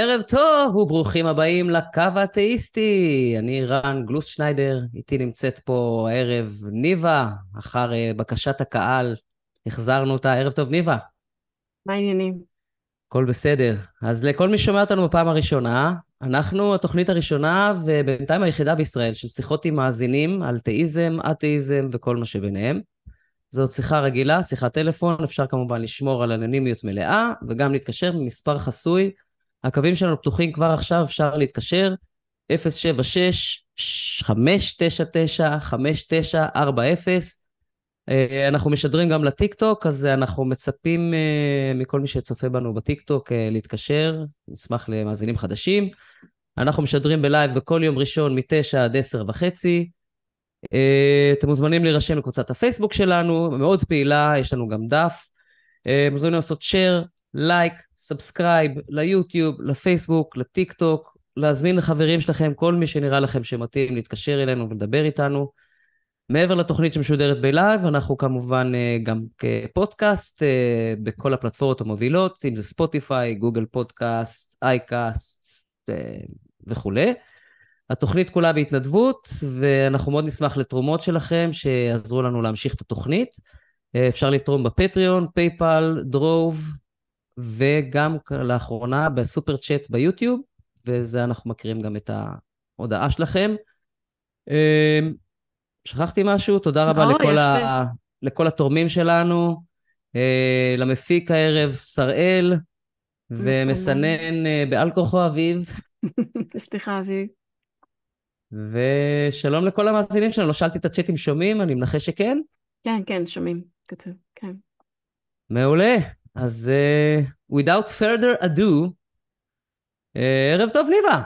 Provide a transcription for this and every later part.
ערב טוב וברוכים הבאים לקו האתאיסטי. אני רן גלוס שניידר, איתי נמצאת פה הערב ניבה, אחר uh, בקשת הקהל, החזרנו אותה. ערב טוב ניבה. מה העניינים? הכל בסדר. אז לכל מי שומע אותנו בפעם הראשונה, אנחנו התוכנית הראשונה ובינתיים היחידה בישראל של שיחות עם מאזינים על תאיזם, אתאיזם וכל מה שביניהם. זאת שיחה רגילה, שיחת טלפון, אפשר כמובן לשמור על אנונימיות מלאה וגם להתקשר במספר חסוי הקווים שלנו פתוחים כבר עכשיו, אפשר להתקשר, 076-599-5940. אה, אנחנו משדרים גם לטיקטוק, אז אנחנו מצפים אה, מכל מי שצופה בנו בטיקטוק אה, להתקשר, נשמח למאזינים חדשים. אנחנו משדרים בלייב בכל יום ראשון מ-9 עד 10 וחצי. אתם מוזמנים להירשם לקבוצת הפייסבוק שלנו, מאוד פעילה, יש לנו גם דף. מוזמנים לעשות share, like, subscribe ליוטיוב, לפייסבוק, לטיק טוק, להזמין לחברים שלכם, כל מי שנראה לכם שמתאים להתקשר אלינו ולדבר איתנו. מעבר לתוכנית שמשודרת בלייב, אנחנו כמובן אה, גם כפודקאסט אה, בכל הפלטפורמות המובילות, אם זה ספוטיפיי, גוגל פודקאסט, אייקאסט אה, וכולי. התוכנית כולה בהתנדבות, ואנחנו מאוד נשמח לתרומות שלכם שיעזרו לנו להמשיך את התוכנית. אפשר לתרום בפטריון, פייפל, דרוב, וגם לאחרונה בסופר צ'אט ביוטיוב, וזה אנחנו מכירים גם את ההודעה שלכם. אמ, שכחתי משהו? תודה רבה לא, לכל, ה... לכל התורמים שלנו, אה, למפיק הערב שראל, ומסנן אה, בעל כוחו אביב. סליחה, אביב. ושלום לכל המאזינים שלנו, לא שאלתי את הצ'אטים שומעים, אני מנחש שכן? כן, כן, שומעים, כתוב, כן. מעולה. אז uh, without further ado, uh, ערב טוב, ניבה.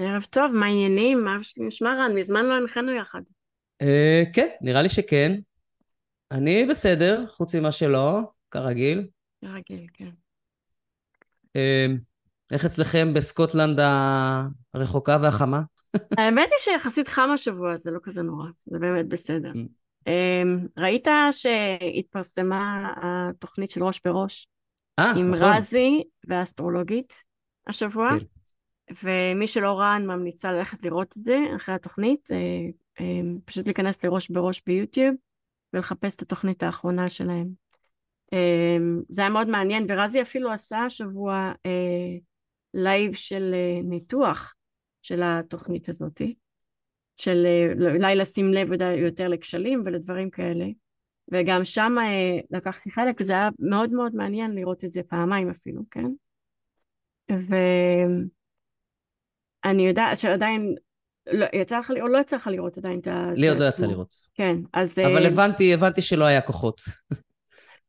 ערב טוב, מה העניינים? מה נשמע רן? מזמן לא הנחינו יחד. Uh, כן, נראה לי שכן. אני בסדר, חוץ ממה שלא, כרגיל. כרגיל, כן. Uh, איך אצלכם בסקוטלנד הרחוקה והחמה? האמת היא שיחסית חם השבוע, זה לא כזה נורא, זה באמת בסדר. אמ, ראית שהתפרסמה התוכנית של ראש בראש? אה, עם נכון. רזי והאסטרולוגית השבוע, כן. ומי שלא ראה אני ממליצה ללכת לראות את זה אחרי התוכנית, אה, אה, פשוט להיכנס לראש בראש ביוטיוב ולחפש את התוכנית האחרונה שלהם. אה, זה היה מאוד מעניין, ורזי אפילו עשה השבוע לייב של ניתוח של התוכנית הזאתי. של אולי לשים לב יותר לכשלים ולדברים כאלה וגם שם אה, לקחתי חלק וזה היה מאוד מאוד מעניין לראות את זה פעמיים אפילו, כן? ואני יודעת שעדיין לא, יצא לך, או לא יצא לך לראות עדיין את ה... לי עוד לא יצא לראות. כן, אז... אבל אה, הבנתי, הבנתי שלא היה כוחות.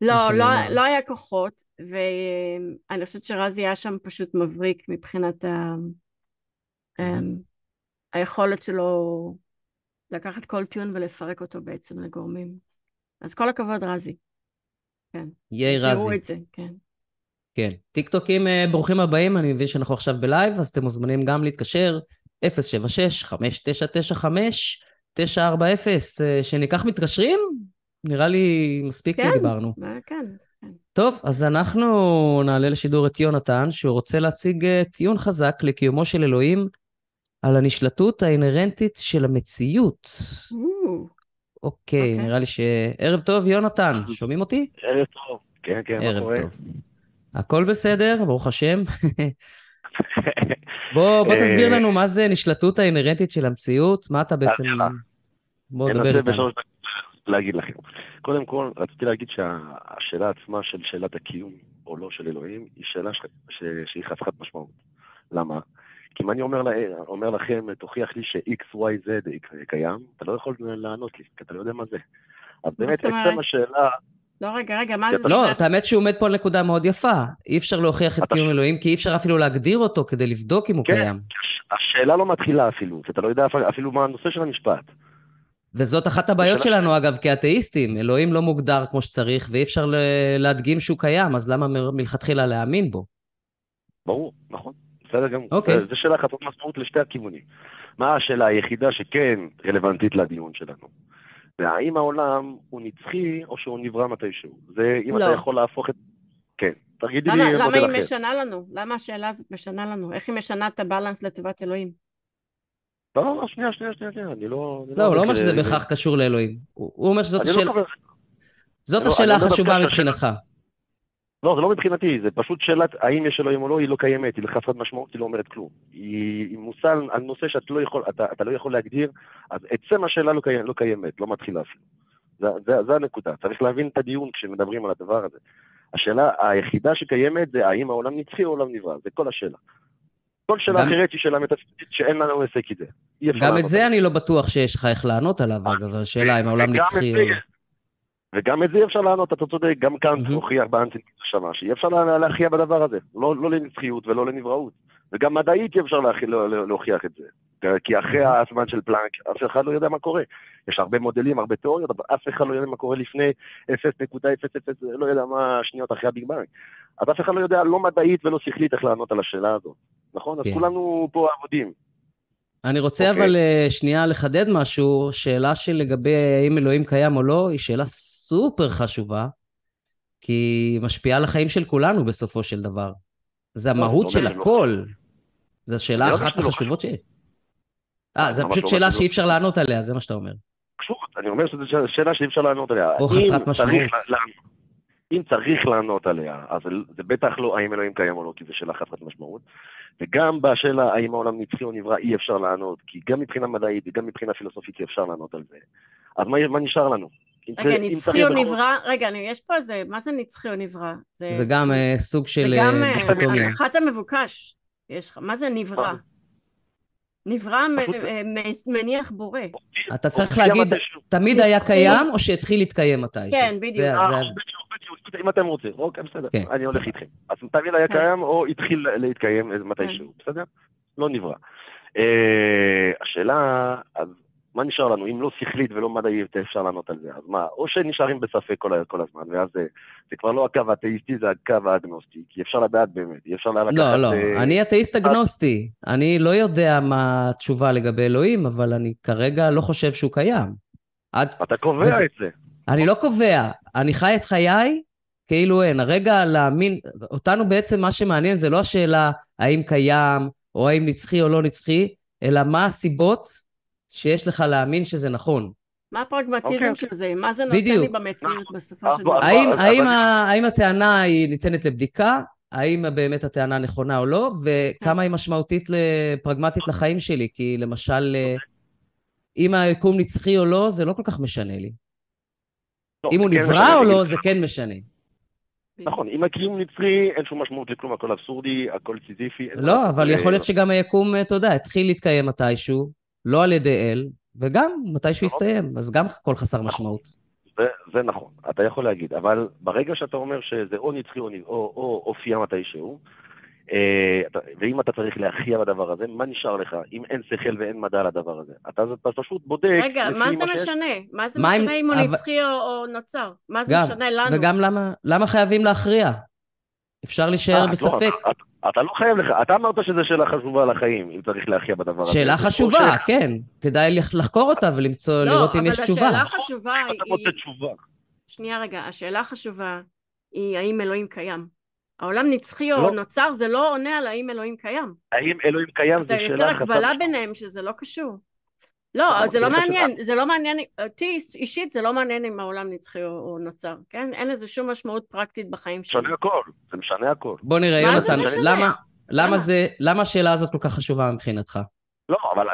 לא, לא, לא היה כוחות, ואני חושבת שרזי היה שם פשוט מבריק מבחינת ה... היכולת שלו לקחת כל טיעון ולפרק אותו בעצם לגורמים. אז כל הכבוד, רזי. כן. ייי רזי. תראו את זה, כן. כן. טיקטוקים אה, ברוכים הבאים, אני מבין שאנחנו עכשיו בלייב, אז אתם מוזמנים גם להתקשר, 076-5995-940, אה, שניקח מתקשרים? נראה לי מספיק כן, דיברנו. כן, כן. טוב, אז אנחנו נעלה לשידור את יונתן, שהוא רוצה להציג אה, טיעון חזק לקיומו של אלוהים על הנשלטות האינהרנטית של המציאות. אוקיי, נראה לי ש... ערב טוב, יונתן, שומעים אותי? ערב טוב, כן, כן, מה קורה? ערב טוב. הכל בסדר, ברוך השם. בוא, בוא תסביר אה, לנו מה זה נשלטות האינהרנטית של המציאות, מה אתה בעצם... בוא נדבר איתנו. להגיד לכם. קודם כל, רציתי להגיד שהשאלה עצמה של שאלת הקיום או לא של אלוהים, היא שאלה שהיא חסכת משמעות. למה? כי אם אני אומר, לה, אומר לכם, תוכיח לי ש-x, y, z קיים, אתה לא יכול לענות לי, כי אתה לא יודע מה זה. אז באמת, עצם השאלה... לא, רגע, רגע, מה זה? לא, את האמת שהוא עומד פה על נקודה מאוד יפה. אי אפשר להוכיח את קיום אלוהים, כי אי אפשר אפילו להגדיר אותו כדי לבדוק אם הוא כן, קיים. כן, השאלה לא מתחילה אפילו, אתה לא יודע אפילו מה הנושא של המשפט. וזאת אחת הבעיות שלנו, אגב, כאתאיסטים. אלוהים לא מוגדר כמו שצריך, ואי אפשר להדגים שהוא קיים, אז למה מלכתחילה להאמין בו? ברור, נכון. בסדר גמור. אוקיי. זו שאלה חסרת משמעות לשתי הכיוונים. מה השאלה היחידה שכן רלוונטית לדיון שלנו? והאם העולם הוא נצחי או שהוא נברא מתישהו? זה אם לא. אתה יכול להפוך את... כן. תגידי למה, לי למה מודל היא אחר. משנה לנו? למה השאלה הזאת משנה לנו? איך היא משנה את הבלנס לטובת אלוהים? לא, לא, שנייה, שנייה, שנייה, שנייה, אני לא... אני לא, הוא לא אומר זה- שזה בהכרח קשור לאלוהים. הוא אומר שזאת לא השאלה- זאת לא- השאלה החשובה מבחינתך. לא, זה לא מבחינתי, זה פשוט שאלת האם יש אלוהים או לא, היא לא קיימת, היא חסרת משמעות, היא לא אומרת כלום. היא, מושא על, נושא שאתה לא יכול, אתה, אתה לא יכול להגדיר, אז עצם השאלה לא, קיים, לא קיימת, לא מתחילה אפילו. זה, זה, זה הנקודה, צריך להבין את הדיון כשמדברים על הדבר הזה. השאלה היחידה שקיימת זה האם העולם נצחי או העולם נברא, זה כל השאלה. כל שאלה גם- אחרת היא שאלה מטאפיזית שאין לנו עסק איתה. גם את זה. אני לא בטוח שיש לך איך לענות עליו, אגב, השאלה אם העולם נצחי או. וגם את זה אי אפשר לענות, אתה צודק, גם קאנט. הוכיח באנטינג שמה, שאי אפשר לה- להכריע בדבר הזה, לא, לא לנצחיות ולא לנבראות. וגם מדעית אי אפשר להכ- לא- לא- להוכיח את זה. כי אחרי הזמן של פלאנק, אף אחד לא יודע מה קורה. יש הרבה מודלים, הרבה תיאוריות, אבל אף אחד לא יודע מה קורה לפני 0.00, לא יודע מה השניות אחרי הביג בנק. אז אף אחד לא יודע, לא מדעית ולא שכלית, איך לענות על השאלה הזאת. נכון? אז כן. כולנו פה עבודים. אני רוצה אוקיי. אבל אה, שנייה לחדד משהו, שאלה שלגבי האם אלוהים קיים או לא, היא שאלה סופר חשובה, כי היא משפיעה על החיים של כולנו בסופו של דבר. זה לא, המהות זה של שלא. הכל. זו השאלה לא אחת לא החשובות שיש. אה, זו פשוט לא שאלה שאי לא. אפשר לענות עליה, זה מה שאתה אומר. אני אומר שזו שאלה שאי אפשר לענות עליה. או חסרת משמעות. אם צריך לענות עליה, אז זה בטח לא האם אלוהים קיים או לא, כי זו שאלה חסרת משמעות. וגם בשאלה האם העולם נצחי או נברא, אי אפשר לענות, כי גם מבחינה מדעית וגם מבחינה פילוסופית אי אפשר לענות על זה. אז מה, מה נשאר לנו? רגע, זה- נצחי או נברא? רגע, אני- יש פה איזה, מה זה נצחי או נברא? זה גם אה, סוג של זה גם אה, אה. הנחת המבוקש. יש לך, מה זה נברא? נברא מ- פשוט- מ- מניח בורא. אתה צריך הופיע להגיד. תמיד היה. קיים או שהתחיל להתקיים מתישהו? כן, בדיוק. זה- אה, בדיוק, אם אתם רוצים, אוקיי, בסדר, כן, אני הולך. איתכם. אז תמיד היה כן. קיים או התחיל להתקיים מתישהו, בסדר? לא נברא. אה, השאלה, אז מה נשאר לנו? אם לא שכלית ולא מדעית, אפשר לענות על זה. אז מה, או שנשארים בספק כל כל הזמן, ואז זה- זה כבר לא הקו האתאיסטי, זה הקו האגנוסטי, כי אפשר לדעת באמת, אי אפשר לקחת... לא, לא, אה, אני אתאיסט אגנוסטי. אני לא יודע מה התשובה לגבי אלוהים, אבל אני כרגע לא חושב שהוא קיים. עד... אתה קובע וזה- את זה. אני לא קובע, אני חי את חיי כאילו אין. הרגע להאמין, אותנו בעצם מה שמעניין זה לא השאלה האם קיים, או האם נצחי או לא נצחי, אלא מה הסיבות שיש לך להאמין שזה נכון. מה הפרגמטיזם אוקיי, של זה? מה זה נותן לי. במציאות בסופו של דבר? האם, הטענה היא ניתנת לבדיקה? האם באמת הטענה נכונה או לא? וכמה היא משמעותית, פרגמטית לחיים שלי? כי למשל, אה, אם היקום נצחי או לא, זה לא כל כך משנה לי. לא, אם הוא כן נברא או לא, זה כן משנה. נכון, אם הקיום נצחי, אין שום משמעות לכלום, הכל אבסורדי, הכל סיזיפי. לא. אבל יכול להיות שגם היקום, אתה יודע, התחיל להתקיים מתישהו, לא על ידי אל, וגם מתישהו נכון. יסתיים, אז גם הכל חסר משמעות. זה, זה נכון, אתה יכול להגיד, אבל ברגע שאתה אומר שזה או נצחי או, או, או הופיע מתישהו, אה, ואם אתה צריך להכריע בדבר הזה, מה נשאר לך אם אין שכל ואין מדע לדבר הזה? אתה, פשוט בודק... רגע, מה זה משנה? מה זה משנה אם הוא נצחי או נוצר? מה זה משנה לנו? וגם למה, למה חייבים להכריע? אפשר להישאר אה, לא, בספק. אתה, אתה, אתה לא חייב לך, אתה אמרת שזו שאלה חשובה לחיים, אם צריך להכריע בדבר הזה. שאלה חשובה, כן. כדאי לח- לחקור אותה ולמצוא, לא, לראות אם אבל יש תשובה. השאלה החשובה אתה היא... מוצא תשובה. שנייה רגע, השאלה החשובה היא האם אלוהים קיים. העולם נצחי או לא. נוצר זה לא עונה על האם אלוהים קיים. האם אלוהים קיים אתה זו יוצר שאלה חסרת הקבלה. ביניהם שזה לא קשור. לא, זה לא מעניין, זה לא מעניין, אותי אישית זה לא מעניין אם העולם נצחי או, נוצר, כן? אין לזה שום משמעות פרקטית בחיים שלי. משנה הכל, זה משנה הכל. בוא נראה, יונתן? למה? זה, למה השאלה הזאת כל כך חשובה מבחינתך? לא, אבל.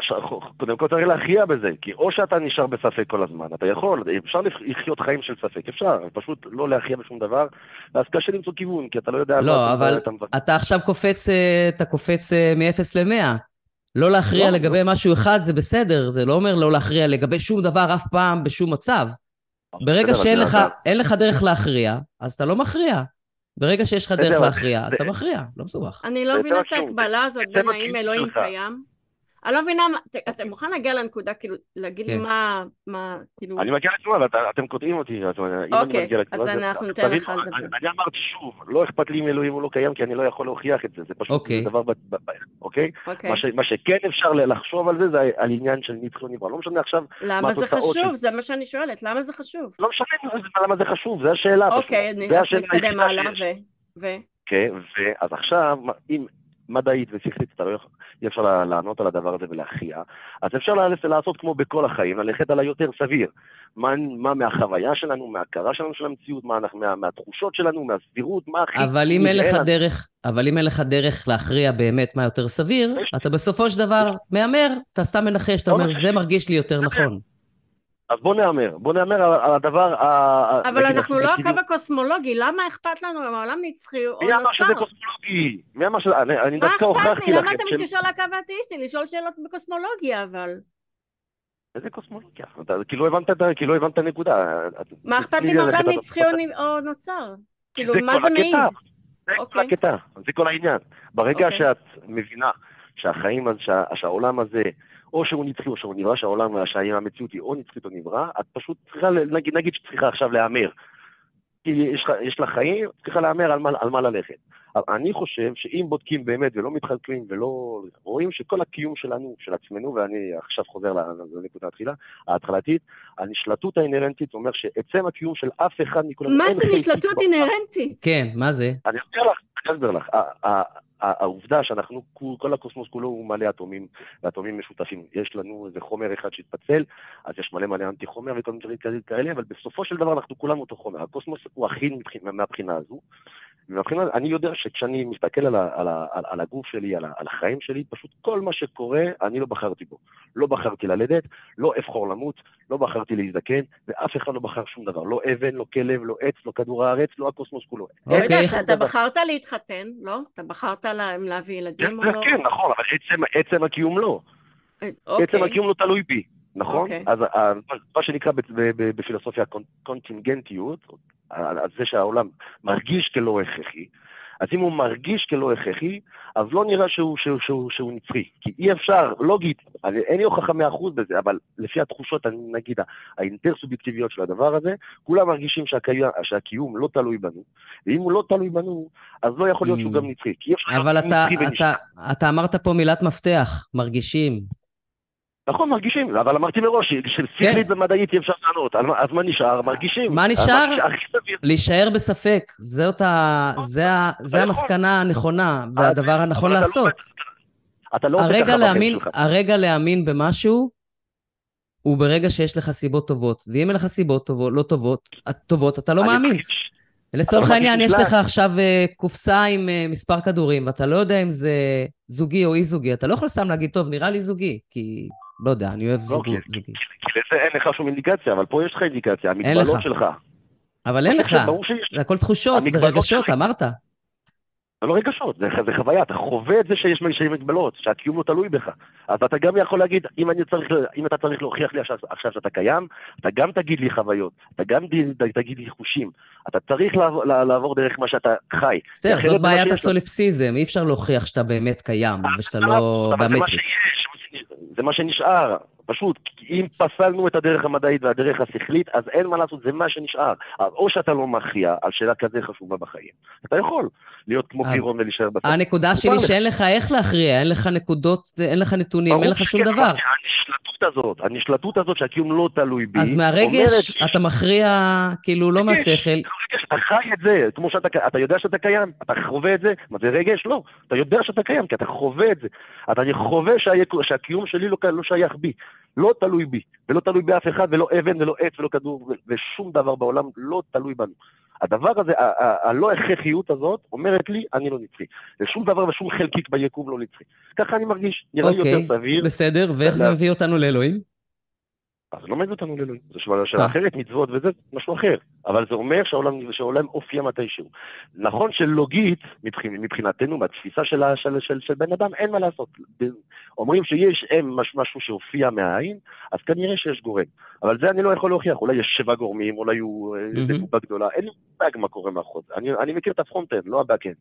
קודם כל צריך להכריע בזה, כי או שאתה נשאר בספק כל הזמן, אתה יכול, אפשר לחיות חיים של ספק, אפשר, פשוט לא להכריע בשום דבר, ואז קשה למצוא כיוון, כי אתה לא יודע... לא, אבל. אתה עכשיו קופץ, אה, אתה קופץ אה, מ-0 ל-100. לא להכריע לא, לגבי משהו אחד זה בסדר, זה לא אומר לא להכריע לגבי שום דבר אף פעם בשום מצב. ברגע בסדר, שאין לך, אז- אין לך דרך להכריע, אז אתה לא מכריע. ברגע שיש לך דרך להכריע, אז אתה מכריע, לא מסובך. אני לא מבינה את יותר חשוב. ההקבלה הזאת זה בין האם אלוהים. קיים. אני לא מבינה, אתה מוכן להגיע לנקודה, כאילו, להגיד לי כן. מה, מה, כאילו... אני מגיע לתשובה, אבל אתם קוטעים אותי, אני אוקיי, מגיע לתשובה... אז אנחנו ניתן לך לדבר. אני- אמרתי שוב, לא אכפת לי אם אלוהים הוא לא קיים, כי אני לא יכול להוכיח את זה, זה פשוט אוקיי. זה דבר... ב- ב- ב- אוקיי? אוקיי. מה ש- מה שכן אפשר לחשוב על זה, זה על עניין של נצחי או נברא. לא משנה עכשיו, למה זה חשוב? זה מה שאני שואלת, למה זה חשוב? לא משנה למה זה חשוב, זה השאלה. אוקיי, אז נתקדם הלאה. ו... ו... כן, ואז עכשיו, אם מדעית ושכלית, אתה לא יכול, אי אפשר לענות על הדבר הזה ולהכריע, אז אפשר לעשות כמו בכל החיים, ללכת על היותר סביר. מה, מה מהחוויה שלנו, מההכרה שלנו של המציאות, מה, מה, מהתחושות שלנו, מהסבירות, מה הכי... אבל אם אין לך דרך, אבל אם אין לך דרך להכריע באמת מה יותר סביר, אתה בסופו של דבר מהמר, אתה סתם מנחש, אתה לא אומר, זה מרגיש לי יותר נכון. אז בוא נהמר, בוא נהמר על, על הדבר... אבל אנחנו לא הקו הקוסמולוגי, למה אכפת לנו אם העולם נצחי או נוצר? מי אמר שזה קוסמולוגי? מי אמר שזה... אני, אני דווקא הוכחתי לכם... מה אכפת לי? למה אתה מתקשר לקו האתאיסטי? לשאול שאלות בקוסמולוגיה, אבל... איזה קוסמולוגיה? אתה כאילו לא הבנת, כאילו הבנת את הנקודה. מה אכפת לי אם העולם נצחי או נוצר? כאילו, מה זה מעיד? זה כל אוקיי. הקטע, זה כל העניין. ברגע אוקיי. שאת מבינה שהחיים, שהעולם הזה... או שהוא נצחי או שהוא נברא, שהעולם, שהמציאות היא או נצחית או נברא, את פשוט צריכה, נגיד, נגיד שצריכה עכשיו להמר. כי יש, יש לה חיים, צריכה להמר על, על מה ללכת. אני חושב שאם בודקים באמת ולא מתחלקים ולא רואים שכל הקיום שלנו, של עצמנו, ואני עכשיו חוזר לנקודה התחילה, ההתחלתית, הנשלטות האינהרנטית אומר שעצם הקיום של אף אחד מכולם... מה זה נשלטות אינהרנטית? כן, מה זה? אני אסביר לך, אני אסביר לך. העובדה שאנחנו, כל הקוסמוס כולו הוא מלא אטומים, ואטומים משותפים. יש לנו איזה חומר אחד שהתפצל, אז יש מלא מלא אנטי חומר וכל מיני דברים כאלה, אבל בסופו של דבר אנחנו כולנו אותו חומר. הקוסמוס הוא הכי מהבחינה הזו. ומבחינה, אני יודע שכשאני מסתכל על, ה, על, ה, על, על הגוף שלי, על, ה, על החיים שלי, פשוט כל מה שקורה, אני לא בחרתי בו. לא בחרתי ללדת, לא אבחור למות, לא בחרתי להזדקן, ואף אחד לא בחר שום דבר. לא אבן, לא כלב, לא עץ, לא כדור הארץ, לא הקוסמוס כולו. רגע, okay, אתה בחרת להתחתן, לא? אתה בחרת לה, להביא ילדים או לא? כן, נכון, אבל עצם, עצם הקיום לא. אה, עצם אוקיי. הקיום לא תלוי בי. נכון? אוקיי. אז מה שנקרא בפילוסופיה קונטינגנטיות, על זה שהעולם מרגיש כלא הכרחי, אז אם הוא מרגיש כלא הכרחי, אז לא נראה שהוא, שהוא, שהוא, שהוא נצחי. כי אי אפשר, לוגית, אין לי הוכחה מאה אחוז בזה, אבל לפי התחושות, נגיד, האינטרסובייקטיביות של הדבר הזה, כולם מרגישים שהקיום, שהקיום לא תלוי בנו, ואם הוא לא תלוי בנו, אז לא יכול להיות שהוא גם נצחי. אבל אתה, אתה, אתה אמרת פה מילת מפתח, מרגישים. נכון, מרגישים, אבל אמרתי מראש, של שכלית כן. ומדעית אי אפשר לענות, אז מה נשאר? מרגישים. מה נשאר? להישאר בספק. נכון. זה. זה המסקנה הנכונה, והדבר הנכון לא לעשות. אתה לא עושה ככה בחיים שלך. הרגע להאמין במשהו, הוא ברגע שיש לך סיבות טובות, ואם אין לך סיבות טובות, לא טובות, טובות, אתה לא מאמין. לצורך העניין, יש לך עכשיו אה, קופסה עם אה, מספר כדורים, ואתה לא יודע אם זה זוגי או אי-זוגי, אתה לא יכול סתם להגיד, טוב, נראה לי זוגי, כי לא יודע, אני אוהב זוגי. כי לזה אין לך שום אינדיקציה, אבל פה יש לך אינדיקציה, המגבלות שלך. אבל אין לך, זה הכל תחושות ורגשות, אמרת. זה לא רגשות, זה, זה חוויה, אתה חווה את זה שיש, מגבלות, שהקיום לא תלוי בך. אז אתה גם יכול להגיד, אם, אני צריך, אם אתה צריך להוכיח לי עכשיו, עכשיו שאתה קיים, אתה גם תגיד לי חוויות, אתה גם תגיד לי חושים. אתה צריך לעבור, לעבור דרך מה שאתה חי. בסדר, זאת בעיית הסוליפסיזם, אי אפשר להוכיח שאתה באמת קיים, ושאתה לא במטריקס. זה מה שנשאר. פשוט, אם פסלנו את הדרך המדעית והדרך השכלית, אז אין מה לעשות, זה מה שנשאר. או שאתה לא מכריע על שאלה כזה חשובה בחיים. אתה יכול להיות כמו פירון ולהישאר בסוף. הנקודה שלי שאין לך איך להכריע, אין לך נקודות, אין לך נתונים, אין לך שום דבר. הנשלטות הזאת, הנשלטות הזאת שהקיום לא תלוי בי, אז מהרגש אתה מכריע, כאילו, לא מהשכל. אתה חי את זה, כמו שאתה, אתה יודע שאתה קיים, אתה חווה את זה, מה זה רגש? לא, אתה יודע שאתה קיים, כי אתה חווה את זה. אתה חווה שהקיום שלי לא, לא שייך בי, לא תלוי בי, ולא תלוי באף אחד, ולא אבן, ולא עץ, ולא כדור, ושום דבר בעולם לא תלוי בנו. הדבר הזה, הלא הכרחיות הזאת, אומרת לי, אני לא נצחי. ושום דבר ושום חלקיק ביקום לא נצחי. ככה אני מרגיש, נראה לי יותר אוקיי, סביר. בסדר, ואיך זה מביא אותנו לאלוהים? אז לא מביא אותנו לאלוהים. זו שאלה אחרת, מצוות וזה, משהו אחר. אבל זה אומר שהעולם, שהעולם הופיע מתישהו. נכון שלוגית, מבחינתנו, בתפיסה של, של, של, של בן אדם, אין מה לעשות. אומרים שיש משהו שהופיע מהעין, אז כנראה שיש גורם. אבל זה אני לא יכול להוכיח, אולי יש שבע גורמים, אולי הוא איזה בובה גדולה, אין לי מושג מה קורה מאחורי זה. אני, אני מכיר את ה frontend, לא ה backend.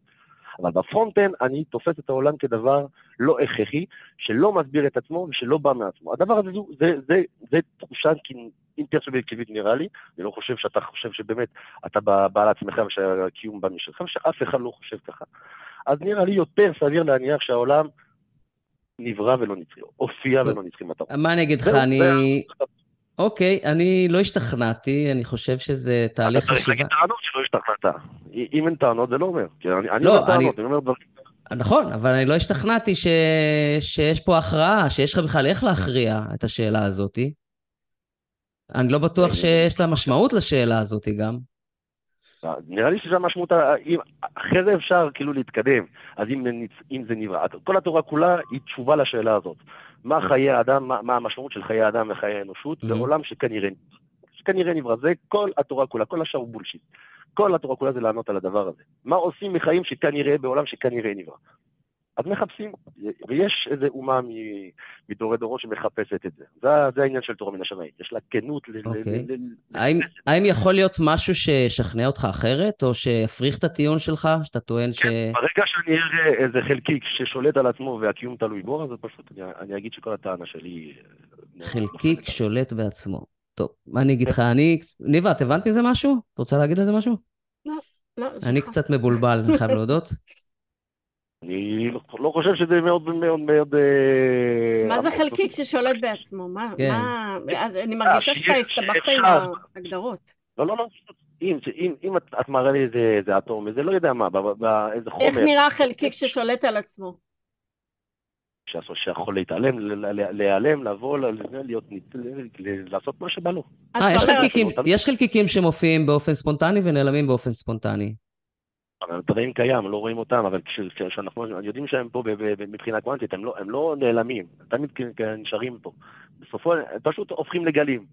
אבל ב front-end אני תופס את העולם כדבר לא הכרחי, שלא מסביר את עצמו ושלא בא מעצמו. הדבר הזה זה, זה, זה, זה תחושה אינטרסובייקטיבית נראה לי, אני לא חושב שאתה חושב שבאמת אתה בעל עצמך ושהקיום בא משלך, ושאף אחד לא חושב ככה. אז נראה לי יותר סביר להניח שהעולם נברא ולא נצחי, הופיע ולא נצחי. מה אני אגיד לך, אני... אוקיי, אני לא השתכנעתי, אני חושב שזה תהליך חשיבה. אתה צריך להגיד טענות שלא השתכנעת. אם אין טענות זה לא אומר. אני לא, טענות, אני אומר דברים. נכון, אבל אני לא השתכנעתי ש... שיש פה הכרעה, שיש לך בכלל איך להכריע את השאלה הזאתי. אני לא בטוח שיש לה משמעות לשאלה הזאתי גם. נראה לי שזה המשמעות, אחרי זה אפשר כאילו להתקדם. אז אם, אם זה נברא, כל התורה כולה היא תשובה לשאלה הזאת. מה חיי האדם, מה, מה המשמעות של חיי האדם וחיי האנושות mm-hmm. בעולם שכנראה, שכנראה נברא. זה כל התורה כולה, כל השאר הוא בולשיט. כל התורה כולה זה לענות על הדבר הזה. מה עושים מחיים שכנראה, בעולם שכנראה נברא. אז מחפשים, ויש איזו אומה מדורי דורות שמחפשת את זה. זה, זה העניין של תורה מן השמיים. יש לה כנות. Okay. אוקיי. האם, האם יכול להיות משהו שישכנע אותך אחרת, או שיפריך את הטיעון שלך, שאתה טוען ש... כן, ברגע שאני אראה איזה חלקיק ששולט על עצמו והקיום תלוי בו, אז פשוט אני, אני אגיד שכל הטענה שלי... חלקיק שולט בעצמו. טוב, מה אני אגיד לך? אני... ניבה, את הבנת מזה משהו? את רוצה להגיד על זה משהו? לא, לא. אני קצת מבולבל, אני חייב להודות. אני לא חושב שזה מאוד מאוד מאוד... אה, מה זה חלקיק ששולט בעצמו? מה? כן. אני מרגישה שאתה הסתבכת עם ההגדרות. לא, לא, לא. אם את מראה לי איזה אטום, איזה לא יודע מה, באיזה חומר... איך נראה חלקיק ששולט על עצמו? שיכול להתעלם, להיעלם, לבוא, להיות, לעשות מה שבא לו. אה, יש חלקיקים שמופיעים באופן ספונטני ונעלמים באופן ספונטני. אבל הדברים קיים, לא רואים אותם, אבל כשאנחנו יודעים שהם פה מבחינה קוונטית, הם לא, הם לא נעלמים, תמיד נשארים פה. בסופו, הם פשוט הופכים לגלים.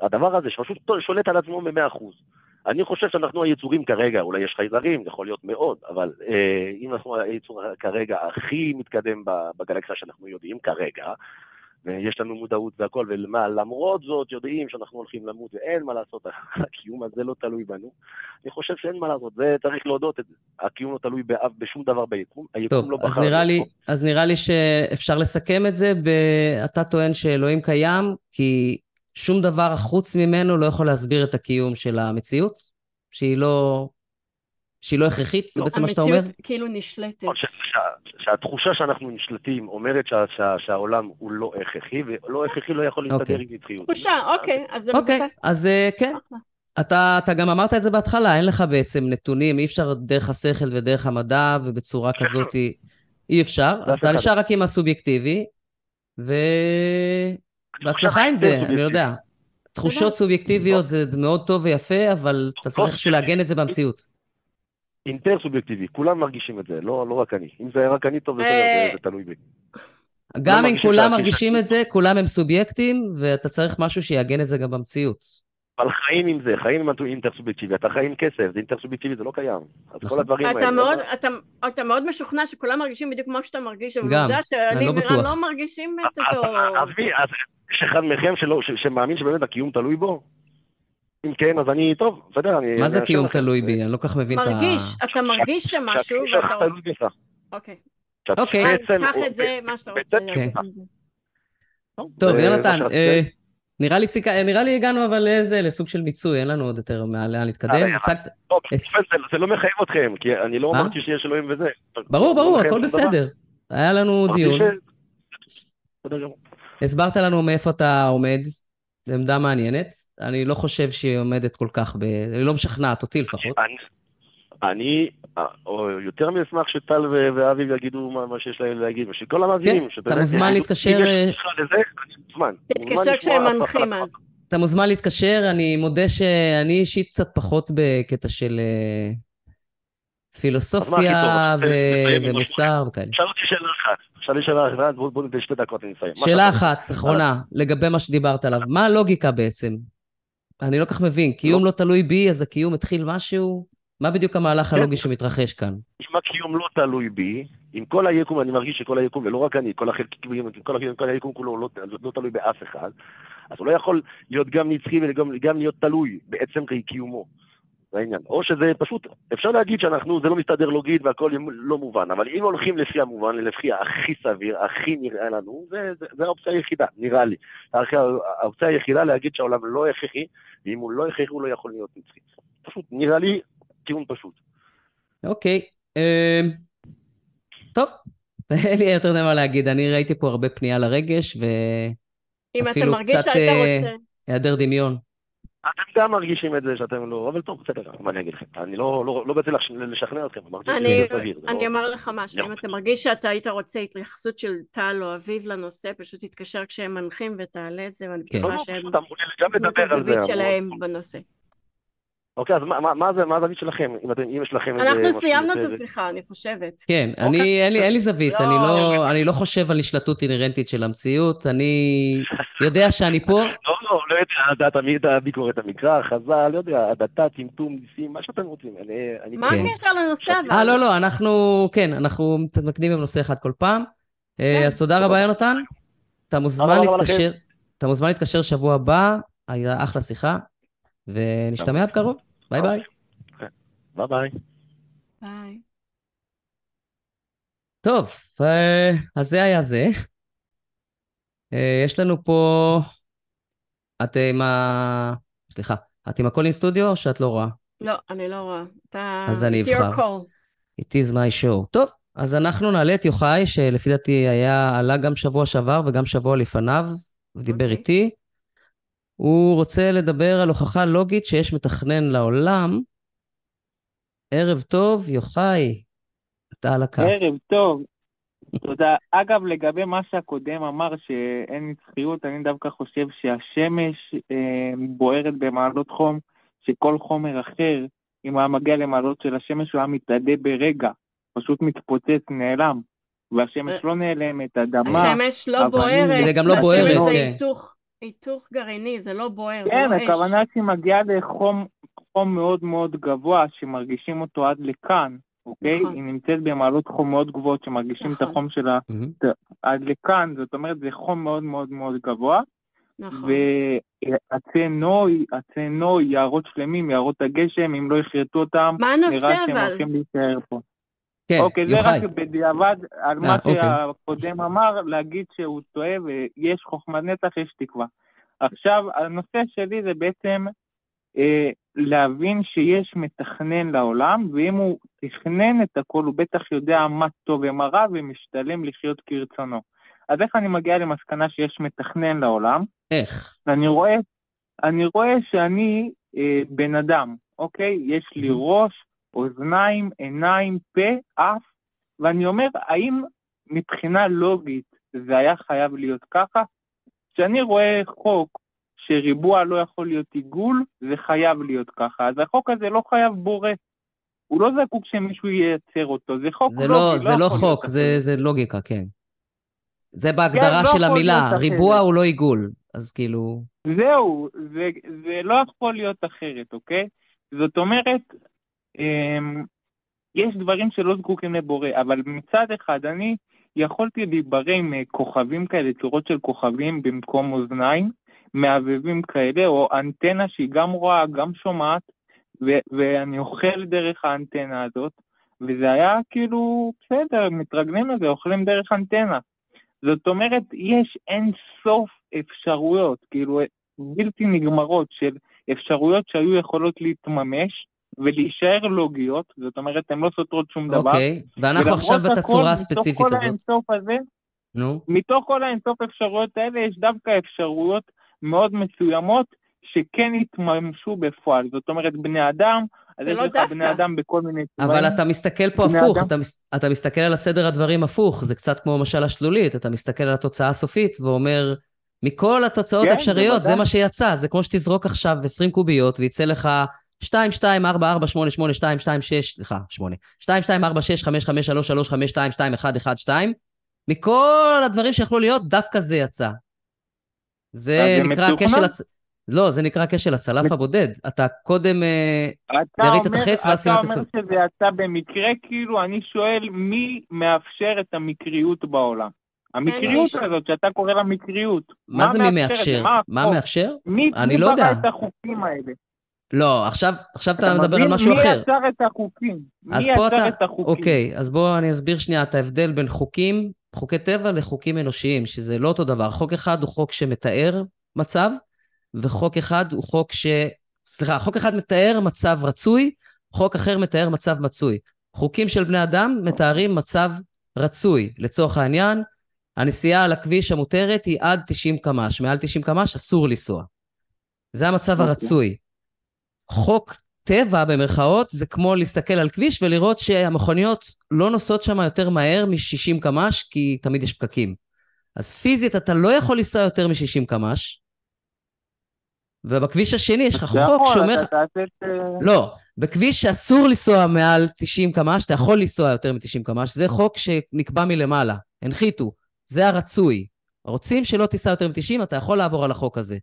הדבר הזה שפשוט שולט על עצמו במאה אחוז. אני חושב שאנחנו היצורים כרגע, אולי יש חייזרים, יכול להיות מאוד, אבל אה, אם אנחנו היצור כרגע הכי מתקדם בגלקסיה שאנחנו יודעים כרגע, ויש לנו מודעות והכל, ולמרות זאת יודעים שאנחנו הולכים למות ואין מה לעשות, הקיום הזה לא תלוי בנו. אני חושב שאין מה לעשות, זה צריך להודות את זה. הקיום לא תלוי באף, בשום דבר ביקום, היקום טוב, לא בחר... טוב, אז נראה לי שאפשר לסכם את זה, ב... אתה טוען שאלוהים קיים, כי שום דבר חוץ ממנו לא יכול להסביר את הקיום של המציאות, שהיא לא... שהיא לא הכרחית? זה לא. בעצם מה שאתה אומר? המציאות כאילו נשלטת. שהתחושה שאנחנו נשלטים אומרת שהעולם הוא לא הכרחי, ולא הכרחי לא יכול להסתדר אוקיי. עם נצחיות. תחושה, אוקיי, אז זה אוקיי, מבוסס. אוקיי, אז אה, כן. אתה, אתה גם אמרת את זה בהתחלה, אין לך בעצם נתונים, אי אפשר דרך השכל ודרך המדע, ובצורה כזאת אי אפשר. אז אתה נשאר רק עם הסובייקטיבי, ו... בהצלחה עם זה, אני יודע. תחושות סובייקטיביות זה מאוד טוב ויפה, אבל אתה צריך איכשהו לעגן את זה במציאות. אינטר סובייקטיבי, כולם מרגישים את זה, לא, לא רק אני. אם זה רק אני טוב, זה, זה, זה תלוי בי. גם אם כולם מרגישים את זה, כולם הם סובייקטים, ואתה צריך משהו שיעגן את זה גם במציאות. אבל חיים עם זה, חיים עם אינטר סובייקטיבי, אתה חי עם כסף, זה אינטר סובייקטיבי, זה לא קיים. אז כל נכון. הדברים האלה... מאוד, לא- אתה, אתה מאוד משוכנע שכולם מרגישים בדיוק כמו שאתה מרגיש, אבל עובדה שאני לא ורן לא מרגישים את אותו... עזבי, אז יש אחד מכם שמאמין שבאמת הקיום תלוי בו? אם כן, אז אני, טוב, בסדר, אני... מה זה קיום תלוי בי? אני לא כל כך מבין את ה... מרגיש, אתה מרגיש שמשהו, ואתה... תלוי בך. אוקיי. אוקיי. קח את זה, מה שאתה רוצה לעשות עם זה. טוב, יונתן, אה, נראה לי, נראה לי הגענו אבל לאיזה, לסוג של מיצוי, אין לנו עוד יותר לאן להתקדם. זה לא מחייב אתכם, כי אני לא אמרתי שיש אלוהים וזה. ברור, ברור, הכל בסדר. היה לנו דיון. הסברת לנו מאיפה אתה עומד, זו עמדה מעניינת. אני לא חושב שהיא עומדת כל כך ב... היא לא משכנעת אותי לפחות. אני, או יותר מאשמח שטל ואביב יגידו מה שיש להם להגיד, ושכל המאזינים, כן, אתה מוזמן להתקשר... תתקשר כשהם מנחים אז. אתה מוזמן להתקשר, אני מודה שאני אישית קצת פחות בקטע של אה, פילוסופיה ומוסר וכאלה. שאל אותי שאלה אחת. יש שאלה אחת, בואו ניתן שתי דקות, אני אסיים. שאלה אחת, אחרונה, לגבי מה שדיברת עליו. מה הלוגיקה בעצם? אני לא כך מבין. קיום לא. לא תלוי בי, אז הקיום התחיל משהו? מה בדיוק המהלך כן. הלוגי שמתרחש כאן? אם הקיום לא תלוי בי, עם כל היקום, אני מרגיש שכל היקום, ולא רק אני, כל החלקים, כל, כל היקום כולו לא, לא תלוי באף אחד, אז הוא לא יכול להיות גם נצחי וגם להיות תלוי בעצם קיומו. זה העניין. או שזה פשוט, אפשר להגיד שאנחנו, זה לא מסתדר לוגית והכל לא מובן, אבל אם הולכים לפי המובן, לפי הכי סביר, הכי נראה לנו, זה, זה, זה האופציה היחידה, נראה לי. האופציה היחידה להגיד שהעולם לא הכרחי, ואם הוא לא הכרחי הוא לא יכול להיות נצחי. פשוט, נראה לי טיעון פשוט. אוקיי, אמ, טוב, אין לי יותר מה להגיד, אני ראיתי פה הרבה פנייה לרגש, ואפילו קצת אה, היעדר דמיון. אתם גם מרגישים את זה שאתם לא, אבל טוב, בסדר, מה אני אגיד לכם? אני לא, לא, לא באתי לשכנע אתכם, אמרתי שזה סביר. אני אומר לך משהו, אם אתה מרגיש שאתה היית רוצה התייחסות של טל או אביב לנושא, פשוט תתקשר כשהם מנחים ותעלה את זה, ואני כן. בטוחה שהם... נותנים את הזווית שלהם בנושא. אוקיי, אז מה, מה זה, מה הזווית שלכם, אם, אתם, אם יש לכם איזה... אנחנו סיימנו את השיחה, אני חושבת. כן, אוקיי. אני, אין לי, אין לי זווית, לא, אני, לא, אני לא חושב על השלטות אינהרנטית של המציאות, אני יודע שאני פה... לא, לא, לא יודע, אתה תמיד ביקורת המקרא, חז"ל, לא יודע, הדתה, טמטום, ניסים, מה שאתם רוצים. אני, אני מה הקשר כן. לנושא אבל? אה, לא, לא, אנחנו, כן, אנחנו מתמקדים בנושא אחד כל פעם. אה, כן. אז תודה רבה, יונתן. אתה מוזמן להתקשר, אתה מוזמן להתקשר שבוע הבא, הייתה אחלה שיחה, ונשתמע בקרוב. ביי ביי. ביי ביי. ביי. טוב, אה, אז זה היה זה. אה, יש לנו פה... את עם ה... סליחה, את עם ה call-in studio או שאת לא רואה? לא, אני לא רואה. אתה... אז אני אבחר. It is my show. טוב, אז אנחנו נעלה את יוחאי, שלפי דעתי היה, עלה גם שבוע שעבר וגם שבוע לפניו, ודיבר okay. אוקיי. איתי. הוא רוצה לדבר על הוכחה לוגית שיש מתכנן לעולם. ערב טוב, יוחאי, אתה על הכף. ערב טוב, תודה. אגב, לגבי מה שהקודם אמר שאין נצחיות, אני דווקא חושב שהשמש אה, בוערת במעלות חום, שכל חומר אחר, אם היה מגיע למעלות של השמש, הוא היה מתאדה ברגע, פשוט מתפוצץ, נעלם. והשמש לא נעלמת, אדמה... השמש לא בוערת, זה גם לא בוערת, השמש זה. היתוך. היתוך גרעיני, זה לא בוער, כן, זה לא אש. כן, הכוונה שהיא מגיעה לחום חום מאוד מאוד גבוה, שמרגישים אותו עד לכאן, אוקיי? נכון. היא נמצאת במעלות חום מאוד גבוהות, שמרגישים נכון. את החום שלה mm-hmm. עד לכאן, זאת אומרת, זה חום מאוד מאוד מאוד גבוה. נכון. ועצי נוי, עצי נוי, יערות שלמים, יערות הגשם, אם לא יכרתו אותם, מה הנושא אבל? נראה שהם הולכים להישאר פה. כן, אוקיי, זה רק בדיעבד על מה אה, אוקיי. שהקודם אמר, להגיד שהוא טועה ויש חוכמת נצח, יש תקווה. עכשיו, הנושא שלי זה בעצם אה, להבין שיש מתכנן לעולם, ואם הוא תכנן את הכל, הוא בטח יודע מה טוב ומה רע, ומשתלם לחיות כרצונו. אז איך אני מגיע למסקנה שיש מתכנן לעולם? איך? אני רואה, אני רואה שאני אה, בן אדם, אוקיי? יש לי ראש, אוזניים, עיניים, פה, אף, ואני אומר, האם מבחינה לוגית זה היה חייב להיות ככה? כשאני רואה חוק שריבוע לא יכול להיות עיגול, זה חייב להיות ככה. אז החוק הזה לא חייב בורא. הוא לא זקוק שמישהו ייצר אותו, זה חוק זה לא, לוגי. זה לא, לא חוק, זה, זה לוגיקה, כן. זה בהגדרה כן, של לא המילה, ריבוע הוא לא עיגול, אז כאילו... זהו, זה, זה לא יכול להיות אחרת, אוקיי? זאת אומרת, יש דברים שלא זקוקים לבורא, אבל מצד אחד אני יכולתי להיברא עם אה, כוכבים כאלה, צורות של כוכבים במקום אוזניים, מעבבים כאלה, או אנטנה שהיא גם רואה, גם שומעת, ו- ואני אוכל דרך האנטנה הזאת, וזה היה כאילו, בסדר, מתרגלים לזה, אוכלים דרך אנטנה. זאת אומרת, יש אין סוף אפשרויות, כאילו, בלתי נגמרות של אפשרויות שהיו יכולות להתממש, ולהישאר לוגיות, זאת אומרת, הן לא סותרות שום דבר. אוקיי, ואנחנו עכשיו בתצורה הספציפית הזאת. מתוך כל האינסוף הזה, נו. מתוך כל האינסוף אפשרויות האלה, יש דווקא אפשרויות מאוד מסוימות שכן התממשו בפועל. זאת אומרת, בני אדם, אז יש לך בני אדם בכל מיני צבעים. אבל אתה מסתכל פה הפוך, אתה, מס, אתה מסתכל על הסדר הדברים הפוך, זה קצת כמו משל השלולית, אתה מסתכל על התוצאה הסופית ואומר, מכל התוצאות כן, האפשריות, זה מה שיצא, זה כמו שתזרוק עכשיו 20 קוביות ויצא לך 2, 2, 4, 4, 8, 8, 2, 2, 6, סליחה, 8. 2, 2, 4, 6, 5, 5, 3, 3, 5, 2, 2, 1, 1, 2. מכל הדברים שיכולו להיות, דווקא זה יצא. זה נקרא כשל... הצ... לא, זה נקרא כשל הצלף הבודד. אתה קודם ירית את החץ ואז שימת... אתה אומר שזה יצא במקרה, כאילו, אני שואל, מי מאפשר את המקריות בעולם? המקריות הזאת, שאתה קורא לה מקריות. מה זה מי מאפשר? מה מאפשר? מי לא ברא את החוקים האלה? לא, עכשיו, עכשיו אתה, אתה מדבר על משהו מי אחר. מי יצר את החוקים? מי יצר אתה, את החוקים? אוקיי, אז בואו אני אסביר שנייה את ההבדל בין חוקים, חוקי טבע לחוקים אנושיים, שזה לא אותו דבר. חוק אחד הוא חוק שמתאר מצב, וחוק אחד הוא חוק ש... סליחה, חוק אחד מתאר מצב רצוי, חוק אחר מתאר מצב מצוי. חוקים של בני אדם מתארים מצב רצוי. לצורך העניין, הנסיעה על הכביש המותרת היא עד 90 קמ"ש. מעל 90 קמ"ש אסור לנסוע. זה המצב okay. הרצוי. חוק טבע, במרכאות, זה כמו להסתכל על כביש ולראות שהמכוניות לא נוסעות שם יותר מהר מ-60 קמ"ש, כי תמיד יש פקקים. אז פיזית אתה לא יכול לנסוע יותר מ-60 קמ"ש, ובכביש השני יש לך חוק שאומר... לא, בכביש שאסור לנסוע מעל 90 קמ"ש, אתה יכול לנסוע יותר מ-90 קמ"ש, זה חוק שנקבע מלמעלה, הנחיתו, זה הרצוי. רוצים שלא תיסע יותר מ-90, אתה יכול לעבור על החוק הזה.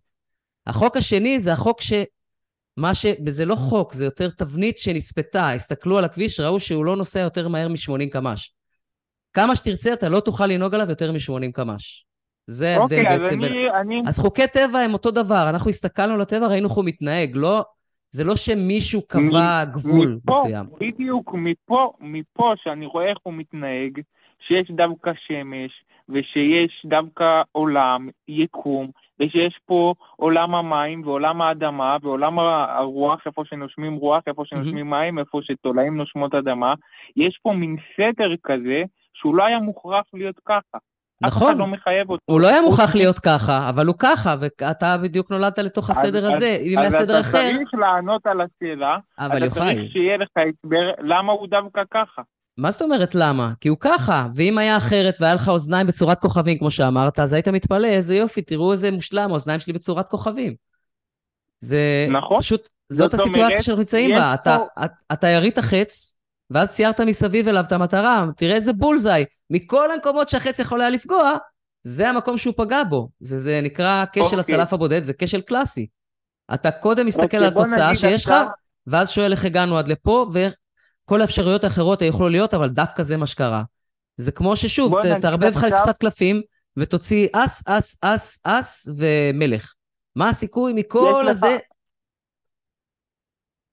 החוק השני זה החוק ש... מה ש... זה לא חוק, זה יותר תבנית שנצפתה. הסתכלו על הכביש, ראו שהוא לא נוסע יותר מהר מ-80 קמ"ש. כמה שתרצה, אתה לא תוכל לנהוג עליו יותר מ-80 קמ"ש. זה ההבדל אוקיי, בעצם. אז אני, אני... אז חוקי טבע הם אותו דבר, אנחנו הסתכלנו על הטבע, ראינו איך הוא מתנהג, לא... זה לא שמישהו קבע מ- גבול מפה, מסוים. בדיוק, מפה, מפה שאני רואה איך הוא מתנהג, שיש דווקא שמש, ושיש דווקא עולם, יקום, ושיש פה עולם המים ועולם האדמה ועולם הרוח, איפה שנושמים רוח, איפה שנושמים מים, איפה שתולעים נושמות אדמה. יש פה מין סדר כזה שהוא לא היה מוכרח להיות ככה. אף אחד נכון, לא מחייב אותו. הוא לא היה מוכרח להיות ככה, אבל הוא ככה, ואתה בדיוק נולדת לתוך הסדר אז- הזה. אם היה אז סדר אתה אחר, צריך לענות על השאלה, אבל אתה יוחאי, צריך שיהיה לך הסבר למה הוא דווקא ככה. מה זאת אומרת למה? כי הוא ככה, ואם היה אחרת והיה לך אוזניים בצורת כוכבים, כמו שאמרת, אז היית מתפלא, איזה יופי, תראו איזה מושלם, האוזניים שלי בצורת כוכבים. זה נכון. פשוט, זאת זאת הסיטואציה אומרת, שאנחנו נמצאים בה. אתה, פה- את- אתה ירית חץ, ואז ציירת מסביב אליו את המטרה, תראה איזה בולזאי. מכל המקומות שהחץ יכול היה לפגוע, זה המקום שהוא פגע בו. זה, זה נקרא כשל אוקיי. הצלף הבודד, זה כשל קלאסי. אתה קודם מסתכל אוקיי, על התוצאה שיש לך, ואז שואל איך הגענו עד לפה, וכל האפשרויות האחרות יכולו להיות, אבל דווקא זה מה שקרה. זה כמו ששוב, תערבב לך קצת קלפים, ותוציא אס, אס, אס, אס ומלך. מה הסיכוי מכל לך- הזה?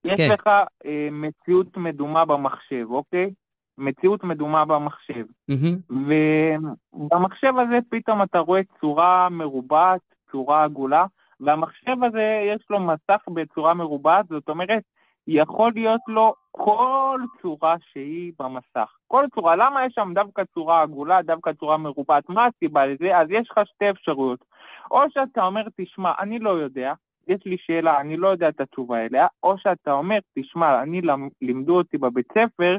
יש כן. לך אה, מציאות מדומה במחשב, אוקיי? מציאות מדומה במחשב. מהמם. ובמחשב הזה פתאום אתה רואה צורה מרובעת, צורה עגולה, והמחשב הזה יש לו מסך בצורה מרובעת, זאת אומרת, יכול להיות לו כל צורה שהיא במסך. כל צורה, למה יש שם דווקא צורה עגולה, דווקא צורה מרובעת? מה הסיבה לזה? אז יש לך שתי אפשרויות. או שאתה אומר, תשמע, אני לא יודע, יש לי שאלה, אני לא יודע את התשובה אליה, או שאתה אומר, תשמע, אני לימדו אותי בבית ספר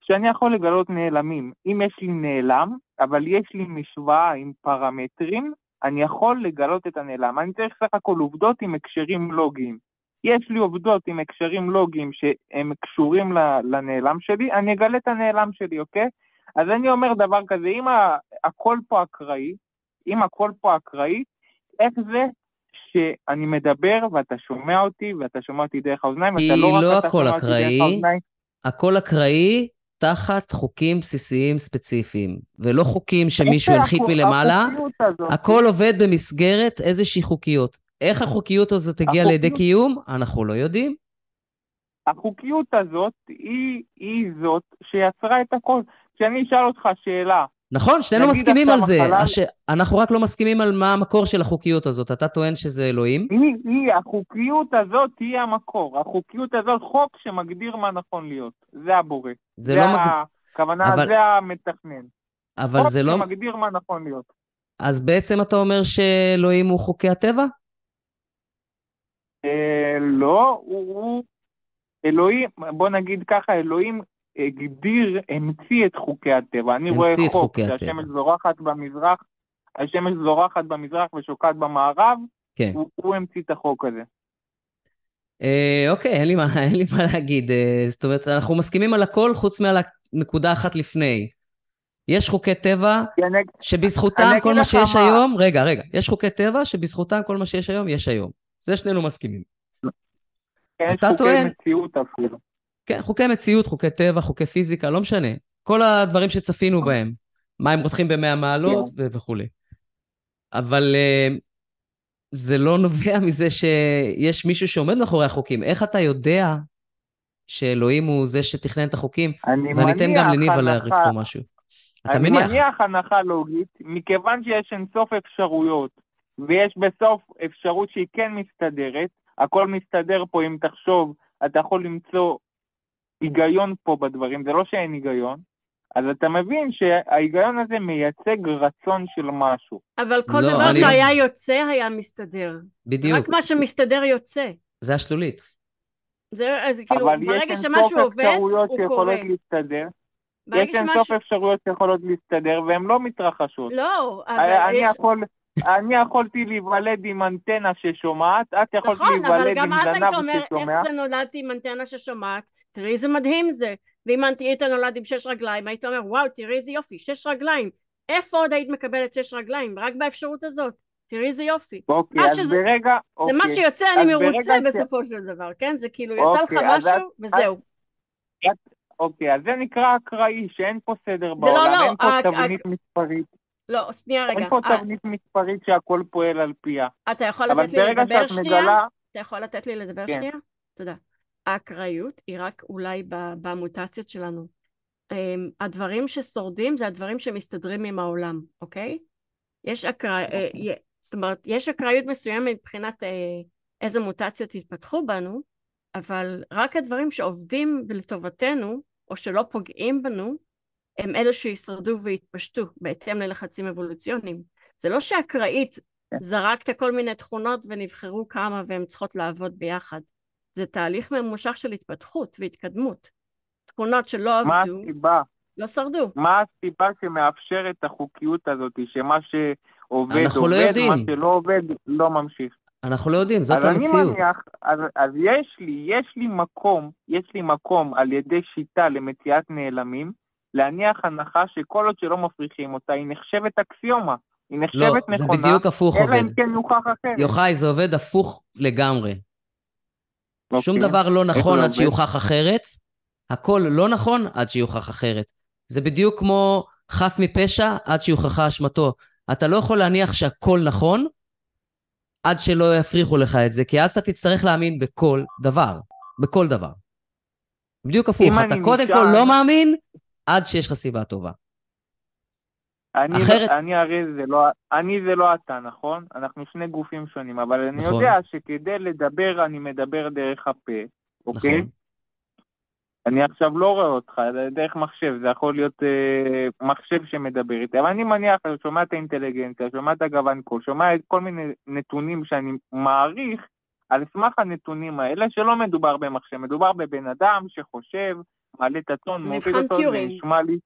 שאני יכול לגלות נעלמים. אם יש לי נעלם, אבל יש לי משוואה עם פרמטרים, אני יכול לגלות את הנעלם. אני צריך סך הכל עובדות עם הקשרים לוגיים. יש לי עובדות עם הקשרים לוגיים שהם קשורים לנעלם שלי, אני אגלה את הנעלם שלי, אוקיי? אז אני אומר דבר כזה, אם הכל פה אקראי, אם הכל פה אקראי, איך זה שאני מדבר ואתה שומע אותי ואתה שומע אותי דרך האוזניים, ואתה לא רק לא אתה שומע אותי. דרך האוזניים, הכל אקראי תחת חוקים בסיסיים ספציפיים, ולא חוקים שמישהו הנחית מלמעלה. הכל עובד במסגרת איזושהי חוקיות. איך החוקיות הזאת לידי החוקיות- קיום? אנחנו לא יודעים. החוקיות הזאת היא, היא זאת שיצרה את הכל. כשאני אשאל אותך שאלה, נכון, שנינו מסכימים על זה. החלל- הש... אנחנו רק לא מסכימים על מה המקור של החוקיות הזאת. אתה טוען שזה אלוהים? היא, היא, החוקיות הזאת היא המקור. החוקיות הזאת, חוק שמגדיר מה נכון להיות. זה הבורא. זה לא מג... הכוונה, אבל- זה המתכנן. אבל חוק זה לא... שמגדיר מה נכון להיות. אז בעצם אתה אומר שאלוהים הוא חוקי הטבע? אה, לא, הוא, הוא... אלוהים, בוא נגיד ככה, אלוהים הגדיר, המציא את חוקי הטבע. אני רואה חוק. שהשמש זורחת במזרח, השמש זורחת במזרח ושוקעת במערב, כן. הוא, הוא המציא את החוק הזה. אה, אוקיי, אין לי, מה, אין לי מה להגיד. אה, זאת אומרת, אנחנו מסכימים על הכל חוץ מעל הנקודה אחת לפני. יש חוקי טבע שבזכותם כל מה שיש מה. היום, רגע, רגע, יש חוקי טבע שבזכותם כל מה שיש היום, יש היום. זה שנינו מסכימים. יש אתה חוקי טוען- מציאות אפילו. כן, חוקי מציאות, חוקי טבע, חוקי פיזיקה, לא משנה. כל הדברים שצפינו בהם. מים רותחים במאה מעלות ו- וכולי. אבל אה, זה לא נובע מזה שיש מישהו שעומד מאחורי החוקים. איך אתה יודע שאלוהים הוא זה שתכנן את החוקים? אני ואני אתן גם לניבה הנחה- פה משהו. אתה אני מניח? מניח הנחה לוגית, מכיוון שיש אינסוף אפשרויות, ויש בסוף אפשרות שהיא כן מסתדרת, הכל מסתדר פה אם תחשוב, אתה יכול למצוא היגיון פה בדברים, זה לא שאין היגיון, אז אתה מבין שההיגיון הזה מייצג רצון של משהו. אבל כל לא, דבר אני- שהיה יוצא היה מסתדר. בדיוק. רק מה שמסתדר יוצא. זה השלולית. זה, אז כאילו, אבל ברגע יש שמשהו עובד, אפשרויות הוא קורה. שיכולות להסתדר. יש אינסוף שמשהו... אפשרויות שיכולות להסתדר והן לא מתרחשות. לא, אז אני יש... יכול... אני יכולתי להיוולד עם אנטנה ששומעת, את יכולת נכון, אבל להיוולד גם עם אז היית זנב אומר, איך ששומע. זה נולדתי עם אנטנה ששומעת, תראי איזה מדהים זה. ואם היית נולד עם שש רגליים, היית אומר, וואו, תראי איזה יופי, שש רגליים. איפה עוד היית מקבלת שש רגליים? רק באפשרות הזאת. תראי איזה יופי. אוקיי, אז שזה- ברגע... זה אוקיי. מה שיוצא, אני מרוצה ש- בסופו של דבר, כן? זה כאילו, יצא לך אוקיי, אז משהו, את- וזהו. אוקיי, אז זה נקרא אקראי, שאין פה סדר לא, בעולם, לא, אין פה תבנית מספרית, לא, שנייה רגע. אין פה אה, תבנית מספרית שהכל פועל על פיה. אתה יכול לתת לי לדבר שנייה? מגלה... אתה יכול לתת לי לדבר כן. שנייה? תודה. האקראיות היא רק אולי במוטציות שלנו. אמ, הדברים ששורדים זה הדברים שמסתדרים עם העולם, אוקיי? יש אקראי... אה, י- זאת אומרת, יש אקראיות מסוימת מבחינת אה, איזה מוטציות התפתחו בנו, אבל רק הדברים שעובדים לטובתנו, או שלא פוגעים בנו, הם אלו שישרדו ויתפשטו בהתאם ללחצים אבולוציוניים. זה לא שאקראית כן. זרקת כל מיני תכונות ונבחרו כמה והן צריכות לעבוד ביחד. זה תהליך ממושך של התפתחות והתקדמות. תכונות שלא מה עבדו, הסיבה? לא שרדו. מה הסיבה שמאפשרת את החוקיות הזאת, שמה שעובד אנחנו לא עובד. מה שלא עובד לא ממשיך. אנחנו לא יודעים, זאת אז אני המציאות. מניח, אז, אז יש לי, יש לי מקום, יש לי מקום על ידי שיטה למציאת נעלמים, להניח הנחה שכל עוד שלא מפריחים אותה, היא נחשבת אקסיומה. היא לא, נחשבת זה נכונה, בדיוק הפוך אלא עובד. אם כן יוכח אחרת. יוחאי, זה עובד הפוך לגמרי. שום אוקיי. דבר לא נכון זה עד? שיוכח אחרת, הכל לא נכון עד שיוכח אחרת. זה בדיוק כמו חף מפשע עד שיוכחה אשמתו. אתה לא יכול להניח שהכל נכון עד שלא יפריחו לך את זה, כי אז אתה תצטרך להאמין בכל דבר. בכל דבר. בדיוק הפוך, אתה קודם נשען- כל לא מאמין עד שיש לך סיבה טובה. אני, אחרת- אני הרי זה לא, אני זה לא אתה, נכון? אנחנו שני גופים שונים, אבל אני נכון. יודע שכדי לדבר, אני מדבר דרך הפה, אוקיי? נכון. אני עכשיו לא רואה אותך, דרך מחשב, זה יכול להיות אה, מחשב שמדבר איתי, אבל אני מניח, אני שומע את האינטליגנציה, שומע את הגוון קול, שומע את כל מיני נתונים שאני מעריך, על סמך הנתונים האלה, שלא מדובר במחשב, מדובר בבן אדם שחושב, מעלה את הטון, מוביל אותו, זה טיורינג. נשמע לי,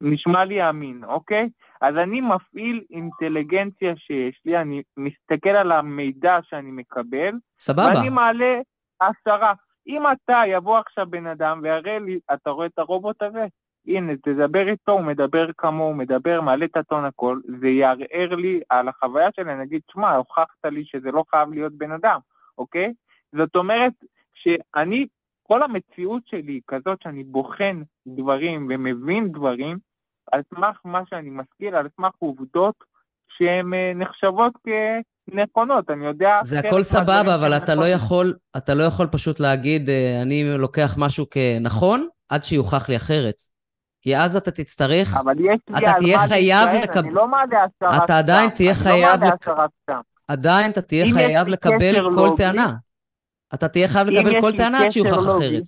נשמע לי אמין, אוקיי? אז אני מפעיל אינטליגנציה שיש לי, אני מסתכל על המידע שאני מקבל, סבבה. ואני מעלה עשרה. אם אתה, יבוא עכשיו בן אדם ויראה לי, אתה רואה את הרובוט הזה? הנה, תדבר איתו, הוא מדבר כמוהו, הוא מדבר, מעלה את הטון הכל, זה יערער לי על החוויה שלי, אני אגיד, שמע, הוכחת לי שזה לא חייב להיות בן אדם, אוקיי? זאת אומרת שאני, כל המציאות שלי היא כזאת שאני בוחן דברים ומבין דברים, על סמך מה שאני משכיל, על סמך עובדות שהן אה, נחשבות כנכונות, אני יודע... זה הכל סבבה, אבל אתה לא נכונים. יכול, אתה לא יכול פשוט להגיד, אה, אני לוקח משהו כנכון, עד שיוכח לי אחרת. כי אז אתה תצטרך, אבל יש לי אתה תהיה חייב להישען, לקב- אני לא מעלה עשרה אתה עדיין סתם, תהיה אני חייב לא מעלה עשרה סתם. עדיין אתה תהיה חייב לקבל כל טענה. אתה תהיה חייב לקבל כל טענה עד קשר שיוכח לוגי, אחרת.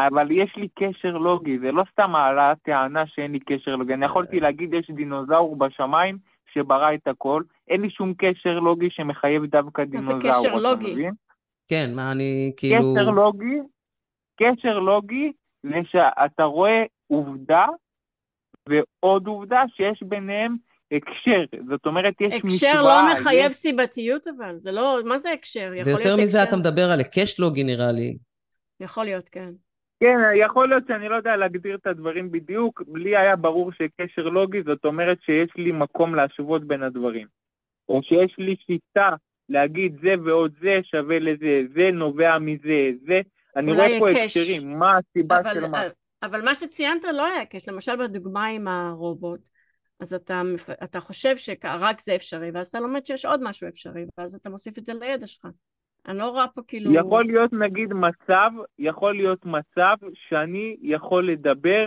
אבל יש לי קשר לוגי, זה לא סתם העלאת טענה שאין לי קשר לוגי. אני יכולתי להגיד, יש דינוזאור בשמיים שברא את הכל, אין לי שום קשר לוגי שמחייב דווקא מה זה דינוזאור, קשר אתה לוגי? מבין? כן, מה אני כאילו... קשר לוגי, קשר לוגי זה שאתה רואה עובדה ועוד עובדה שיש ביניהם הקשר, זאת אומרת יש משוואה. הקשר לא יש- מחייב סיבתיות אבל, זה לא, מה זה הקשר? ויותר מזה הקשר. אתה מדבר על היקש לוגי נראה לי. יכול להיות, כן. כן, יכול להיות שאני לא יודע להגדיר את הדברים בדיוק, לי היה ברור שקשר לוגי זאת אומרת שיש לי מקום להשוות בין הדברים. או שיש לי שיטה להגיד זה ועוד זה שווה לזה, זה נובע מזה, זה, אני רואה פה. הקשרים, מה הסיבה אבל, של מה. אבל מה שציינת לא היה הקש, למשל בדוגמה עם הרובוט, אז אתה, אתה חושב שרק זה אפשרי, ואז אתה לומד שיש עוד משהו אפשרי, ואז אתה מוסיף את זה לידע שלך. אני לא רואה פה כאילו... יכול להיות נגיד מצב, יכול להיות מצב שאני יכול לדבר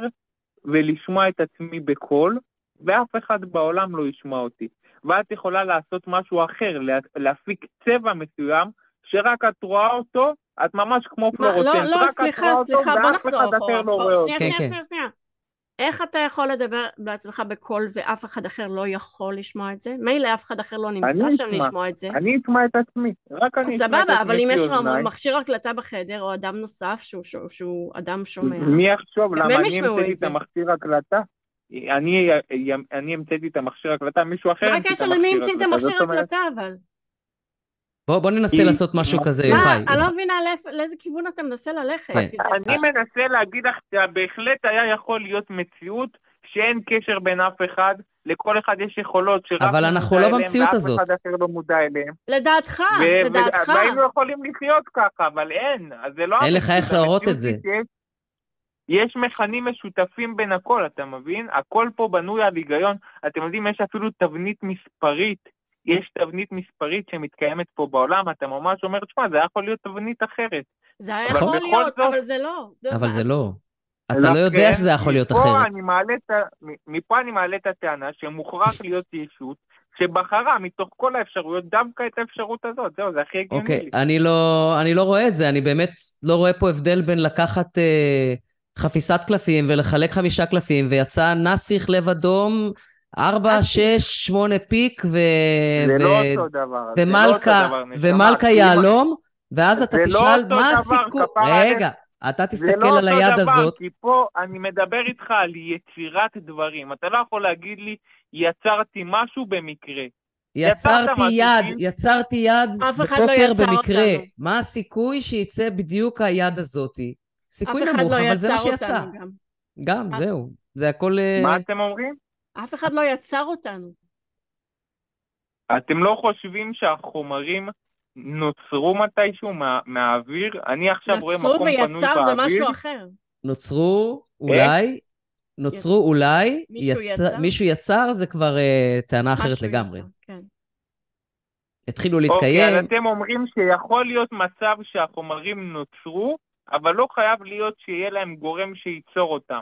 ולשמוע את עצמי בקול, ואף אחד בעולם לא ישמע אותי. ואת יכולה לעשות משהו אחר, לה- להפיק צבע מסוים, שרק את רואה אותו, את ממש כמו מה, פלורוסנט, לא, לא, סליחה, סליחה, בוא ואף נחזור אחד אחר אחורה. לא בוא, רואה אותו. שנייה, כן, שנייה, כן. שנייה, שנייה. איך אתה יכול לדבר בעצמך בקול ואף אחד אחר לא יכול לשמוע את זה? מילא אף אחד אחר לא נמצא שם אשמע. לשמוע את זה. אני אשמע את עצמי, רק אני אשמע את סבבה, אבל עצמי אם יש אוזניי. מכשיר הקלטה בחדר, או אדם נוסף שהוא, שהוא, שהוא אדם שומע, מי יחשוב? למה אני המצאתי את. המכשיר הקלטה? אני המצאתי את המכשיר הקלטה, מישהו אחר מה המציא את הקשר למי המכשיר המציא את הקלטה. המכשיר הקלטה אבל? בוא, בוא ננסה כי- לעשות משהו מה- כזה, מה, יוחאי. אני לא מבינה לאיזה כיוון אתה מנסה ללכת. כן. אני מנסה להגיד לך שבהחלט היה יכול להיות מציאות שאין קשר בין אף אחד, לכל אחד יש יכולות שרק אבל אנחנו לא אליהם במציאות ואף הזאת. אחד אחר לא מודע אליהם. לדעתך, ו- לדעתך. והיינו יכולים לחיות ככה, אבל אין, אז זה לא... אין לך. איך להראות את זה. היא שיש- יש מכנים משותפים בין הכל, אתה מבין? הכל פה בנוי על היגיון. אתם יודעים, יש אפילו תבנית מספרית. יש תבנית מספרית שמתקיימת פה בעולם, אתה ממש אומר, תשמע, זה היה יכול להיות תבנית אחרת. זה היה יכול להיות, זאת- אבל זה לא. אבל זה לא. אתה לא יודע שזה יכול להיות אחרת. אני את מפה אני מעלה את הטענה שמוכרח להיות ישות שבחרה מתוך כל האפשרויות דווקא את האפשרות הזאת. זהו, זה הכי הגיוני אוקיי, לי. אני לא, אני לא רואה את זה, אני באמת לא רואה פה הבדל בין לקחת אה, חפיסת קלפים ולחלק חמישה קלפים, ויצא נסיך לב אדום, ארבע. שש, שמונה פיק, ו... זה ו... לא אותו דבר. זה לא ומלכה, אותו דבר. ומלכה כי אם- יהלום, ואז אתה זה לא תשאל אותו מה דבר, הסיכוי... רגע, אתה תסתכל לא על היד דבר, הזאת, כי פה אני מדבר איתך על יצירת דברים. אתה לא יכול להגיד לי, יצרתי משהו במקרה. יצרת יצרתי יד, יצרתי יד לא בפוקר יצר במקרה. אותנו. מה הסיכוי שיצא בדיוק היד הזאתי? סיכוי נמוך, לא אבל זה מה שיצא. גם. גם, זהו. זה הכל... אה, מה אתם אומרים? אף אחד לא יצר אותנו. אתם לא חושבים שהחומרים נוצרו מתישהו מה, מהאוויר? אני עכשיו רואה מקום פנוי ויצר זה באוויר. משהו אחר. נוצרו, אולי, נוצרו אולי, מישהו יצ- יצר? מישהו יצר, זה כבר אה, טענה אחרת לגמרי. יצר, כן. התחילו אוקיי, להתקיים, אז אתם אומרים שיכול להיות מצב שהחומרים נוצרו, אבל לא חייב להיות שיהיה להם גורם שייצור אותם.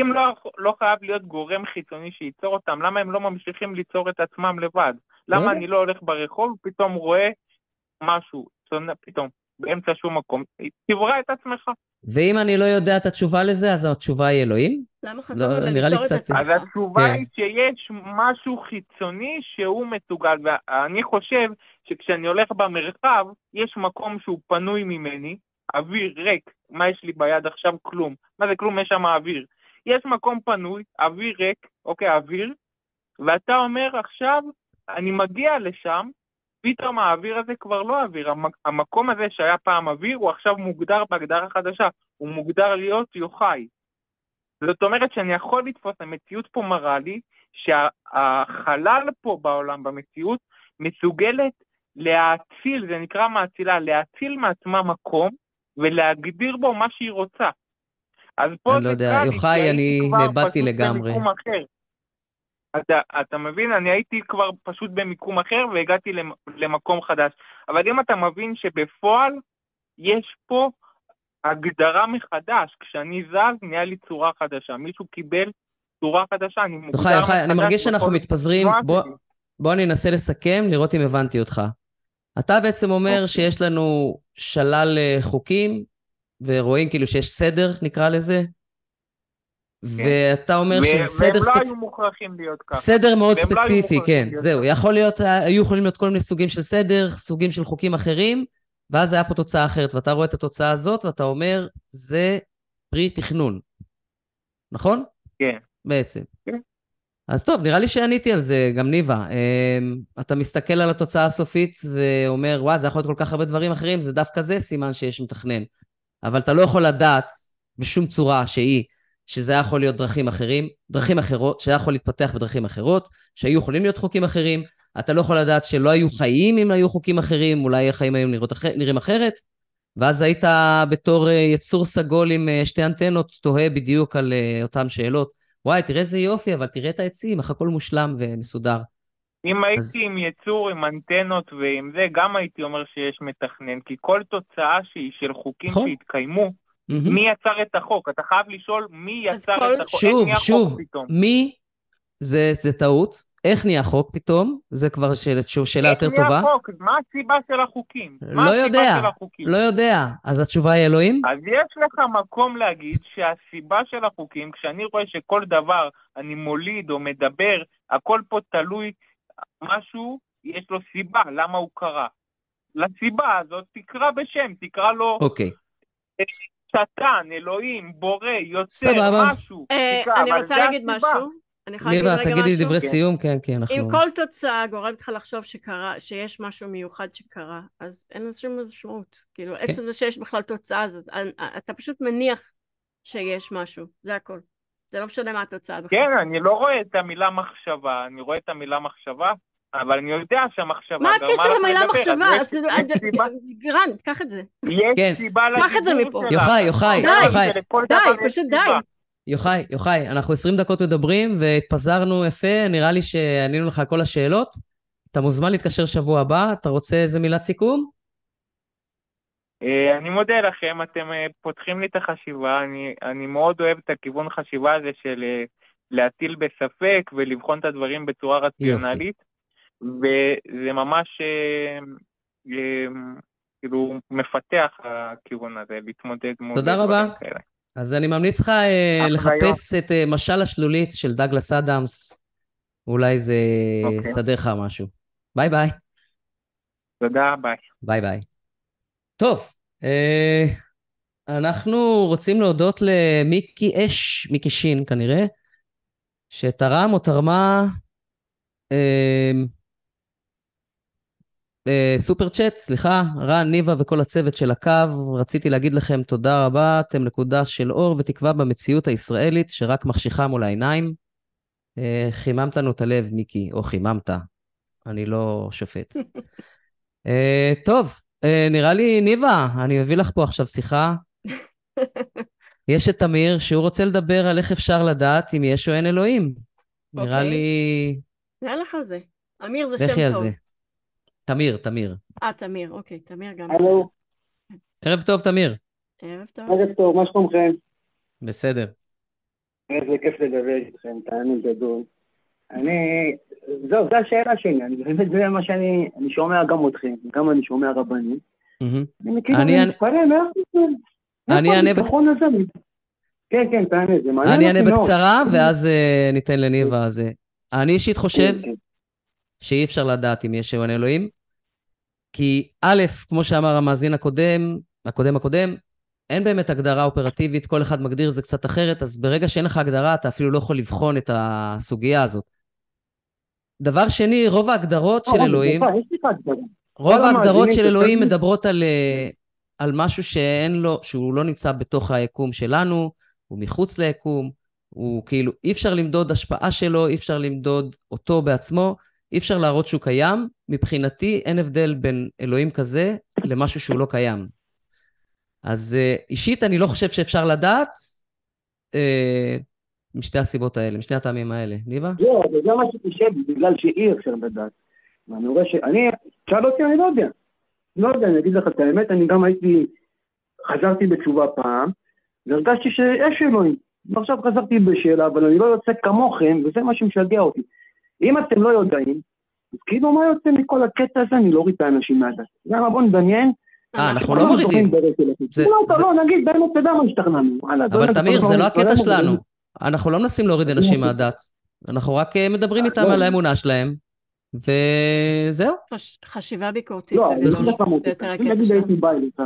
אם לא, לא חייב להיות גורם חיצוני שייצור אותם, למה הם לא ממשיכים ליצור את עצמם לבד? לא למה יודע. אני לא הולך ברחוב, פתאום רואה משהו, צונ- פתאום, באמצע שום מקום, תברא את עצמך. ואם אני לא יודע את התשובה לזה, אז התשובה היא אלוהים? למה חזרנו לא, נראה לי לליצור את קצת- אז עצמך? התשובה כן. היא שיש משהו חיצוני שהוא מסוגל, ואני חושב שכשאני הולך במרחב, יש מקום שהוא פנוי ממני, אוויר ריק, מה יש לי ביד עכשיו? כלום. מה זה כלום? יש שם אוויר. יש מקום פנוי, אוויר ריק, אוקיי, אוויר, ואתה אומר עכשיו, אני מגיע לשם, פתאום האוויר הזה כבר לא אוויר, המ- המקום הזה שהיה פעם אוויר, הוא עכשיו מוגדר בהגדרה חדשה, הוא מוגדר להיות יוחאי. זאת אומרת שאני יכול לתפוס, המציאות פה מראה לי שהחלל פה בעולם, במציאות, מסוגלת להאציל, זה נקרא מאצילה, להאציל מעצמה מקום ולהגדיר בו מה שהיא רוצה. אז פה אני לא זה יודע, קל לי, יוחאי, אני נאבדתי לגמרי. אתה, אתה מבין? אני הייתי כבר פשוט במיקום אחר והגעתי למ, למקום חדש. אבל אם אתה מבין שבפועל יש פה הגדרה מחדש, כשאני זז נהיה לי צורה חדשה. מישהו קיבל צורה חדשה, אני מוגדר יוחאי, יוחאי, אני מרגיש שאנחנו מתפזרים. בוא-. בוא אני אנסה לסכם, לראות אם הבנתי אותך. אתה בעצם אומר אוקיי. שיש לנו שלל אה, חוקים, ורואים כאילו שיש סדר, נקרא לזה, ואתה אומר ו- שזה סדר והם לא ספציפי. היו מוכרחים להיות ככה. סדר מאוד והם לא ספציפי, כן, זהו. ככה. יכול להיות, היו יכולים להיות כל מיני סוגים של סדר, סוגים של חוקים אחרים, ואז היה פה תוצאה אחרת, ואתה רואה את התוצאה הזאת, ואתה אומר, זה פרי תכנון. נכון? כן. בעצם. כן. אז טוב, נראה לי שעניתי על זה, גם ניבה. אמ, אתה מסתכל על התוצאה הסופית ואומר, וואה, זה יכול להיות כל כך הרבה דברים אחרים, זה דווקא זה סימן שיש מתכנן. אבל אתה לא יכול לדעת בשום צורה שהיא, שזה היה יכול להיות דרכים אחרים, דרכים אחרות, שהיה יכול להתפתח בדרכים אחרות, שהיו יכולים להיות חוקים אחרים. אתה לא יכול לדעת שלא היו חיים אם היו חוקים אחרים, אולי החיים היו נראות אחר, נראים אחרת. ואז היית בתור אה, יצור סגול עם אה, שתי אנטנות, תוהה בדיוק על אה, אותן שאלות. וואי, תראה איזה יופי, אבל תראה את העצים, איך הכל מושלם ומסודר. אם הייתי אז- עם יצור, עם אנטנות ועם זה, גם הייתי אומר שיש מתכנן, כי כל תוצאה שהיא של חוקים נכון. שהתקיימו, מהמם. מי יצר את החוק? אתה חייב לשאול מי יצר כל- את החוק. שוב, איך נהיה שוב, חוק פתאום? מי זה, זה טעות, איך נהיה חוק פתאום? זה כבר שאלה, שאלה יותר טובה. איך נהיה חוק? מה הסיבה של החוקים? לא יודע, לא יודע. אז התשובה היא אלוהים? אז יש לך מקום להגיד שהסיבה של החוקים, כשאני רואה שכל דבר אני מוליד או מדבר, הכל פה תלוי משהו, יש לו סיבה למה הוא קרה. לסיבה הזאת תקרא בשם, תקרא לו... אוקיי. שטן, אלוהים, בורא, יוצר, סבבה. משהו. אה, אני רוצה להגיד משהו. אני יכולה להגיד רגע משהו? ניבה, תגידי דברי כן. סיום, כן, כן, אנחנו... אם כל תוצאה גורמת לך לחשוב שקרה, שיש משהו מיוחד שקרה, אז אין לזה שום משמעות. כאילו, כן. עצם זה שיש בכלל תוצאה, אז אתה פשוט מניח שיש משהו, זה הכל. זה לא משנה מה התוצאה בכלל. כן, אני לא רואה את המילה מחשבה, אני רואה את המילה מחשבה, אבל אני יודע שהמחשבה... מה הקשר למילה מחשבה? גרן, קח את זה. יש כן. סיבה לדיבור קח את זה מפה. יוחאי, יוחאי, יוחאי. די, פשוט די. יוחאי, יוחאי, אנחנו 20 דקות מדברים והתפזרנו יפה, נראה לי שענינו לך על כל השאלות. אתה מוזמן להתקשר שבוע הבא, אתה רוצה איזה מילת סיכום? אה, אני מודה לכם, אתם אה, פותחים לי את החשיבה, אני, אני מאוד אוהב את הכיוון חשיבה הזה של אה, להטיל בספק ולבחון את הדברים בצורה רציונלית, וזה ממש כאילו מפתח הכיוון הזה, להתמודד מול... תודה רבה. כאלה. אז אני ממליץ לך לחפש את אה, משל השלולית של דגלס אדמס, אולי זה אוקיי. יסדר לך משהו. ביי ביי. תודה, ביי. ביי ביי. טוב, אה, אנחנו רוצים להודות למיקי אש, מיקי שין כנראה, שתרם או תרמה אה, סופר צ'אט, סליחה, רן, ניבה וכל הצוות של הקו, רציתי להגיד לכם תודה רבה, אתם נקודה של אור ותקווה במציאות הישראלית שרק מחשיכה מול העיניים. אה, חיממת לנו את הלב, מיקי, או חיממת, אני לא שופט. אה, טוב, נראה לי, ניבה, אני מביא לך פה עכשיו שיחה. יש את אמיר, שהוא רוצה לדבר על איך אפשר לדעת אם יש או אין אלוהים. נראה אוקיי. לי... נראה לך זה. אמיר זה שם טוב. לכי על זה. תמיר, תמיר. אה, תמיר, אוקיי, תמיר גם בסדר. ערב טוב, תמיר. ערב טוב. ערב טוב, מה שלומכם? בסדר. איזה כיף לדבר איתכם, תענוג גדול. אני, זהו, זו השאלה שלי, אני באמת, זה מה שאני, אני שומע גם אתכם, גם אני שומע רבנים. אני מכיר, אני מתפלא, אני אענה בקצרה. כן, כן, תענה, זה מעניין אני אענה בקצרה, ואז אה, ניתן לניבה. אני אישית חושב כן, כן. שאי אפשר לדעת אם יש שם אלוהים. כי א', כמו שאמר המאזין הקודם, הקודם הקודם, אין באמת הגדרה אופרטיבית, כל אחד מגדיר זה קצת אחרת, אז ברגע שאין לך הגדרה, אתה אפילו לא יכול לבחון את הסוגיה הזאת. דבר שני, רוב ההגדרות של אלוהים, רוב ההגדרות של אלוהים מדברות על, אה, על משהו שאין לו, שהוא לא נמצא בתוך היקום שלנו, הוא מחוץ ליקום, הוא כאילו, אי אפשר למדוד השפעה שלו, אי אפשר למדוד אותו בעצמו, אי אפשר להראות שהוא קיים. מבחינתי אין הבדל בין אלוהים כזה למשהו שהוא לא קיים. אז אישית אני לא חושב שאפשר לדעת uh, משתי הסיבות האלה, משני הטעמים האלה. ניבה? לא, זה מה שקשה בגלל שאי אפשר לדעת. ואני רואה ש... אני, שאל אותי, אני לא יודע. לא יודע, אני אגיד לך את האמת, אני גם הייתי, חזרתי בתשובה פעם, והרגשתי שיש אלוהים. ועכשיו חזרתי בשאלה, אבל אני לא יוצא כמוכם, וזה מה שמשגע אותי. אם אתם לא יודעים, אז כאילו מה יוצא מכל הקטע הזה? אני לא אוריד את האנשים מהדת. למה בוא נדמיין. אה, אנחנו לא מורידים. לא, לא, נגיד באמת, אתה יודע מה השתכנענו. אבל תמיר, זה לא הקטע שלנו. אנחנו לא מנסים להוריד אנשים מהדת. אנחנו רק אה, מדברים איתם על האמונה שלהם, וזהו. חשיבה ביקורתית. לא, אני חושב לך מוטי. אם נגיד הייתי בא אליך,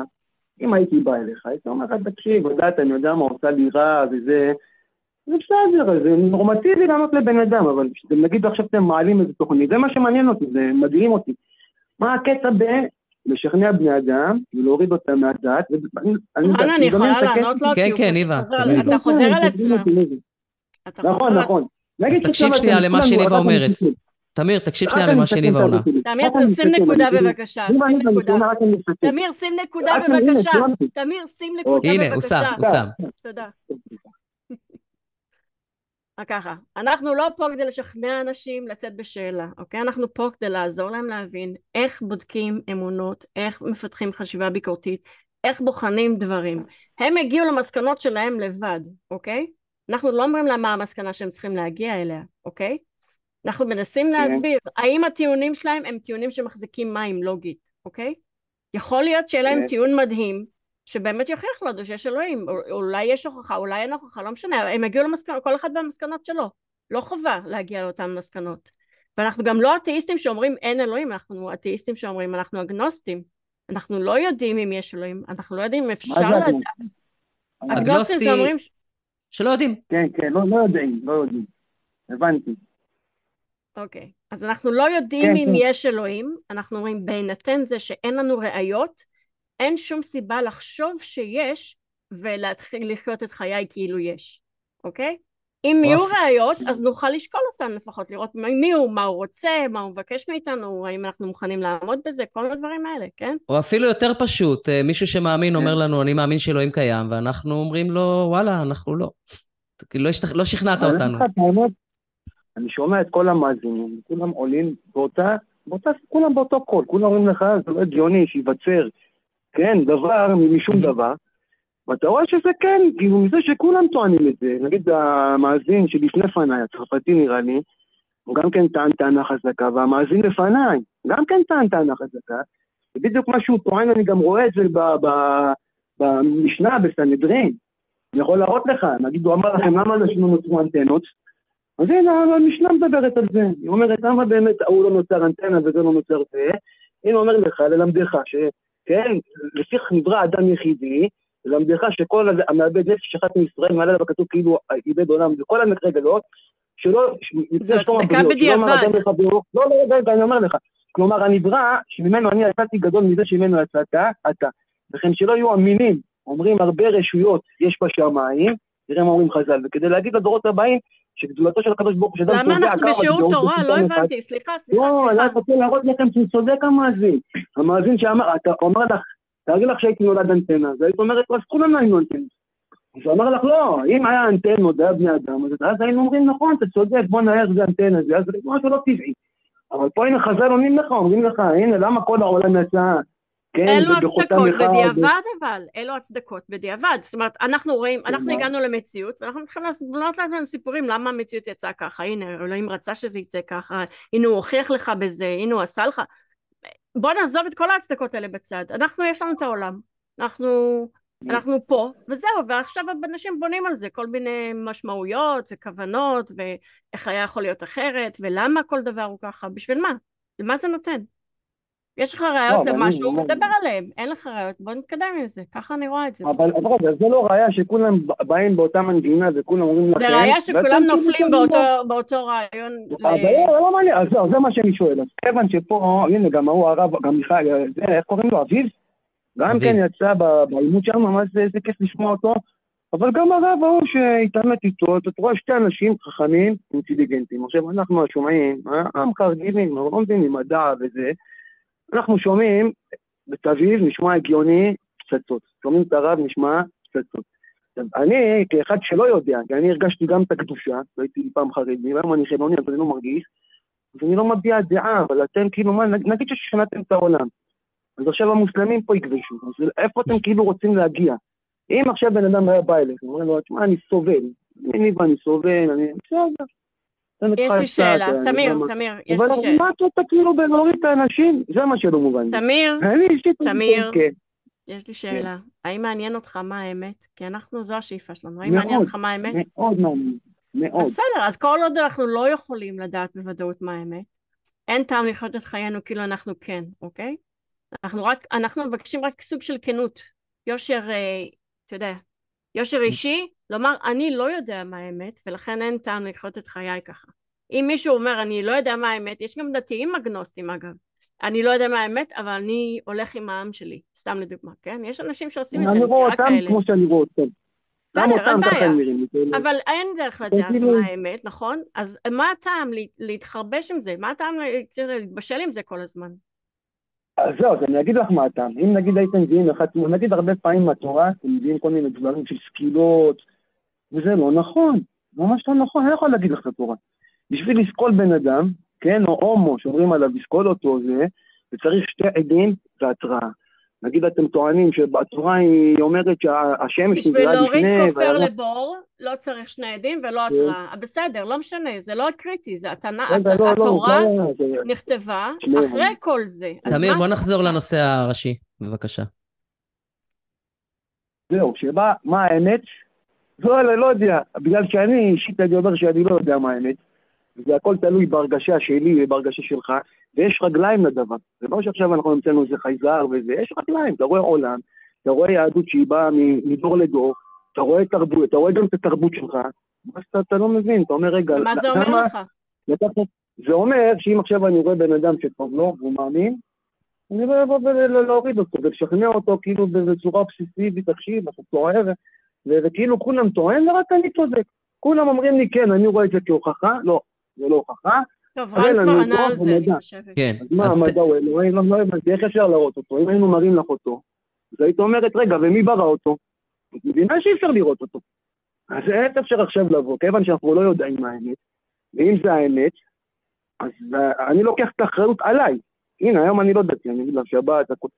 אם הייתי בא אליך, הייתי אומר לך, תקשיב, יודעת, אני יודע מה עושה לי רע וזה, זה בסדר, זה נורמטיבי לענות לבן אדם, אבל נגיד עכשיו אתם מעלים איזה תוכנית, זה מה שמעניין אותי, זה מדהים אותי. מה הקטע ב... לשכנע בני אדם ולהוריד אותם מהדת. אנה, אני יכולה לענות לו? כן, כן, ניבה. אתה חוזר על עצמך. נכון, נכון. תקשיב שנייה למה שניבה אומרת. תמיר, תקשיב שנייה למה שניבה עונה. תמיר, שים נקודה בבקשה. תמיר, שים נקודה בבקשה. תמיר, שים נקודה בבקשה. הנה, הוא שם, הוא שם. תודה. ככה, אנחנו לא פה כדי לשכנע אנשים לצאת בשאלה, אוקיי? אנחנו פה כדי לעזור להם להבין איך בודקים אמונות, איך מפתחים חשיבה ביקורתית, איך בוחנים דברים. הם הגיעו למסקנות שלהם לבד, אוקיי? אנחנו לא אומרים להם מה המסקנה שהם צריכים להגיע אליה, אוקיי? אנחנו מנסים כן. להסביר, האם הטיעונים שלהם הם טיעונים שמחזיקים מים לוגית, אוקיי? יכול להיות שיהיה להם כן. טיעון מדהים, שבאמת יוכיח לנו שיש אלוהים, או- אולי יש הוכחה, אולי אין הוכחה, לא משנה, הם יגיעו למסקנות, כל אחד במסקנות שלו. לא חובה להגיע לאותן מסקנות. ואנחנו גם לא אתאיסטים שאומרים אין אלוהים, אנחנו אתאיסטים שאומרים אנחנו אגנוסטים. אנחנו לא יודעים אם יש אלוהים, אנחנו לא יודעים אם אפשר לדעת. אגנוסטי? אגנוסטים זה אומרים, שלא יודעים. כן, כן, לא, לא יודעים, לא יודעים. הבנתי. אוקיי, אז אנחנו לא יודעים כן, אם כן. יש אלוהים, אנחנו אומרים בהינתן זה שאין לנו ראיות, אין שום סיבה לחשוב שיש ולהתחיל לחיות את חיי כאילו יש, אוקיי? אם יהיו. ראיות, אז נוכל לשקול אותן לפחות, לראות מי הוא, מה הוא רוצה, מה הוא מבקש מאיתנו, האם אנחנו מוכנים לעמוד בזה, כל הדברים האלה, כן? או אפילו יותר פשוט, אה, מישהו שמאמין אומר כן. לנו, אני מאמין שאלוהים קיים, ואנחנו אומרים לו, וואלה, אנחנו לא. כאילו, לא השתכ- לא שכנעת אותנו. אני שומע את כל המאזינים, כולם עולים באותה, באותה, כולם באותו קול, כולם אומרים לך, זה לא הגיוני שייווצר, כן, דבר משום Mhm. דבר, ואתה רואה שזה כן, כאילו מזה שכולם טוענים את זה, נגיד המאזין שלפני פניי, הצרפתי נראה לי, הוא גם כן טען טענה חזקה, והמאזין לפניי, גם כן טען טענה חזקה, ובדיוק מה שהוא טוען, אני גם רואה את זה ב- ב- במשנה, בסנהדרין. אני יכול להראות לך, נגיד הוא אמר לכם למה אנשים לא נוצרו אנטנות, אז הנה המשנה מדברת על זה, היא אומרת למה באמת ההוא לא נוצר אנטנה וזה לא נוצר? זה, הנה אומר לך, ללמדך, שכן, לפיכך נברא אדם יחידי, ללמדך שכל המאבד נפש אחת מישראל מעלה עליו הכתוב כאילו איבד עולם, וכל המקרה גדול, שלא, זו הצדקה בדיעבד. לא, לא, רגע, אני אומר לך, כלומר הנברא, שממנו אני יצאתי גדול מזה שממנו יצאת, אתה, וכן שלא יהיו המינים, אומרים הרבה רשויות יש בשמיים, תראה מה אומרים חז"ל, וכדי להגיד לדורות הבאים שגדולתו של הקדוש ברוך הוא, שאדם למה אנחנו בשיעור תורה? לא. הבנתי, סליחה, סליחה, לא, סליחה. אני רוצה להראות לכם שהוא צודק המאזין. המאזין שאמר, אתה אומר לך, תארי לך שהייתי נולד אנטנה, אז היית אומרת, אז כולנו היינו אנטנות. אז הוא אמר לך, לא, אם היה אנטנות, זה היה בני אדם, אז היינו אומרים, נכון, אתה צודק, בוא איך זה אנטנה, זה משהו לא טבעי. אבל פה הנה חז"ל עונים לך, אומרים לך, הנה, למה כל העולם יצא, כן, אלו הצדקות בדיעבד אבל, אלו הצדקות בדיעבד. זאת אומרת, אנחנו רואים, אנחנו? הגענו למציאות, ואנחנו מתחילים לבנות לעצמנו סיפורים למה המציאות יצאה ככה, הנה, אלוהים רצה שזה יצא ככה, הנה הוא הוכיח לך בזה, הנה הוא עשה לך. בוא נעזוב את כל ההצדקות האלה בצד. אנחנו, יש לנו את העולם. אנחנו, אנחנו פה, וזהו, ועכשיו אנשים בונים על זה כל מיני משמעויות וכוונות, ואיך היה יכול להיות אחרת, ולמה כל דבר הוא ככה, בשביל מה? למה זה נותן? יש לך ראיות אני למשהו, אומר- מדבר עליהם, אין לך ראיות, בוא נתקדם עם זה, ככה אני רואה את זה. אבל אבל רגע, זה לא ראיה שכולם באים באותה מנגינה וכולם אומרים לכם, זה ראיה שכולם כאילו נופלים באותו- באותו רעיון. אבל לא, לא מעניין, אז זהו, זה מה שאני שואל. אז כיוון שפה, הנה, גם ההוא הרב, גם מיכאל, איך קוראים לו? אביב? גם. כן יצא בעימות שם, ממש זה זה כיף לשמוע אותו. אבל גם הרב ההוא שהתעמת איתו, אתה רואה שתי אנשים חכמים, אינטליגנטים. עכשיו, אנחנו השומעים, אה, עם חרגילים, לא מבינים מדע וזה, אנחנו שומעים את אביב, נשמע הגיוני, פצצות. שומעים את הרב, נשמע פצצות. אני, כאחד שלא יודע, כי אני הרגשתי גם את הקדושה, והייתי לי פעם חרדי, והיום אני חילוני, אז אני לא מרגיש, אז אני לא מביע דעה, אבל אתם כאילו, מה, נג- נגיד ששכנעתם את העולם. אז עכשיו המוסלמים פה יכבשו, אז איפה אתם כאילו רוצים להגיע? אם עכשיו בן אדם היה בא אליך, אומר לו, תשמע, אני סובל, אני ואני סובל, אני... בסדר. יש לי שאלה, תמיר, מה. תמיר, יש אבל לי שאלה. מה אתה כאילו בלהוריד את האנשים? זה מה שלא מובן. תמיר. תמיר. כן. יש לי שאלה. האם מעניין אותך מה האמת? כי אנחנו, זו השאיפה שלנו. האם מאוד. מעניין אותך מה האמת? מאוד מעניין, מאוד. אז בסדר, אז כל עוד אנחנו לא יכולים לדעת בוודאות מה האמת, אין טעם לחיות את חיינו כאילו אנחנו כן, אוקיי? אנחנו רק, אנחנו מבקשים רק סוג של כנות. יושר, אה, אתה יודע, יושר אישי, לומר, אני לא יודע מה האמת, ולכן אין טעם לחיות את חיי ככה. אם מישהו אומר, אני לא יודע מה האמת, יש גם דתיים אגנוסטים אגב. אני לא יודע מה האמת, אבל אני הולך עם העם שלי, סתם לדוגמה, כן? יש אנשים שעושים את זה, אני רואה אותם כאלה. כמו שאני רואה אותם. גם אותם ככה בעיה. הם נראים. כאילו. אבל אין דרך לדעת כאילו- מה האמת, נכון? אז מה הטעם לה- להתחרבש עם זה? מה הטעם לה- להתבשל עם זה כל הזמן? אז זהו, אז אני אגיד לך מה הטעם. אם נגיד הייתם מביאים אחד, נגיד הרבה פעמים מהתורה, אתם מביאים כל מיני דברים של סקילות, וזה לא נכון. ממש לא נכון, אני לא יכול להגיד לך את התורה. בשביל לסקול בן אדם, כן, או הומו, שאומרים עליו לסקול אותו, זה, וצריך שתי עדים והתראה. נגיד אתם טוענים שבתורה היא אומרת שהשמש בשביל נבראה להוריד לפני, כופר והירח- לבור, לא צריך שני עדים ולא כן. התראה. בסדר, לא משנה, זה לא קריטי, זה התנא- לא, לא, התורה לא, זה- נכתבה. אחרי כל זה. תמיר, מה- בוא נחזור לנושא הראשי, בבקשה. זהו, שבא, מה האמת? לא, לא, לא יודע, בגלל שאני אישית אני אומר שאני לא יודע מה האמת. זה הכל תלוי בהרגשה שלי ובהרגשה שלך, ויש רגליים לדבר. זה לא שעכשיו אנחנו המצאנו איזה חייזר וזה, יש רגליים, אתה רואה עולם, אתה רואה יהדות שהיא באה מדור לדור, אתה רואה תרבות, אתה רואה גם את התרבות שלך, אז אתה, אתה לא מבין, אתה אומר, רגע, מה זה אומר לך? זה אומר שאם עכשיו אני רואה בן אדם שטוב לו, והוא מאמין, אני לא אבוא ולהוריד אותו ולשכנע אותו כאילו בצורה אובססיבית, תקשיב, אתה טועה, ו- וכאילו כולם טוען ורק אני צודק. כולם אומרים לי, כן, אני רואה את זה כהוכחה, לא, זה לא הוכחה. טוב, רן כבר ענה על זה, אני. חושבת. כן, אז מה, המדע הוא אלוהים? לא, לא הבנתי, איך אפשר להראות אותו? אם היינו מראים לך אותו, אז היית אומרת, רגע, ומי ברא אותו? את מבינה שאי אפשר לראות אותו. אז איך אפשר עכשיו לבוא, כיוון שאנחנו לא יודעים מה האמת, ואם זה האמת, אז אה, אני לוקח את האחריות עליי. הנה, היום אני לא דתי, אני אגיד לך שבת, הכול.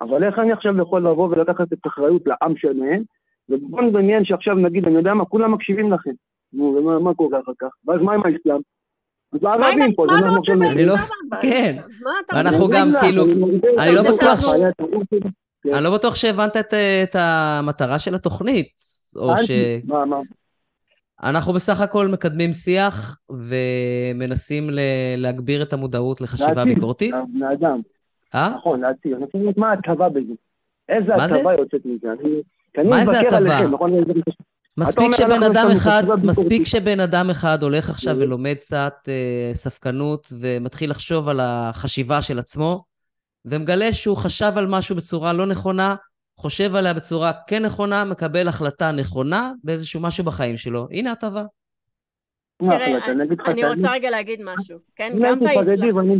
אבל איך אני עכשיו יכול לבוא ולקחת את האחריות לעם שלהם, ובוא נדמיין שעכשיו נגיד, אני יודע מה, כולם מקשיבים לכם. נו, ומה מה קורה אחר כך? ואז מה עם האסלאם? אז מה עם הערבים פה, אתה אנחנו רוצה עכשיו אני לא-? כן. רוצה? גם, כאילו, מבין, אני לא זה בטוח ש-. כן. אני לא בטוח שהבנת את, את המטרה של התוכנית, או ש... מה, מה? אנחנו בסך הכל מקדמים שיח ומנסים ל- להגביר את המודעות לחשיבה להציל, ביקורתית. בני אדם, אה? נכון, להציל. אני רוצה לדעת מה ההטבה בזה. איזה? הטבה יוצאת מזה? מה מבקר הטבה? נכון? מספיק שבן אדם אחד, מספיק. שבן אדם אחד הולך עכשיו. ולומד קצת אה, ספקנות ומתחיל לחשוב על החשיבה של עצמו, ומגלה שהוא חשב על משהו בצורה לא נכונה, חושב עליה בצורה כן נכונה, מקבל החלטה נכונה באיזשהו משהו בחיים שלו. הנה הטבה. תראה? אני. רוצה רגע להגיד משהו, כן? גם חרדי באסלאם. ואני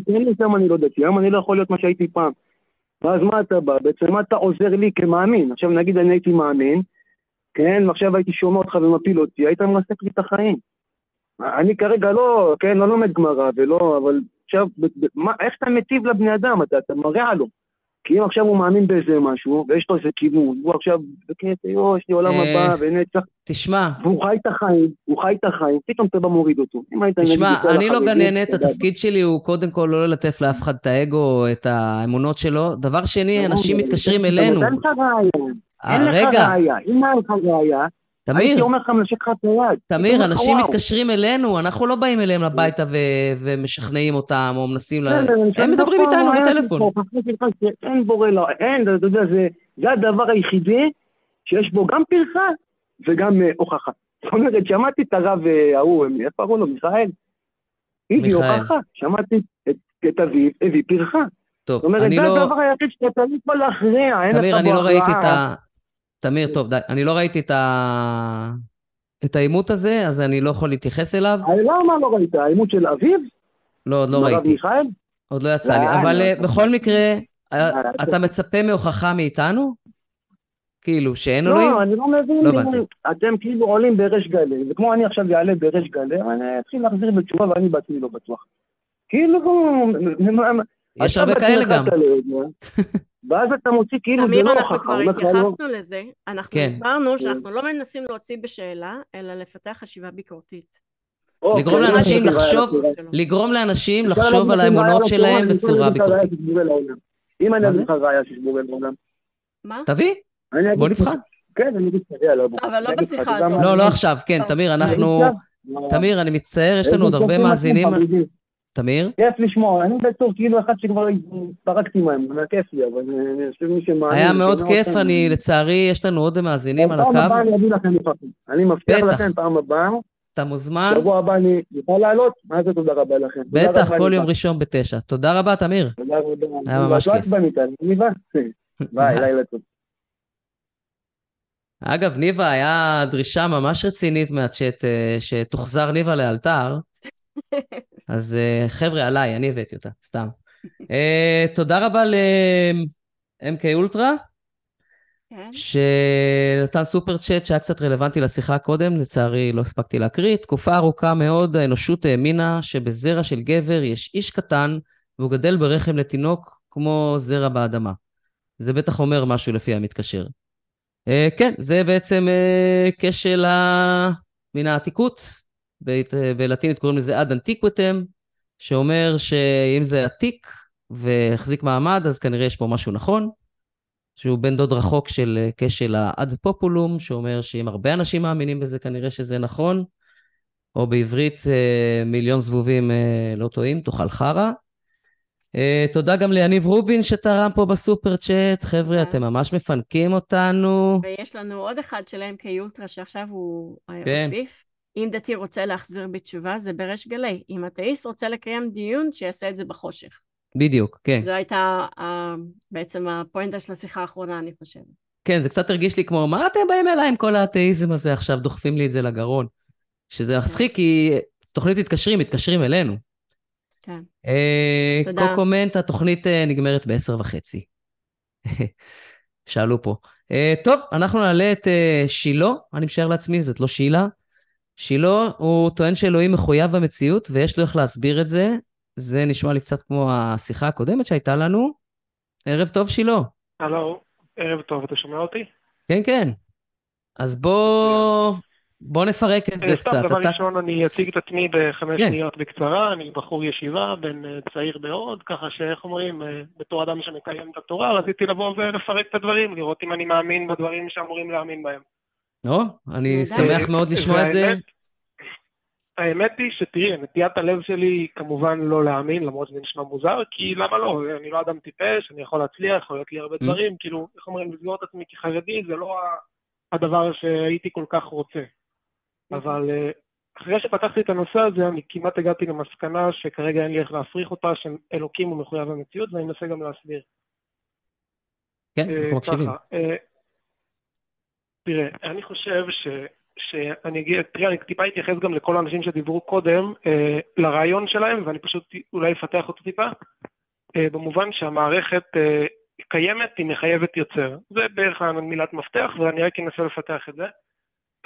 אני לא דתי, היום אני לא יכול להיות מה שהייתי פעם. ואז מה אתה בא? בעצם מה אתה עוזר לי כמאמין? עכשיו נגיד אני הייתי מאמין, כן, ועכשיו הייתי שומע אותך ומפיל אותי, היית מרסק לי את החיים. אני כרגע לא, כן, לא לומד גמרא ולא, אבל עכשיו, מה, איך אתה מטיב לבני אדם? אתה, אתה מרע לו. כי אם עכשיו הוא מאמין באיזה משהו, ויש לו איזה כיוון, הוא עכשיו, בקטע, יו, יש לי עולם אה, הבא, ונצח, תשמע, והוא חי את החיים, הוא חי את החיים, פתאום אתה בא מוריד אותו. תשמע, אני לא גננת, התפקיד שלי הוא קודם כל לא ללטף לאף אחד את האגו את האמונות שלו. דבר שני, אנשים מתקשרים אלינו. אין לך ראייה, אה, אין לך ראייה. אם אין לך ראייה, הייתי תמיר, אומר לך מנשק לך את היד. הייתי תמיר, אנשים. מתקשרים אלינו, אנחנו לא באים אליהם הביתה ומשכנעים אותם או מנסים ל... אני הם מדברים איתנו בטלפון. שאין בורא לא, אין, אתה יודע, זה- הדבר היחידי שיש בו גם פרחה וגם אה, הוכחה. זאת אומרת, שמעתי את הרב אה, ההוא, אה, איך קראו לו, מיכאל? הביא. הוכחה. שמעתי את- את אביו, הביא פרחה. טוב, זאת אומרת, אני זה לא... הדבר היחיד שאתה לא יכול להכריע, אין לך תמיר, אני בו לא ראיתי את הכרעה. ה... תמיר, טוב, די. אני לא ראיתי את ה... את העימות הזה, אז אני לא יכול להתייחס אליו. אה, למה לא ראית? העימות של אביו? לא, עוד לא ראיתי. מיכאל? עוד לא יצא לי. לא, אבל לא. אה, בכל מקרה, אה, אה, אתה מצפה מהוכחה מאיתנו? כאילו, שאין אלוהים? לא, אני לא מבין. לא הבנתי. אתם כאילו עולים בריש גלי, וכמו אני עכשיו אעלה בריש גלי, אני אתחיל להחזיר בתשובה ואני בעצמי לא בטוח. כאילו, יש הרבה כאלה גם. לא ואז אתה מוציא כאילו זה תמיר, לא אנחנו הוכחה. כבר הוא אומר לך, לא- התייחסנו לזה. אנחנו כן. הסברנו שאנחנו לא מנסים להוציא בשאלה, אלא לפתח חשיבה ביקורתית. או, לגרום כן, לאנשים לחשוב-. לגרום לאנשים. לחשוב על האמונות שלהם בצורה ביקורתית. אם אני אגיד? לך ראיה ששבורי לעולם. מה? תביא, בוא נבחן. כן, אני אגיד לך, יאללה, בוא. אבל לא בשיחה הזאת. לא, לא עכשיו, כן. תמיר, אנחנו... תמיר, אני מצטער, יש לנו עוד הרבה מאזינים. תמיר? כיף לשמוע, אני בתור כאילו אחד שכבר פרקתי מהם, זה כיף לי, אבל אני חושב מי שמאמין... היה מאוד כיף, אני, לצערי, יש לנו עוד מאזינים על פעם הבאה הקו. אני אביא לכם לפעמים. אני מבטיח. לכם פעם הבאה, אתה מוזמן, שבוע הבא אני יכול לעלות, מה זה תודה רבה לכם. בטח, כל. יום ראשון בתשע. תודה רבה, תמיר. תודה רבה. היה ממש כיף. ביי, לילה טוב. אגב, ניבה, היה דרישה ממש רצינית מהצ'אט אה, שתוחזר ניבה לאלתר. אז אה, חבר'ה, עליי, אני הבאתי אותה, סתם. אה, תודה רבה ל-MK אולטרה, כן. שנתן סופר צ'אט שהיה קצת רלוונטי לשיחה קודם, לצערי לא הספקתי להקריא. תקופה ארוכה מאוד האנושות האמינה שבזרע של גבר יש איש קטן והוא גדל ברחם לתינוק כמו זרע באדמה. זה בטח אומר משהו לפי המתקשר. אה, כן, זה בעצם אה, כשל ה... מן העתיקות, בלטינית קוראים לזה אד אנטיקוויטם, שאומר שאם זה עתיק והחזיק מעמד, אז כנראה יש פה משהו נכון, שהוא בן דוד רחוק של כשל האד פופולום, שאומר שאם הרבה אנשים מאמינים בזה, כנראה שזה נכון, או בעברית מיליון זבובים לא טועים, תאכל חרא. תודה גם ליניב רובין שתרם פה בסופר צ'אט. חבר'ה, אתם ממש מפנקים אותנו. ויש לנו עוד אחד של MK אולטרה שעכשיו הוא אה, כן. הוסיף. אם דתי רוצה להחזיר בתשובה, זה בריש גלי. אם אתאיסט רוצה לקיים דיון, שיעשה את זה בחושך. בדיוק, כן. זו הייתה uh, בעצם הפואנטה של השיחה האחרונה, אני חושבת. כן, זה קצת הרגיש לי כמו, מה אתם באים אליי עם כל האתאיזם הזה עכשיו, דוחפים לי את זה לגרון. שזה מצחיק, כן. כי תוכנית מתקשרים, מתקשרים אלינו. כן. אה, תודה. קומנט, התוכנית אה, נגמרת בעשר וחצי. שאלו פה. אה, טוב, אנחנו נעלה את שילה, אני משער לעצמי, זאת לא שילה. שילה, הוא טוען שאלוהים מחויב במציאות, ויש לו איך להסביר את זה. זה נשמע לי קצת כמו השיחה הקודמת שהייתה לנו. ערב טוב, שילה. הלו, ערב טוב, אתה שומע אותי? כן, כן. אז בוא... בוא נפרק את זה אה, קצת. דבר ראשון, אני אציג את עצמי בחמש כן. שניות בקצרה, אני בחור ישיבה, בן אה, צעיר מאוד, ככה שאיך אומרים, אה, בתור אדם שמקיים את התורה, רציתי לבוא ולפרק את הדברים, לראות אם אני מאמין בדברים שאמורים להאמין בהם. או, אני שמח מאוד לשמוע את זה. האמת היא שתראי, נטיית הלב שלי היא כמובן לא להאמין, למרות שזה נשמע מוזר, כי למה לא? אני לא אדם טיפש, אני יכול להצליח, יכול להיות לי הרבה mm. דברים, כאילו, איך אומרים, לסגור את עצמי כחרדי, זה לא הדבר שהייתי כל כך רוצה. אבל אה, אחרי שפתחתי את הנושא הזה, אני כמעט הגעתי למסקנה שכרגע אין לי איך להפריך אותה, שאלוקים הוא מחויב המציאות, ואני מנסה גם להסביר. כן, אה, אנחנו מקשיבים. אה, תראה, אני חושב ש... שאני אגיד, תראה, אני טיפה אתייחס גם לכל האנשים שדיברו קודם, אה, לרעיון שלהם, ואני פשוט אולי אפתח אותו טיפה, אה, במובן שהמערכת אה, קיימת, היא מחייבת יוצר. זה בערך המילת מפתח, ואני רק אנסה לפתח את זה.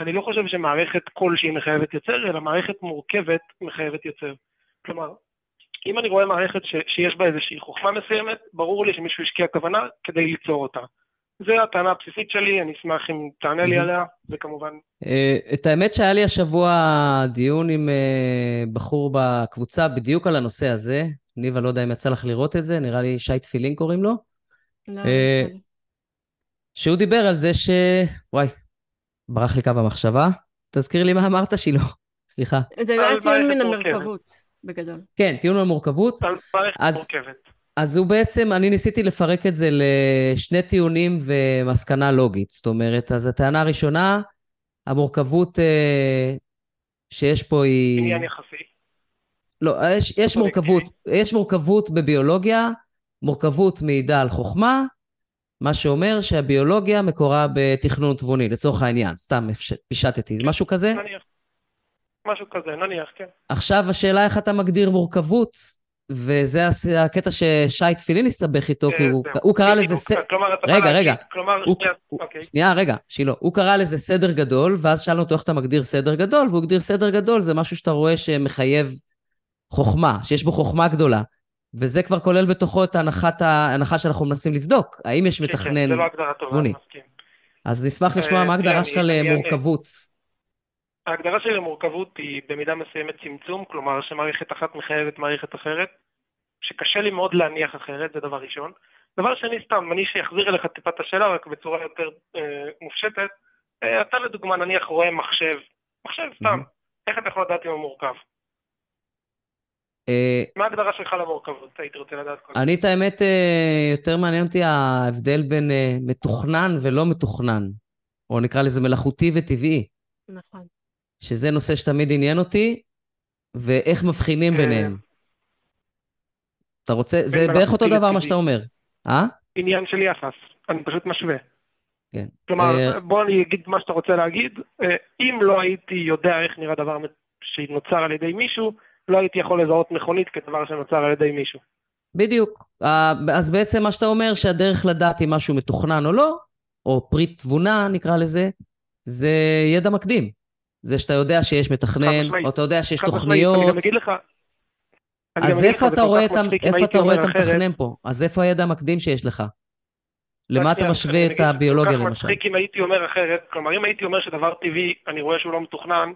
אני לא חושב שמערכת כלשהי מחייבת יוצר, אלא מערכת מורכבת מחייבת יוצר. כלומר, אם אני רואה מערכת ש, שיש בה איזושהי חוכמה מסוימת, ברור לי שמישהו השקיע כוונה כדי ליצור אותה. זו הטענה הבסיסית שלי, אני אשמח אם תענה לי עליה, וכמובן... אה, את האמת שהיה לי השבוע דיון עם אה, בחור בקבוצה בדיוק על הנושא הזה. ניבה, לא יודע אם יצא לך לראות את זה, נראה לי שי תפילין קוראים לו. לא, אה, לא שהוא דיבר על זה ש... וואי, ברח לי קו המחשבה. תזכיר לי מה אמרת, שילה. סליחה. זה היה טיעון מן המורכבות, בגדול. כן, טיעון מן המורכבות. אז, אז הוא בעצם, אני ניסיתי לפרק את זה לשני טיעונים ומסקנה לוגית. זאת אומרת, אז הטענה הראשונה, המורכבות אה, שיש פה היא... עניין יחסי. לא, יש, יש מורכבות, יש מורכבות בביולוגיה, מורכבות מעידה על חוכמה, מה שאומר שהביולוגיה מקורה בתכנון תבוני, לצורך העניין, סתם פישטתי, משהו כזה? נניח. משהו כזה, נניח, כן. עכשיו השאלה איך אתה מגדיר מורכבות, וזה הקטע ששי תפילין הסתבך איתו, כי הוא קרא לזה... רגע, רגע. אוקיי. שנייה, רגע, שילה. הוא קרא לזה סדר גדול, ואז שאלנו אותו איך אתה מגדיר סדר גדול, והוא הגדיר סדר גדול, זה משהו שאתה רואה שמחייב חוכמה, שיש בו חוכמה גדולה. וזה כבר כולל בתוכו את ההנחה שאנחנו מנסים לבדוק, האם יש מתכנן... כן, כן, זה לא הגדרה טובה, אני מסכים. אז נשמח לשמוע מה ההגדרה שלך למורכבות. ההגדרה שלי למורכבות היא במידה מסוימת צמצום, כלומר שמערכת אחת מחייבת מערכת אחרת, שקשה לי מאוד להניח אחרת, זה דבר ראשון. דבר שני, סתם, אני שיחזיר אליך טיפה את השאלה, רק בצורה יותר אה, מופשטת, אה, אתה לדוגמה נניח רואה מחשב, מחשב סתם, mm-hmm. איך אתה יכול לדעת אם הוא מורכב? אה, מה ההגדרה שלך למורכבות? הייתי רוצה לדעת קודם. אני, את האמת, אה, יותר מעניין אותי ההבדל בין אה, מתוכנן ולא מתוכנן, או נקרא לזה מלאכותי וטבעי. נכון. שזה נושא שתמיד עניין אותי, ואיך מבחינים ביניהם. אתה רוצה, זה בערך אותו דבר מה שאתה אומר, אה? עניין של יחס, אני פשוט משווה. כן. כלומר, בוא אני אגיד מה שאתה רוצה להגיד. אם לא הייתי יודע איך נראה דבר שנוצר על ידי מישהו, לא הייתי יכול לזהות מכונית כדבר שנוצר על ידי מישהו. בדיוק. אה, אז בעצם מה שאתה אומר, שהדרך לדעת אם משהו מתוכנן או לא, או פרי תבונה נקרא לזה, זה ידע מקדים. זה שאתה יודע שיש מתכנן, או אתה יודע שיש תוכניות. אני גם אגיד לך... אז איפה אתה רואה את המתכנן פה? אז איפה הידע המקדים שיש לך? למה אתה משווה את הביולוגיה למשל? כל כך מצחיק אם הייתי אומר אחרת, כלומר אם הייתי אומר שדבר טבעי, אני רואה שהוא לא מתוכנן,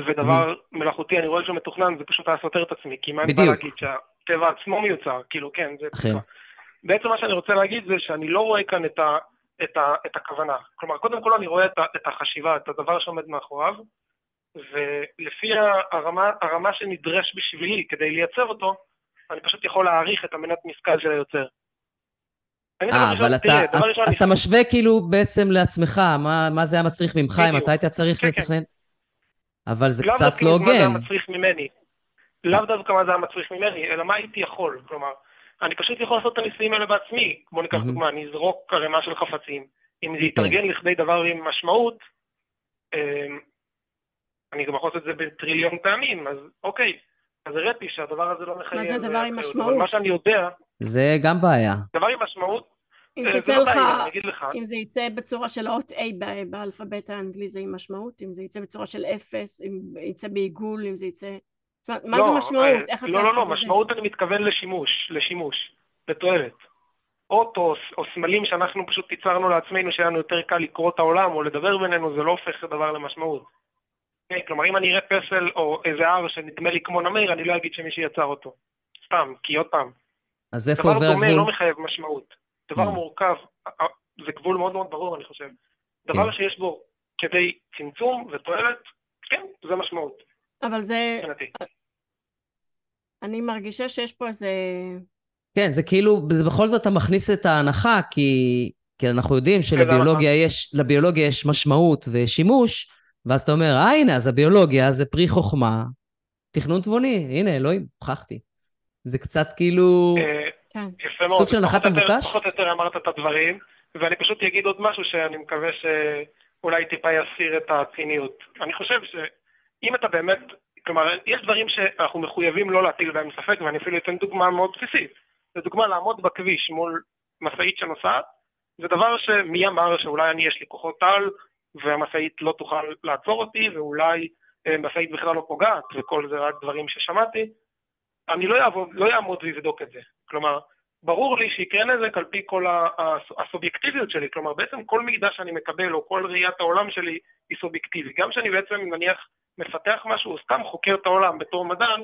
ודבר mm-hmm. מלאכותי אני רואה שהוא מתוכנן, זה פשוט היה סותר את עצמי, כי מה אני בא להגיד שהטבע עצמו מיוצר, כאילו כן, זה... בעצם מה שאני רוצה להגיד זה שאני לא רואה כאן את, ה, את, ה, את הכוונה. כלומר, קודם כל אני רואה את, ה, את החשיבה, את הדבר שעומד מאחוריו, ולפי הרמה, הרמה שנדרש בשבילי כדי לייצר אותו, אני פשוט יכול להעריך את המנת משכל של היוצר. אה, אבל אתה, אז אתה משווה כאילו בעצם לעצמך, מה, מה זה היה מצריך ממך, אם אתה היית צריך כן, כן. לתכנן? אבל זה קצת לא הוגן. לאו דווקא מה זה היה מצריך ממני. לאו דווקא מה זה היה מצריך ממני, אלא מה הייתי יכול. כלומר, אני פשוט יכול לעשות את הניסויים האלה בעצמי. בואו ניקח דוגמה, אני אזרוק ערימה של חפצים. אם זה יתארגן כן. לכדי דבר עם משמעות, אמ, אני גם יכול לעשות את זה בטריליון פעמים, אז אוקיי. אז הראיתי שהדבר הזה לא מחייב... מה זה דבר עם משמעות? אבל מה שאני יודע... זה גם בעיה. דבר עם משמעות, אם אה, תצא לא לך, אם זה יצא בצורה של אות A באלפבית האנגלי זה עם משמעות, אם זה יצא בצורה של אפס, אם יצא בעיגול, אם זה יצא... מה זה לא, משמעות? אה, איך אתה לא, לא, לא, משמעות אני מתכוון לשימוש, לשימוש, לתועלת. אות או, או סמלים שאנחנו פשוט ייצרנו לעצמנו, שהיה לנו יותר קל לקרוא את העולם או לדבר בינינו, זה לא הופך דבר למשמעות. כן, כלומר, אם אני אראה פסל או איזה הר שנדמה לי כמו נמר, אני לא אגיד שמישהו יצר אותו. סתם, כי עוד פעם. אז איפה עובר הגבול? דבר דומה לא מחייב משמעות. דבר mm. מורכב, זה גבול מאוד מאוד ברור, אני חושב. דבר כן. שיש בו כדי צמצום ותועלת, כן, זה משמעות. אבל זה... אני מרגישה שיש פה איזה... כן, זה כאילו, זה בכל זאת אתה מכניס את ההנחה, כי, כי אנחנו יודעים שלביולוגיה יש, יש משמעות ושימוש, ואז אתה אומר, אה, הנה, אז הביולוגיה זה פרי חוכמה, תכנון תבוני, הנה, אלוהים, הוכחתי. זה קצת כאילו... אה, כן. יפה מאוד. סוג של הנחת המבוקש? פחות או יותר אמרת את הדברים, ואני פשוט אגיד עוד משהו שאני מקווה שאולי טיפה יסיר את הציניות. אני חושב שאם אתה באמת, כלומר, יש דברים שאנחנו מחויבים לא להטיל בהם ספק, ואני אפילו אתן דוגמה מאוד בסיסית. זו דוגמה לעמוד בכביש מול משאית שנוסעת, זה דבר שמי אמר שאולי אני יש לי כוחות על, והמשאית לא תוכל לעצור אותי, ואולי אה, משאית בכלל לא פוגעת, וכל זה רק דברים ששמעתי. אני לא, אעבוד, לא אעמוד ואבדוק את זה. כלומר, ברור לי שיקרה נזק על פי כל הסובייקטיביות שלי, כלומר בעצם כל מידע שאני מקבל או כל ראיית העולם שלי היא סובייקטיבית. גם כשאני בעצם נניח מפתח משהו או סתם חוקר את העולם בתור מדען,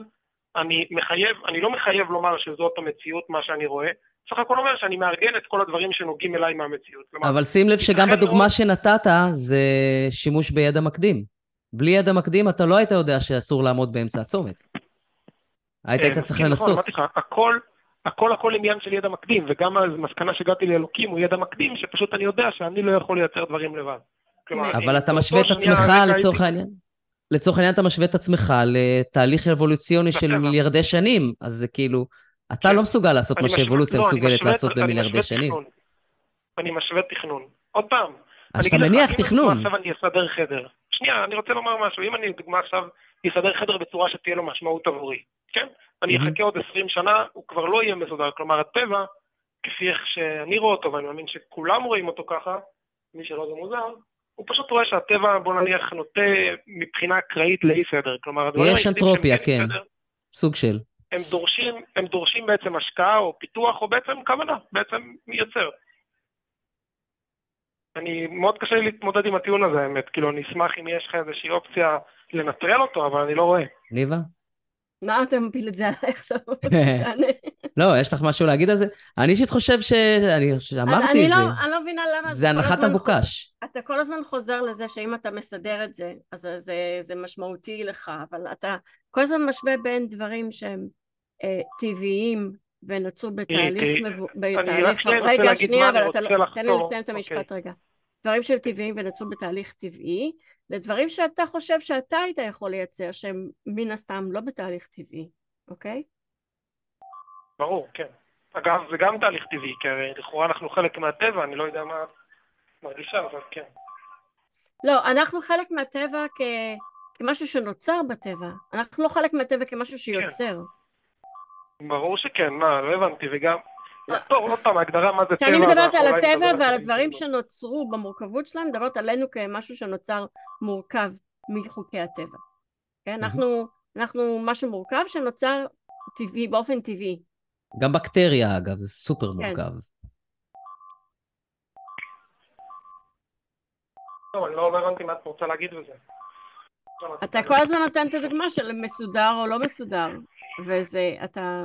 אני מחייב, אני לא מחייב לומר שזאת המציאות מה שאני רואה, סך הכל אומר שאני מארגן את כל הדברים שנוגעים אליי מהמציאות. כלומר, אבל שים לב שגם בדוגמה מאוד... שנתת זה שימוש בידע מקדים. בלי ידע מקדים אתה לא היית יודע שאסור לעמוד באמצע הצומת. היית, היית צריך נכון, לנסות. אמרתי לך, הכל, הכל הכל עניין של ידע מקדים, וגם המסקנה שהגעתי לאלוקים הוא ידע מקדים, שפשוט אני יודע שאני לא יכול לייצר דברים לבד. אבל אתה משווה את עצמך לצורך העניין. לצורך העניין אתה משווה את עצמך לתהליך אבולוציוני של מיליארדי שנים, אז זה כאילו, אתה כן. לא מסוגל לעשות מה שאבולוציה לא, מסוגלת לעשות במיליארדי שנים. אני משווה תכנון. עוד פעם. אז אתה מניח תכנון. עכשיו אני אסדר חדר. שנייה, אני רוצה לומר משהו. אם אני, לדוגמה, עכשיו אסדר חדר בצורה שתהיה לו משמעות עבורי, כן? אני אחכה עוד 20 שנה, הוא כבר לא יהיה מסודר. כלומר, הטבע, כפי איך שאני רואה אותו, ואני מאמין שכולם רואים אותו ככה, מי שלא זה מוזר, הוא פשוט רואה שהטבע, בוא נניח, נוטה מבחינה אקראית לאי סדר. כלומר, הדברים יש אנטרופיה, כן. סדר, סוג של. הם דורשים, הם דורשים בעצם השקעה או פיתוח, או בעצם כוונה, בעצם מייצר. אני, מאוד קשה לי להתמודד עם הטיעון הזה, האמת. כאילו, אני אשמח אם יש לך איזושהי אופציה לנטרל אותו, אבל אני לא רואה. ניבה? מה אתה מפיל את זה עליי עכשיו? לא, יש לך משהו להגיד על זה? אני אישית חושב ש... אני אמרתי את לא- זה. אני לא מבינה למה... זה הנחת המבוקש. אתה כל הזמן חוזר לזה שאם אתה מסדר את זה, אז זה משמעותי לך, אבל אתה כל הזמן משווה בין דברים שהם טבעיים ונוצרו בתהליך... רגע, שנייה, אבל לא- תן לי לסיים את המשפט אוקיי. רגע. דברים שהם טבעיים ונוצרו בתהליך טבעי, לדברים שאתה חושב שאתה היית יכול לייצר, שהם מן הסתם לא בתהליך טבעי, אוקיי? ברור, כן. אגב, זה גם תהליך טבעי, כי לכאורה אנחנו חלק מהטבע, אני לא יודע מה מרגישה, אבל כן. לא, אנחנו חלק מהטבע כ... כמשהו שנוצר בטבע. אנחנו לא חלק מהטבע כמשהו שיוצר. כן. ברור שכן, מה, לא הבנתי, וגם... טוב, עוד פעם, ההגדרה מה זה טבע... כשאני מדברת על הטבע ועל הדברים שנוצרו במורכבות שלהם, מדברת עלינו כמשהו שנוצר מורכב מחוקי הטבע. כן, אנחנו, אנחנו משהו מורכב שנוצר טבעי, באופן טבעי. גם בקטריה, אגב, זה סופר כן. מורכב. לא, אני לא הבנתי מה את רוצה להגיד בזה. אתה כל הזמן נותן את הדוגמה של מסודר או לא מסודר, וזה, אתה,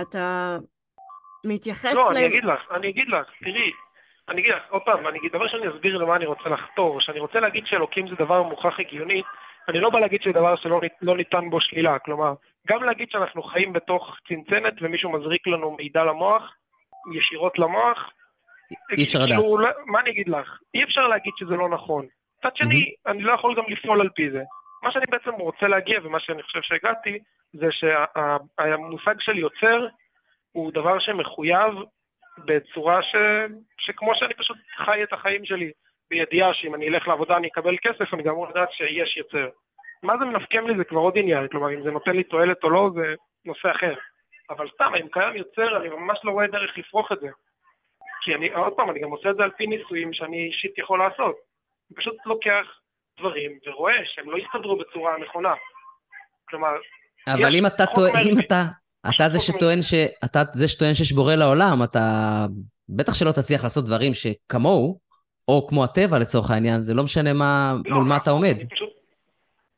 אתה מתייחס לא, ל... לא, אני אגיד לך, אני אגיד לך, תראי, אני אגיד לך, עוד פעם, אני אגיד, דבר שאני אסביר למה אני רוצה לחתור, שאני רוצה להגיד שאלוקים זה דבר מוכח הגיונית, אני לא בא להגיד שזה דבר שלא לא ניתן בו שלילה, כלומר, גם להגיד שאנחנו חיים בתוך צנצנת ומישהו מזריק לנו מידע למוח, ישירות למוח, אי אפשר לדעת. כאילו, מה אני אגיד לך? אי אפשר להגיד שזה לא נכון. מצד שני, mm-hmm. אני לא יכול גם לפעול על פי זה. מה שאני בעצם רוצה להגיע, ומה שאני חושב שהגעתי, זה שהמושג של יוצר הוא דבר שמחויב בצורה ש... שכמו שאני פשוט חי את החיים שלי, בידיעה שאם אני אלך לעבודה אני אקבל כסף, אני גם אמור לדעת שיש יוצר. מה זה מנפקם לי זה כבר עוד עניין, כלומר אם זה נותן לי תועלת או לא זה נושא אחר. אבל סתם, אם קיים יוצר, אני ממש לא רואה דרך לפרוח את זה. כי אני, עוד פעם, אני גם עושה את זה על פי ניסויים שאני אישית יכול לעשות. אני פשוט לוקח דברים ורואה שהם לא יסתדרו בצורה הנכונה. כלומר, אבל אם אתה טוען, אם אתה, אתה זה שטוען ש... אתה זה שטוען שיש בורא לעולם, אתה בטח שלא תצליח לעשות דברים שכמוהו, או כמו הטבע לצורך העניין, זה לא משנה מה, לא, מול מה אתה עומד.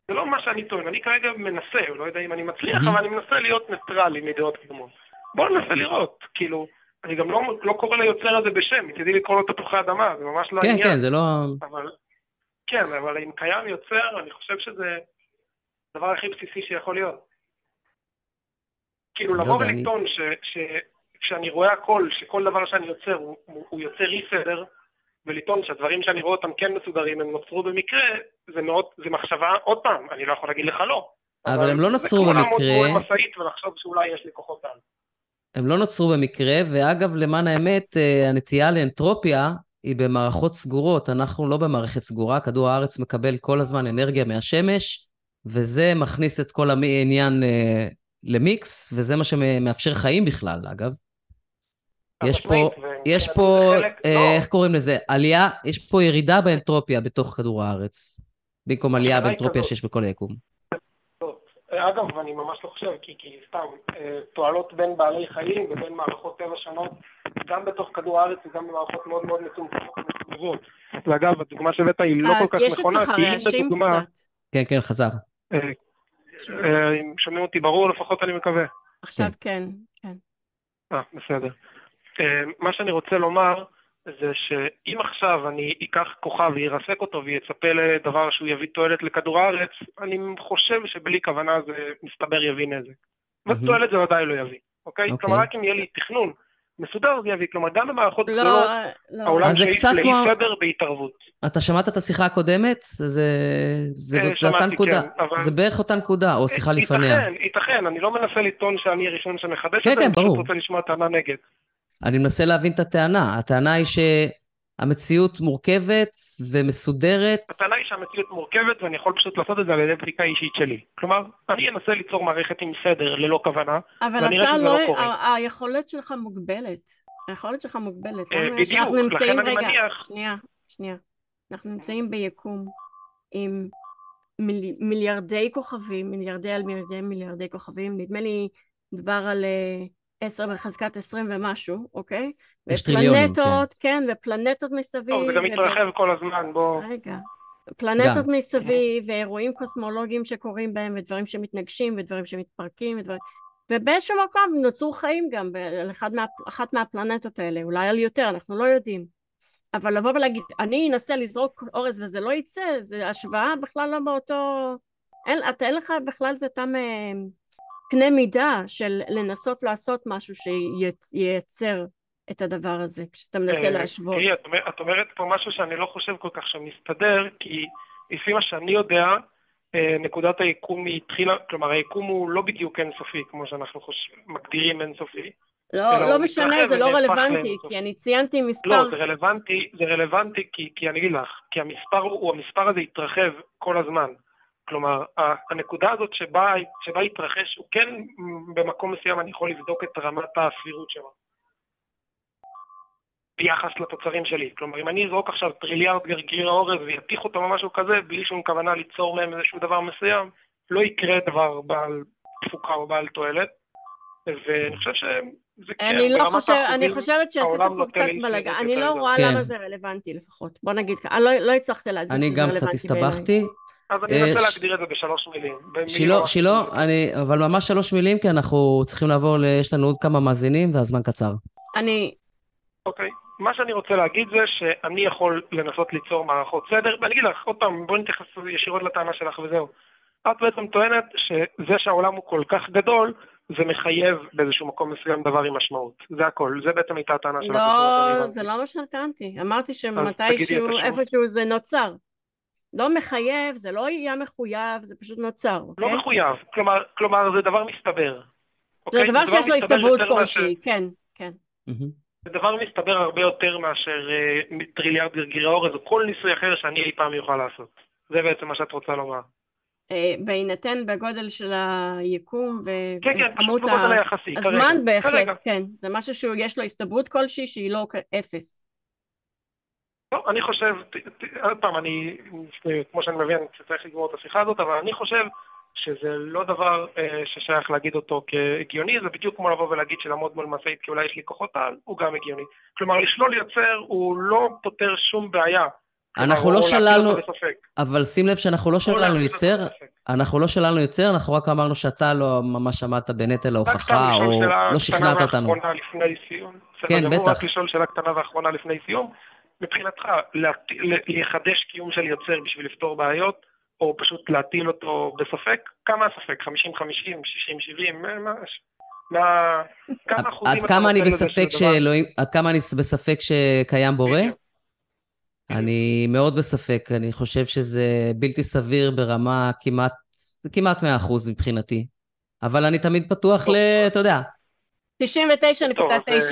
זה לא מה שאני טוען, אני כרגע מנסה, לא יודע אם אני מצליח, אבל אני מנסה להיות ניטרלי מדעות קדומות. בואו ננסה לראות, כאילו, אני גם לא, לא קורא ליוצר הזה בשם, מצידי לקרוא לו תפוחי אדמה, זה ממש לא כן, העניין. כן, כן, זה לא... אבל, כן, אבל אם קיים יוצר, אני חושב שזה הדבר הכי בסיסי שיכול להיות. כאילו, לא לבוא ולטעון שכשאני רואה הכל, שכל דבר שאני יוצר הוא, הוא יוצר אי סדר, ולטעון שהדברים שאני רואה אותם כן מסודרים, הם נוצרו במקרה, זה מאוד, זה מחשבה, עוד פעם, אני לא יכול להגיד לך לא. אבל, אבל הם לא נוצרו במקרה. זה כמו לעמוד מול משאית ולחשוב שאולי יש לי כוחות על. הם לא נוצרו במקרה, ואגב, למען האמת, אה, הנטייה לאנטרופיה היא במערכות סגורות. אנחנו לא במערכת סגורה, כדור הארץ מקבל כל הזמן אנרגיה מהשמש, וזה מכניס את כל העניין אה, למיקס, וזה מה שמאפשר חיים בכלל, אגב. יש פה, יש פה, אה, לא. איך קוראים לזה? עלייה, יש פה ירידה באנטרופיה בתוך כדור הארץ, במקום עלייה באנטרופיה שיש בכל היקום. אגב, אני ממש לא חושב, כי, כי סתם, אה, תועלות בין בעלי חיים ובין מערכות טבע שונות, גם בתוך כדור הארץ וגם במערככות מאוד מאוד מצומצמות. ואגב, הדוגמה שהבאת היא לא אה, כל כך נכונה, כי אם לדוגמה... כן, כן, חזר. אם שומעים אותי ברור, לפחות אני מקווה. עכשיו כן, כן. אה, בסדר. אה, מה שאני רוצה לומר זה שאם עכשיו אני אקח כוכב וירסק אותו ויצפה לדבר שהוא יביא תועלת לכדור הארץ, אני חושב שבלי כוונה זה מסתבר יביא נזק. ותועלת זה ודאי לא יביא, אוקיי? אוקיי? כלומר, רק אם יהיה לי תכנון מסודר זה יביא, כלומר, גם במערכות לא, גדולות, לא. העולם שאיף לאי כמו... סדר בהתערבות. אתה שמעת את השיחה הקודמת? זה, זה, זה, זה אותה נקודה. כן, אבל... זה בערך אותה נקודה, או שיחה לפניה. ייתכן, ייתכן, אני לא מנסה לטעון שאני הראשון שמחדש כן, את זה, כן, אני פשוט רוצה לשמוע טענה נגד. אני מנסה להבין את הטענה. הטענה היא שהמציאות מורכבת ומסודרת. הטענה היא שהמציאות מורכבת ואני יכול פשוט לעשות את זה על ידי בדיקה אישית שלי. כלומר, אני אנסה ליצור מערכת עם סדר ללא כוונה, ואני אראה שזה לא, לא קורה. היכולת שלך מוגבלת. היכולת שלך מוגבלת. אה, בדיוק, לכן אני רגע, מניח... שנייה, שנייה. אנחנו נמצאים ביקום עם מיל, מיליארדי כוכבים, מיליארדי על מיליארדי מיליארדי כוכבים. נדמה לי מדובר על... Uh, עשר בחזקת עשרים ומשהו, אוקיי? יש טריליונים, כן. כן, ופלנטות מסביב. טוב, זה גם מתרחב וב... כל הזמן, בוא... רגע. פלנטות גם. מסביב, ואירועים קוסמולוגיים שקורים בהם, ודברים שמתנגשים, ודברים שמתפרקים, ודברים... ובאיזשהו מקום נוצרו חיים גם על אחד מה, אחת מהפלנטות האלה, אולי על יותר, אנחנו לא יודעים. אבל לבוא ולהגיד, אני אנסה לזרוק אורז וזה לא יצא, זה השוואה בכלל לא באותו... אין, אתה אין לך בכלל את אותם... אה, קנה מידה של לנסות לעשות משהו שייצר את הדבר הזה, כשאתה מנסה אה, להשוות. תראי, את אומרת פה משהו שאני לא חושב כל כך שמסתדר, כי לפי מה שאני יודע, אה, נקודת היקום היא התחילה, כלומר היקום הוא לא בדיוק אינסופי, כמו שאנחנו חושב, מגדירים אינסופי. לא, לא משנה, זה לא רלוונטי, כי אני ציינתי מספר... לא, זה רלוונטי, זה רלוונטי כי, כי אני אגיד לך, כי המספר הוא, המספר הזה התרחב כל הזמן. כלומר, הנקודה הזאת שבה, שבה התרחש, הוא כן במקום מסוים אני יכול לבדוק את רמת הסבירות שלו. ביחס לתוצרים שלי. כלומר, אם אני אזרוק עכשיו טריליארד גרגיר האורז ויתיך אותו או משהו כזה, בלי שום כוונה ליצור מהם איזשהו דבר מסוים, לא יקרה דבר בעל תפוקה או בעל תועלת. ואני חושב זה כן, אני לא חושב, אני חושבת שעשית פה קצת בלאגן, אני לא. רואה כן. למה זה רלוונטי לפחות, בוא נגיד ככה, לא לא הצלחתי להגיד אני שזה גם רלוונטי קצת בעיניי. הסתבכתי. אז אני אה, אנסה ש- להגדיר את זה בשלוש מילים. שילה, שילה. אני, אבל ממש שלוש מילים, כי אנחנו צריכים לעבור, יש לנו עוד כמה מאזינים והזמן קצר. אני, אוקיי. מה שאני רוצה להגיד זה שאני יכול לנסות ליצור מערכות סדר, ואני אגיד לך, עוד פעם, בואי נתייחס ישירות לטענה שלך וזהו. את בעצם טוענת שזה שהעולם הוא כל כך גדול, זה מחייב באיזשהו מקום מסוים דבר עם משמעות. זה הכל. זה בעצם הייתה הטענה שלך. לא, זה לא מה שטענתי, אמרתי שמתישהו. איפשהו זה נוצר. לא מחייב, זה לא יהיה מחויב, זה פשוט נוצר, לא אוקיי? מחויב. כלומר, כלומר, זה דבר מסתבר. זה אוקיי? דבר שיש לו הסתברות כלשהי, כן, כן. מהמם. זה דבר מסתבר הרבה יותר מאשר אה, טריליארד גרגירי אורז או כל ניסוי אחר שאני אי פעם יוכל לעשות. זה בעצם מה שאת רוצה לומר. אה, בהינתן בגודל של היקום כן, כן, וכמות. הזמן. בהחלט, כן. זה משהו שיש לו הסתברות כלשהי שהיא לא אפס. לא, אני חושב, עוד פעם, אני, כמו שאני מבין, שצריך לגמור את השיחה הזאת, אבל אני חושב שזה לא דבר אה, ששייך להגיד אותו כהגיוני, זה בדיוק כמו לבוא ולהגיד שלעמוד מול משאית כי אולי יש לי כוחות על, הוא גם הגיוני. כלומר, לשלול יוצר הוא לא פותר שום בעיה. אנחנו לא שללנו. אבל שים לב שאנחנו לא שללנו יוצר. אנחנו לא שללנו יוצר, אנחנו רק אמרנו שאתה לא ממש עמדת בנטל ההוכחה, או לא שכנעת אותנו. כן, בטח. רק לשאול שאלה קטנה ואחרונה לפני סיום. מבחינתך, לחדש קיום של יוצר בשביל לפתור בעיות, או פשוט להטיל אותו בספק? כמה הספק? 50, 50, 60, 70? מה- מה- מה... כמה אחוזים עד כמה אני בספק שאלוהים, עד כמה אני בספק שקיים בורא? אני מאוד בספק, אני חושב שזה בלתי סביר ברמה כמעט, זה כמעט 100% מבחינתי. אבל אני תמיד פתוח ל... אתה יודע, 99.9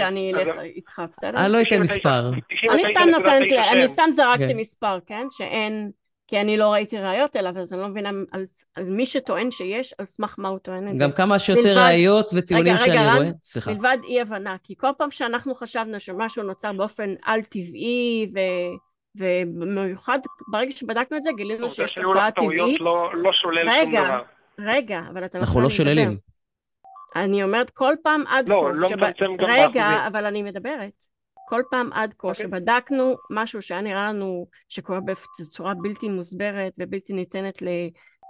אה, אני אלך איתך, בסדר? אני לא אתן 99, מספר. 99.9 אני סתם נותנת, לי- אני כן. סתם זרקתי כן. מספר, כן? שאין, כי אני לא ראיתי ראיות אליו, אז אני לא מבינה על, על מי שטוען שיש, על סמך מה הוא טוען את זה. גם כמה שיותר מלבד- ראיות וטיעונים רגע, רגע, שאני רן, רואה. סליחה. מלבד אי הבנה, כי כל פעם שאנחנו חשבנו שמשהו נוצר באופן על-טבעי, ו... ובמיוחד ברגע שבדקנו את זה גילינו שיש תופעה טבעית. לא- לא שולל שום רגע, דבר. רגע, אבל אתה אנחנו לא. שוללים. אני אומרת כל פעם עד לא, כה, לא מצמצם גם רגע, באחוזים. אבל אני מדברת. כל פעם עד כה אוקיי. שבדקנו משהו שהיה נראה לנו שקורה בצורה בלתי מוסברת ובלתי ניתנת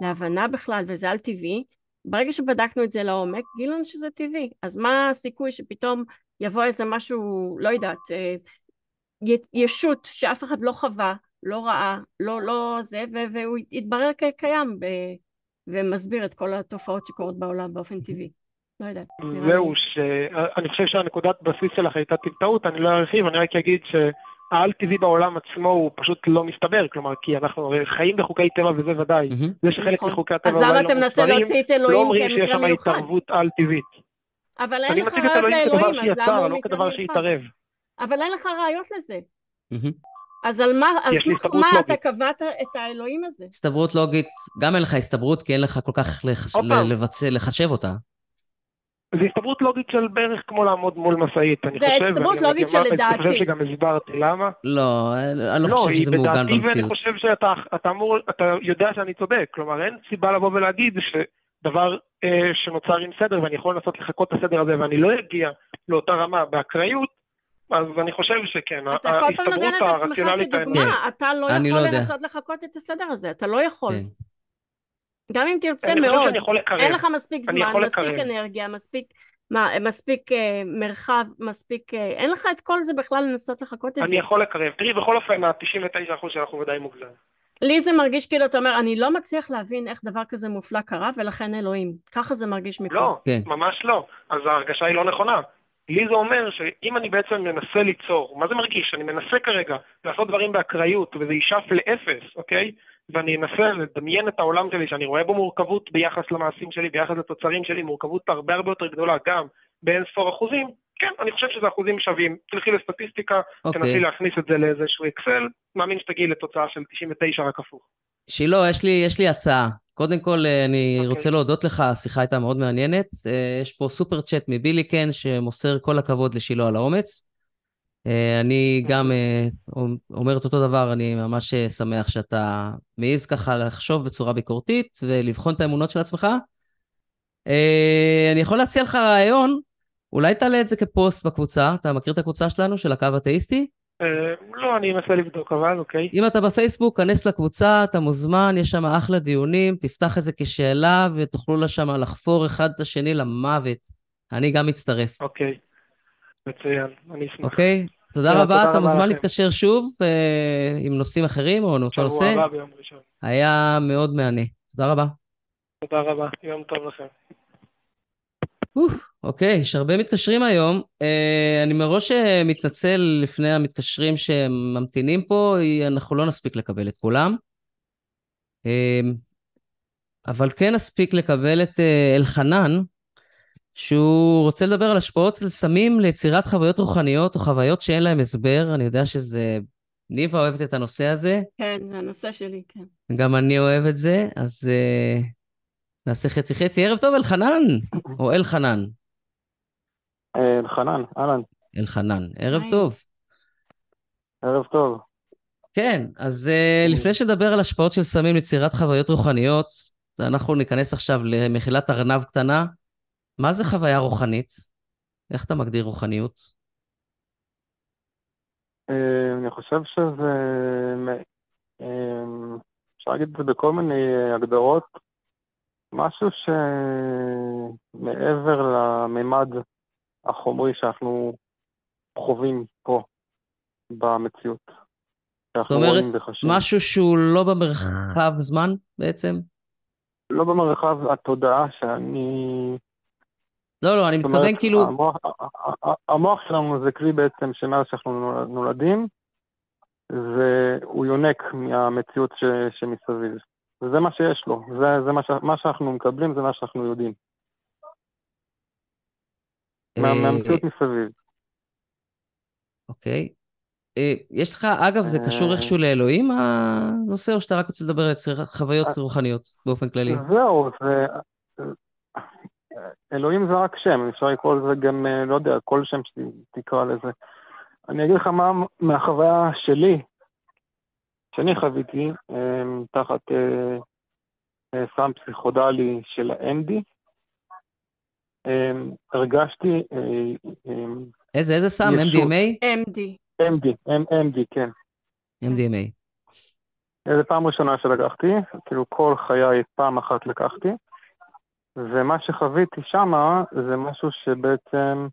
להבנה בכלל, וזה על טבעי, ברגע שבדקנו את זה לעומק, גילינו שזה טבעי. אז מה הסיכוי שפתאום יבוא איזה משהו, לא יודעת, אה, ישות שאף אחד לא חווה, לא ראה, לא, לא זה, והוא יתברר כקיים ב- ומסביר את כל התופעות שקורות בעולם באופן טבעי. לא יודעת. לי- זהו, שאני חושב שהנקודת בסיס שלך הייתה טעות, אני לא ארחיב, אני רק אגיד שהעל טבעי בעולם עצמו הוא פשוט לא מסתבר, כלומר, כי אנחנו חיים בחוקי טבע וזה ודאי. זה שחלק נכון. מחוקי הטבע אז למה אולי אתה לא מנסה מוסברים, להוציא את לא אומרים שיש שם? התערבות על טבעית. אבל אין לך ראיות לאלוהים, אז למה הוא לא מקרה כדבר מיוחד? אבל אין לך ראיות לזה. אז על מה, על סמך מה אתה. קבעת את האלוהים הזה? הסתברות לוגית, גם אין לך הסתברות, כי אין לך כל כך. לבצע, לחשב אותה. זו הסתברות לוגית של בערך כמו לעמוד מול משאית, אני זה חושב. הסתברות ואני לוגית גם- שלדעתי. אני חושב שגם הסברתי למה. לא, אני לא לא, חושב היא שזה מעוגן בדעתי, ואני במציאות. חושב שאתה אתה אמור, אתה יודע שאני צודק. כלומר, אין סיבה לבוא ולהגיד שדבר אה, שנוצר עם סדר, ואני יכול לנסות לחקות את הסדר הזה, ואני לא אגיע לאותה רמה באקראיות, אז אני חושב שכן, אתה כל פעם נותן את עצמך כדוגמה, אתה לא יכול לא יודע. לנסות לחקות את הסדר הזה, אתה לא יכול. גם אם תרצה אני מאוד, לקרב. אין לך מספיק אני זמן, מספיק לקרב. אנרגיה, מספיק מה, מספיק אה, מרחב, מספיק... אה, אין לך את כל זה בכלל לנסות לחקות את אני זה. יכול לקרב. תראי, בכל אופן, ה-99% שאנחנו ודאי מוגזם. לי זה מרגיש כאילו אתה אומר, אני לא מצליח להבין איך דבר כזה מופלא קרה, ולכן אלוהים. ככה זה מרגיש מפה. לא, כן. ממש לא. אז ההרגשה היא לא נכונה. לי זה אומר שאם אני בעצם מנסה ליצור, מה זה מרגיש? אני מנסה כרגע לעשות דברים באקראיות, וזה יישאף לאפס, אוקיי? ואני אנסה לדמיין את העולם שלי, שאני רואה בו מורכבות ביחס למעשים שלי, ביחס לתוצרים שלי, מורכבות הרבה הרבה יותר גדולה, גם באין ספור אחוזים, כן, אני חושב שזה אחוזים שווים. תלכי לסטטיסטיקה, אוקיי. תנסי להכניס את זה לאיזשהו אקסל, מאמין שתגיעי לתוצאה של 99 רק הפוך. שילה, יש לי, יש לי הצעה. קודם כל, אה, אני אוקיי. רוצה להודות לך, השיחה הייתה מאוד מעניינת. אה, יש פה סופר צ'אט מביליקן שמוסר כל הכבוד לשילה על האומץ. אה, אני גם אה, אומר את אותו דבר, אני ממש אה, שמח שאתה מעז ככה לחשוב בצורה ביקורתית ולבחון את האמונות של עצמך. אני יכול להציע לך רעיון, אולי תעלה את זה כפוסט בקבוצה, אתה מכיר את הקבוצה שלנו, של הקו אתאיסטי? לא, אני אנסה לבדוק, אבל אוקיי. אם אתה בפייסבוק, כנס לקבוצה, אתה מוזמן, יש שם אחלה דיונים, תפתח את זה כשאלה ותוכלו שם לחפור אחד את השני למוות. אני גם מצטרף. אוקיי, מצוין, אני אשמח. אוקיי, תודה תודה רבה, אתה רבה מוזמן. להתקשר שוב אה, עם נושאים אחרים או מאותו נושא. שבוע הבא ביום ראשון. היה מאוד מהנה. תודה רבה. תודה רבה, יום טוב לכם. אוף, אוקיי, יש הרבה מתקשרים היום. אה, אני מראש אה, מתנצל לפני המתקשרים שממתינים פה, אנחנו לא נספיק לקבל את כולם. אה, אבל כן נספיק לקבל את אה, אלחנן, שהוא רוצה לדבר על השפעות של סמים ליצירת חוויות רוחניות או חוויות שאין להם הסבר. אני יודע שזה... ניבה אוהבת את הנושא הזה, כן, זה הנושא שלי, כן. גם אני אוהב את זה, אז אה, נעשה חצי חצי. ערב טוב, אלחנן, או אלחנן. אלחנן, אהלן, אלחנן, ערב היי. טוב. ערב טוב. כן, אז uh, לפני שנדבר על השפעות של סמים ליצירת חוויות רוחניות, אנחנו ניכנס עכשיו למחילת ארנב קטנה. מה זה חוויה רוחנית? איך אתה מגדיר רוחניות? אה, אני חושב שזה, אה, אפשר להגיד את זה בכל מיני הגדרות, משהו שמעבר לממד החומרי שאנחנו חווים פה במציאות. זאת אומרת. משהו שהוא לא במרחב זמן בעצם? לא במרחב התודעה שאני... לא, לא, אני מתכוון כאילו, המוח, שלנו זה כלי בעצם שמאז שאנחנו נולדים, והוא יונק מהמציאות ש, שמסביב. וזה מה שיש לו, זה, זה מה, ש, מה שאנחנו מקבלים, זה מה שאנחנו יודעים. מה, אה, מהמציאות מסביב. אוקיי. אה, יש לך, אגב, זה קשור אה, איכשהו לאלוהים הנושא, או שאתה רק רוצה לדבר על חוויות רוחניות באופן כללי? זהו, זה... אלוהים זה רק שם, אפשר לקרוא לזה גם, אה, לא יודע, כל שם שתקרא לזה. אני אגיד לך מה מהחוויה שלי, שאני חוויתי, אה, תחת אה, סם פסיכודלי של אה, הרגשתי איזה, איזה סם? MDMA? MD. MD, MD, כן. MDMA. זו פעם ראשונה שלקחתי, כאילו כל חיי פעם אחת לקחתי, ומה שחוויתי שמה זה משהו שבעצם,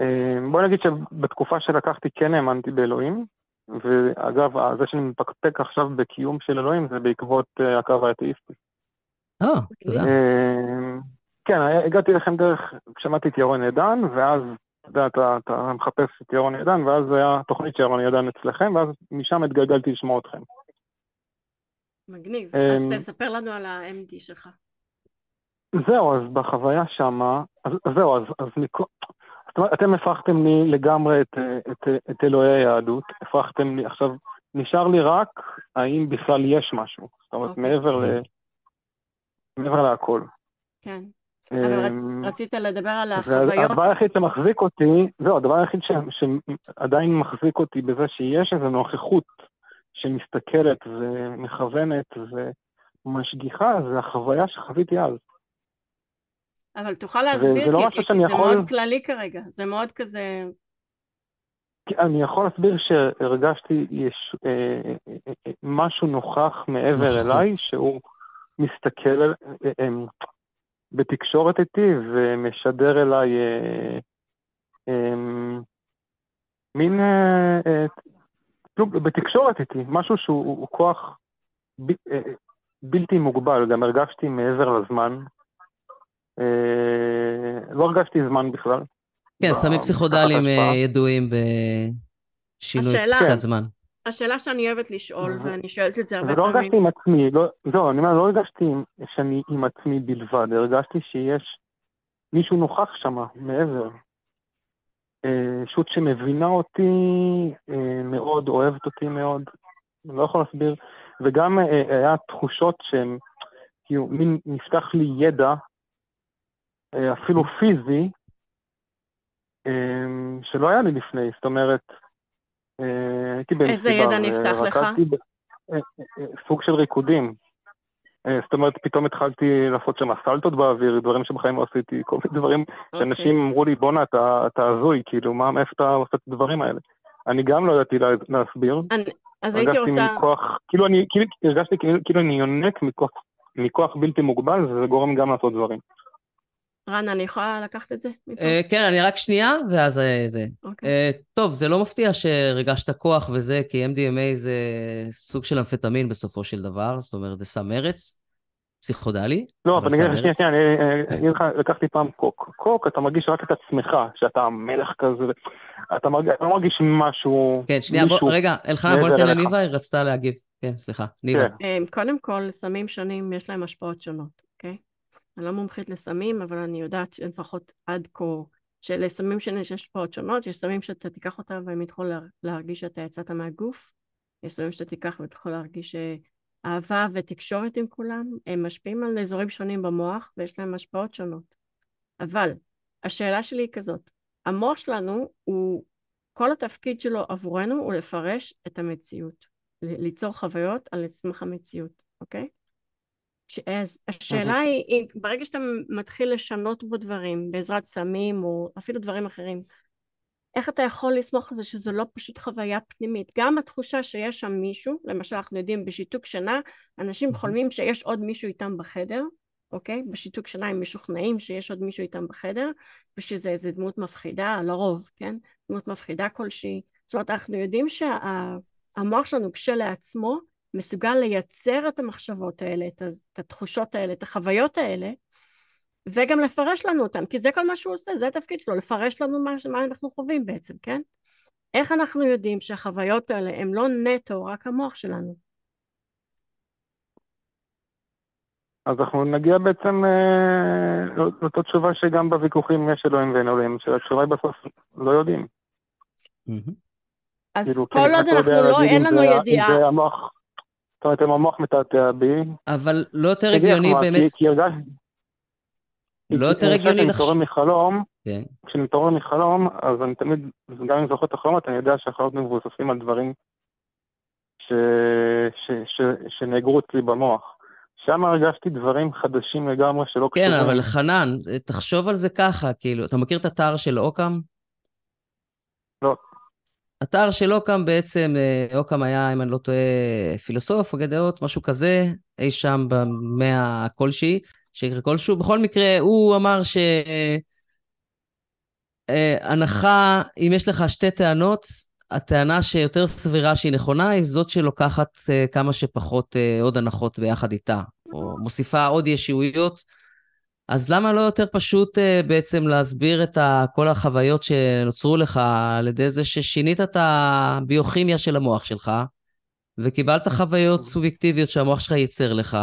אה, בוא נגיד שבתקופה שלקחתי כן האמנתי באלוהים, ואגב, זה שאני מפקפק עכשיו בקיום של אלוהים זה בעקבות אה, הקו האתאיסטי. אה, תודה. אה, כן, הגעתי אליכם דרך, שמעתי את ירון עידן, ואז, אתה יודע, אתה, אתה מחפש את ירון עידן, ואז זה היה תוכנית של ירון עידן אצלכם, ואז משם התגלגלתי לשמוע אתכם. מגניב. אז תספר לנו על ה-MD שלך. זהו, אז בחוויה שמה, אז זהו, אז, אז מכל, זאת אומרת, אתם הפכתם לי לגמרי את, את, את אלוהי היהדות, הפכתם לי, עכשיו, נשאר לי רק האם בכלל יש משהו, זאת אומרת, אוקיי. מעבר, ל, מעבר להכל. כן. אבל אמ, רצ- רצית לדבר על החוויות. והדבר היחיד שמחזיק אותי, זהו, הדבר היחיד ש, שעדיין מחזיק אותי בזה שיש איזו נוכחות שמסתכלת ומכוונת ומשגיחה, זה החוויה שחוויתי אז. אבל תוכל להסביר, זה לא כי כי זה יכול- מאוד כללי כרגע. זה מאוד כזה... אני יכול להסביר שהרגשתי יש אה, אה, אה, אה, משהו נוכח מעבר נוכחות. אליי, שהוא מסתכל על, אה, אה, בתקשורת איתי ומשדר אליי אה, אה, מין, אה, אה, כאילו, בתקשורת איתי, משהו שהוא הוא כוח ב, אה, בלתי מוגבל, גם הרגשתי מעבר לזמן. אה, לא הרגשתי זמן בכלל. כן, ב- סמים תחת פסיכודליים. אה, ידועים בשינוי תפיסת כן. זמן. השאלה שאני אוהבת לשאול, ו- ואני שואלת את זה הרבה פעמים, הרגשתי עם עצמי, לא, זהו, אני אומר, לא הרגשתי שאני עם עצמי בלבד, הרגשתי שיש מישהו נוכח שם מעבר. אה, שות שמבינה אותי אה, מאוד, אוהבת אותי מאוד, אני לא יכול להסביר, וגם אה, היה תחושות שהן, כאילו, מין נפתח לי ידע, אה, אפילו פיזי, אה, שלא היה לי לפני, זאת אומרת, אה, הייתי במסיבה. איזה ידע נפתח לך? אה, אה, אה, סוג של ריקודים. אה, זאת אומרת, פתאום התחלתי לעשות שם סלטות באוויר, דברים שבחיים לא עשיתי, כל מיני דברים אוקיי. שאנשים אמרו לי, בואנה, אתה הזוי, כאילו, מה, מאיפה אתה עושה את הדברים האלה? אני גם לא ידעתי לה- להסביר. אז הייתי רוצה... מכוח, כאילו אני, כאילו, הרגשתי כאילו, כאילו אני יונק מכוח, מכוח בלתי מוגבל, וזה גורם גם לעשות דברים. רן, אני יכולה לקחת את זה? מפה? אה, כן, אני רק שנייה, ואז אה, זה. אוקיי. אה, טוב, זה לא מפתיע שהרגשת כוח וזה, כי MDMA זה סוג של אמפטמין בסופו של דבר, זאת אומרת, זה סם מרץ, פסיכודלי. לא, אבל אבל אני אגיד לך, שנייה. שנייה, אני אני אגיד לך, לקחתי פעם קוק. קוק, אתה מרגיש רק את עצמך, שאתה המלך כזה, אתה מרגיש, אתה לא מרגיש משהו, כן, שנייה, רגע, אלחנן, בוא ניתן אליך. לניבה, היא רצתה להגיב. כן, סליחה, ניבה. כן. קודם כל, סמים שונים יש להם השפעות שונות? אני לא מומחית לסמים, אבל אני יודעת שלפחות עד כה, שלסמים שונים יש השפעות שונות, יש סמים שאתה תיקח אותם והם יתחילו לה- להרגיש שאתה יצאת מהגוף, יש סמים שאתה תיקח ואתה יכול להרגיש אה, אהבה ותקשורת עם כולם, הם משפיעים על אזורים שונים במוח ויש להם השפעות שונות. אבל השאלה שלי היא כזאת, המוח שלנו הוא, כל התפקיד שלו עבורנו הוא לפרש את המציאות. ליצור חוויות על סמך המציאות, אוקיי? השאלה היא, אם ברגע שאתה מתחיל לשנות בו דברים בעזרת סמים או אפילו דברים אחרים, איך אתה יכול לסמוך על זה שזו לא פשוט חוויה פנימית? גם התחושה שיש שם מישהו, למשל אנחנו יודעים בשיתוק שינה, אנשים חולמים שיש עוד מישהו איתם בחדר, אוקיי? בשיתוק שינה הם משוכנעים שיש עוד מישהו איתם בחדר, ושזה איזה דמות מפחידה, לרוב, כן? דמות מפחידה כלשהי. זאת אומרת, אנחנו יודעים שהמוח שלנו כשלעצמו מסוגל לייצר את המחשבות האלה, את, התחושות האלה, את החוויות האלה, וגם לפרש לנו אותן, כי זה כל מה שהוא עושה, זה התפקיד שלו, לפרש לנו מה, מה אנחנו חווים בעצם, כן? איך אנחנו יודעים שהחוויות האלה הן לא נטו רק המוח שלנו? אז אנחנו נגיע בעצם אה, לא- לאותה תשובה שגם בוויכוחים יש אלוהים ואין אלוהים, שהתשובה היא בסוף לא יודעים. מהמם. אז כאילו, כל כן, עוד אתה יודע אנחנו לא, אין לנו ידיעה, אם זה המוח, זאת אומרת, המוח מתעתע בי, אבל לא יותר הגיוני באמת, כי- הרגשתי... לא יותר הגיוני כשאני. מתעורר מחלום, כן. כשאני מתעורר מחלום, אז אני תמיד, גם אם זוכר את החלומות, אני יודע שהחלומות מבוססים על דברים ש... ש... ש... שנאגרו אצלי במוח. שם הרגשתי דברים חדשים לגמרי שלא כן, קשורים. אבל חנן, תחשוב על זה ככה, כאילו, אתה מכיר את אתר של אוקאם? לא. אתר של אוקאם בעצם, אה, אוקאם היה, אם אני לא טועה, פילוסוף, הוגה דעות, משהו כזה, אי שם במאה כלשהי, שיקרה כלשהו. בכל מקרה, הוא אמר ש... אה, הנחה, אם יש לך שתי טענות, הטענה שיותר סבירה שהיא נכונה היא זאת שלוקחת אה, כמה שפחות אה, עוד הנחות ביחד איתה, או מוסיפה עוד ישויות. אז למה לא יותר פשוט אה, בעצם להסביר את ה, כל החוויות שנוצרו לך על ידי זה ששינית את הביוכימיה של המוח שלך, וקיבלת חוויות סובייקטיביות שהמוח שלך ייצר לך,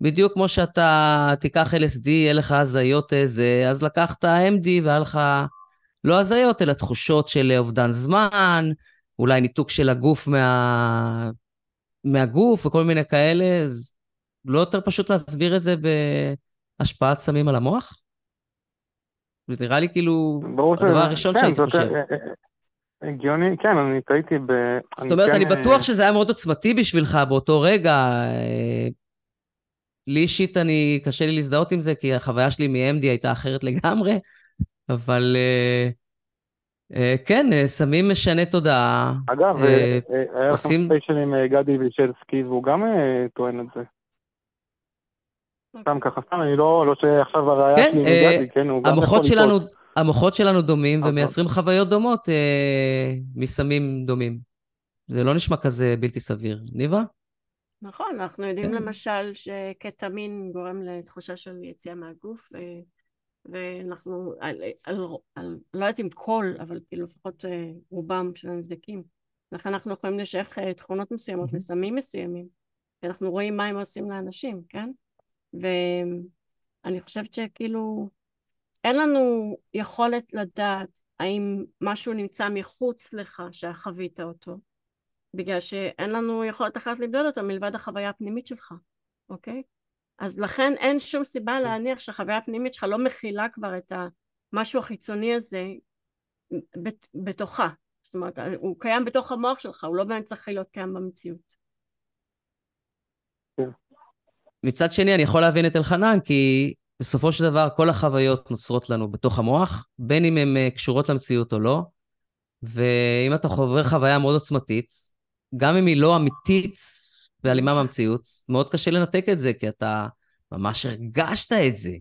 בדיוק כמו שאתה תיקח LSD, יהיה לך הזיות איזה, אז לקחת MD והיה לך לא הזיות, אלא תחושות של אובדן זמן, אולי ניתוק של הגוף מה... מהגוף וכל מיני כאלה, אז לא יותר פשוט להסביר את זה בהשפעת סמים על המוח? זה נראה לי כאילו הדבר הראשון כן, שהייתי חושב. אה, אה, הגיוני, כן, אני טעיתי ב... זאת אומרת, אני כן, בטוח אה, שזה היה מאוד עוצמתי בשבילך באותו רגע. לי אישית, אני, קשה לי להזדהות עם זה, כי החוויה שלי מ-MD הייתה אחרת לגמרי, אבל כן, סמים משנה תודעה. אגב, היה לכם ספיישל עם גדי וישלסקי, והוא גם טוען את זה. סתם ככה, סתם, אני לא, לא שעכשיו הראייה כן, שלי אה, גדי, כן, הוא גם יכול. שלנו, המוחות שלנו דומים אבל- ומייצרים חוויות דומות אה, מסמים דומים. זה לא נשמע כזה בלתי סביר. ניבה? נכון, אנחנו יודעים כן. למשל שקטמין גורם לתחושה של יציאה מהגוף, ו... ואנחנו, על, על, על, לא יודעת אם כל, אבל כאילו לפחות אה, רובם של הנבדקים, לכן אנחנו יכולים לשייך אה, תכונות מסוימות מהמם. לסמים מסוימים, ואנחנו רואים מה הם עושים לאנשים, כן? ואני חושבת שכאילו אין לנו יכולת לדעת האם משהו נמצא מחוץ לך שחווית אותו, בגלל שאין לנו יכולת אחרת למדוד אותו מלבד החוויה הפנימית שלך, אוקיי? אז לכן אין שום סיבה להניח שהחוויה הפנימית שלך לא מכילה כבר את המשהו החיצוני הזה בת- בתוכה. זאת אומרת, הוא קיים בתוך המוח שלך, הוא לא באמת צריך להיות קיים במציאות. מצד שני, אני יכול להבין את אלחנן, כי בסופו של דבר כל החוויות נוצרות לנו בתוך המוח, בין אם הן אה, קשורות למציאות או לא, ואם אתה חובר חוויה מאוד עוצמתית, גם אם היא לא אמיתית והלימה מהמציאות, מאוד קשה לנתק את זה, כי אתה ממש הרגשת את זה.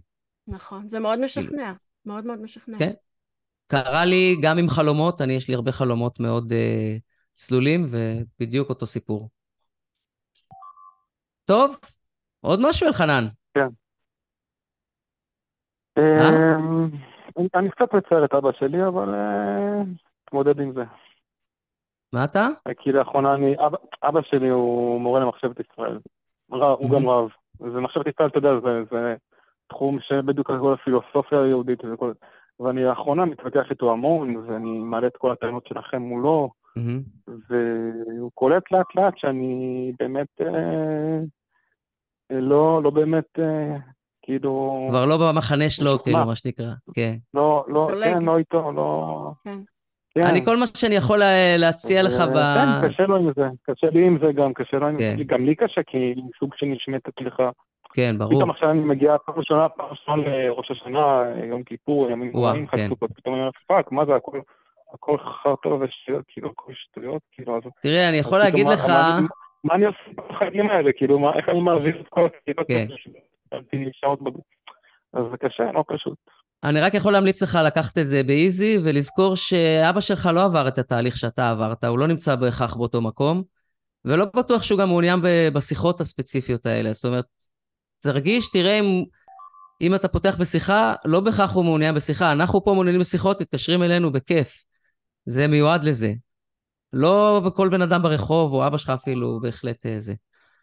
נכון, זה מאוד משכנע, מאוד מאוד משכנע. כן. קרה לי גם עם חלומות, אני, יש לי הרבה חלומות מאוד uh, צלולים, ובדיוק אותו סיפור. טוב, עוד משהו, אלחנן? כן. אה? אמ, אני קצת מצער את אבא שלי, אבל אתמודד עם זה. מה אתה? כי לאחרונה אני, אבא, אבא שלי הוא מורה למחשבת ישראל. הוא גם רב. ומחשבת ישראל, אתה יודע, זה, זה תחום שבדיוק כל הפילוסופיה היהודית וכל... ואני לאחרונה מתווכח איתו המון, ואני מעלה את כל הטענות שלכם מולו, והוא קולט לאט לאט שאני באמת אה, לא, לא באמת, אה, כאילו... כבר לא במחנה שלו, כאילו, מה שנקרא, כן. לא, לא, כן, לא איתו, לא... כן. כן. אני, כל מה שאני יכול להציע לך ב... כן, קשה לו עם זה, קשה לי עם זה גם, קשה לו עם זה, גם לי קשה, כי סוג של נשמטת לך. כן, ברור. פתאום עכשיו אני מגיע פעם ראשונה, פעם ראשונה לראש השנה, יום כיפור, ימים גבוהים, חג סוכות, פתאום אני אומר, fuck, מה זה, הכל, הכל חרטא ושטויות, כאילו, הכל שטויות, כאילו, אז... תראה, אני יכול להגיד לך... מה אני עושה בחגים האלה, כאילו, איך אני מעביר את כל הקהילות שעות בגוף. אז זה קשה, לא פשוט. אני רק יכול להמליץ לך לקחת את זה באיזי ולזכור שאבא שלך לא עבר את התהליך שאתה עברת, הוא לא נמצא בהכרח באותו מקום, ולא בטוח שהוא גם מעוניין בשיחות הספציפיות האלה. זאת אומרת, תרגיש, תראה אם, אם אתה פותח בשיחה, לא בהכרח הוא מעוניין בשיחה. אנחנו פה מעוניינים בשיחות, מתקשרים אלינו בכיף. זה מיועד לזה. לא כל בן אדם ברחוב, או אבא שלך אפילו, בהחלט אה, זה.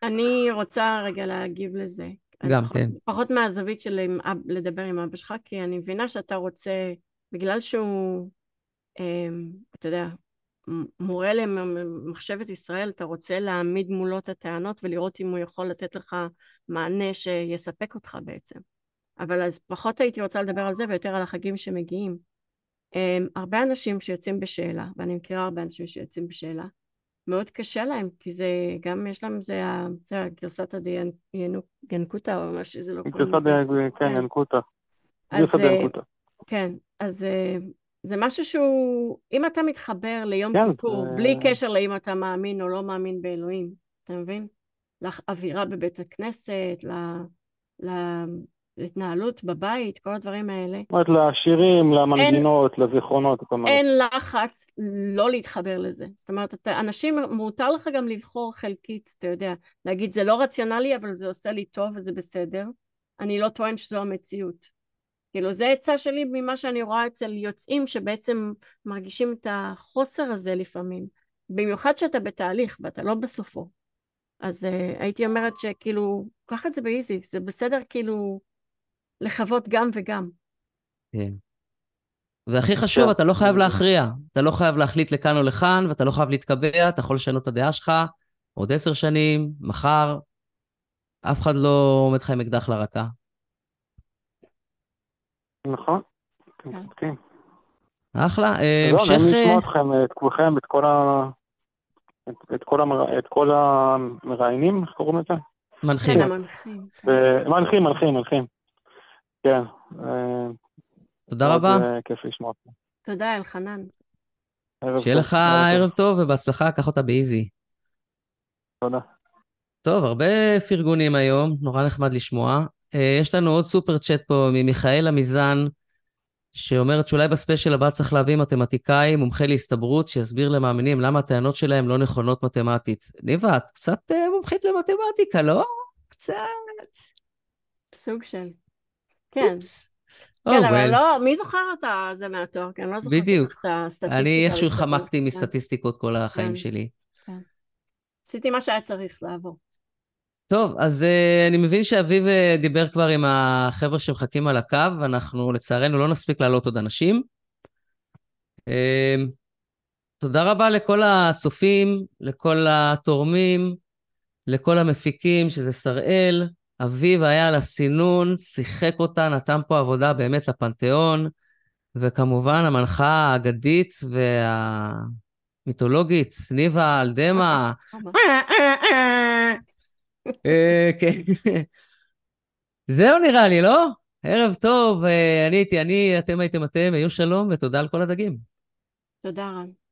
אני רוצה רגע להגיב לזה. גם, כן. פחות מהזווית של עם, לדבר עם אבא שלך, כי אני מבינה שאתה רוצה, בגלל שהוא, אה, אתה יודע, מורה למחשבת ישראל, אתה רוצה להעמיד מולו את הטענות ולראות אם הוא יכול לתת לך מענה שיספק אותך בעצם. אבל אז פחות הייתי רוצה לדבר על זה ויותר על החגים שמגיעים. Um, הרבה אנשים שיוצאים בשאלה, ואני מכירה הרבה אנשים שיוצאים בשאלה, מאוד קשה להם, כי זה גם יש להם, זה, זה גרסת הדיינקותא או מה שזה לא קוראים לזה. גרסת כן, ינקותא. גרסת דיינקותא. כן, אז אה, זה משהו שהוא, אם אתה מתחבר ליום כן, כיפור, זה... בלי קשר לאם אתה מאמין או לא מאמין באלוהים, אתה מבין? לאווירה בבית הכנסת, ל... להתנהלות בבית, כל הדברים האלה. זאת אומרת, לשירים, למנגינות, לזיכרונות, זאת אומרת. אין לחץ לא להתחבר לזה. זאת אומרת, אתה, אנשים, מותר לך גם לבחור חלקית, אתה יודע, להגיד, זה לא רציונלי, אבל זה עושה לי טוב וזה בסדר. אני לא טוען שזו המציאות. כאילו, זה עצה שלי ממה שאני רואה אצל יוצאים שבעצם מרגישים את החוסר הזה לפעמים. במיוחד שאתה בתהליך ואתה לא בסופו. אז uh, הייתי אומרת שכאילו, קח את זה באיזי, זה בסדר כאילו לחוות גם וגם. כן. והכי חשוב, אתה לא חייב להכריע. אתה לא חייב להחליט לכאן או לכאן, ואתה לא חייב להתקבע, אתה יכול לשנות את הדעה שלך עוד עשר שנים, מחר. אף אחד לא עומד לך עם אקדח לרקה. נכון, אתם כן. צודקים. אחלה, אה, המשך... לא, נעים לשמוע אתכם, את כולכם, את כל ה... את כל, המר... את כל המראיינים, איך קוראים לזה? מנחים. כן, המנחים. מנחים, מנחים, מנחים. כן. אה, תודה רבה. אה, כיף לשמוע אותך. תודה, אלחנן. שיהיה לך ערב טוב ובהצלחה, קח אותה באיזי. תודה. טוב, הרבה פרגונים היום, נורא נחמד לשמוע. אה, יש לנו עוד סופר צ'אט פה ממיכאל עמיזן, שאומרת שאולי בספיישל הבא צריך להביא מתמטיקאי, מומחה להסתברות, שיסביר למאמינים למה הטענות שלהם לא נכונות מתמטית. ניבה, את קצת מומחית למתמטיקה, לא? קצת. סוג של. כן. כן, אבל לא, מי זוכר את זה מהתואר? כי אני לא זוכרת את הסטטיסטיקה. אני איכשהו חמקתי כן. מסטטיסטיקות כל החיים כן. שלי. כן. עשיתי מה שהיה צריך לעבור. טוב, אז uh, אני מבין שאביב uh, דיבר כבר עם החבר'ה שמחכים על הקו, אנחנו לצערנו לא נספיק להעלות עוד אנשים. Uh, תודה רבה לכל הצופים, לכל התורמים, לכל המפיקים, שזה שראל, אביב היה על הסינון, שיחק אותה, נתן פה עבודה באמת לפנתיאון, וכמובן המנחה האגדית והמיתולוגית, ניבה אלדמה. אה, כן. זהו נראה לי, לא? ערב טוב, אה, אני הייתי אני, אתם הייתם אתם, היו שלום ותודה על כל הדגים. תודה רם.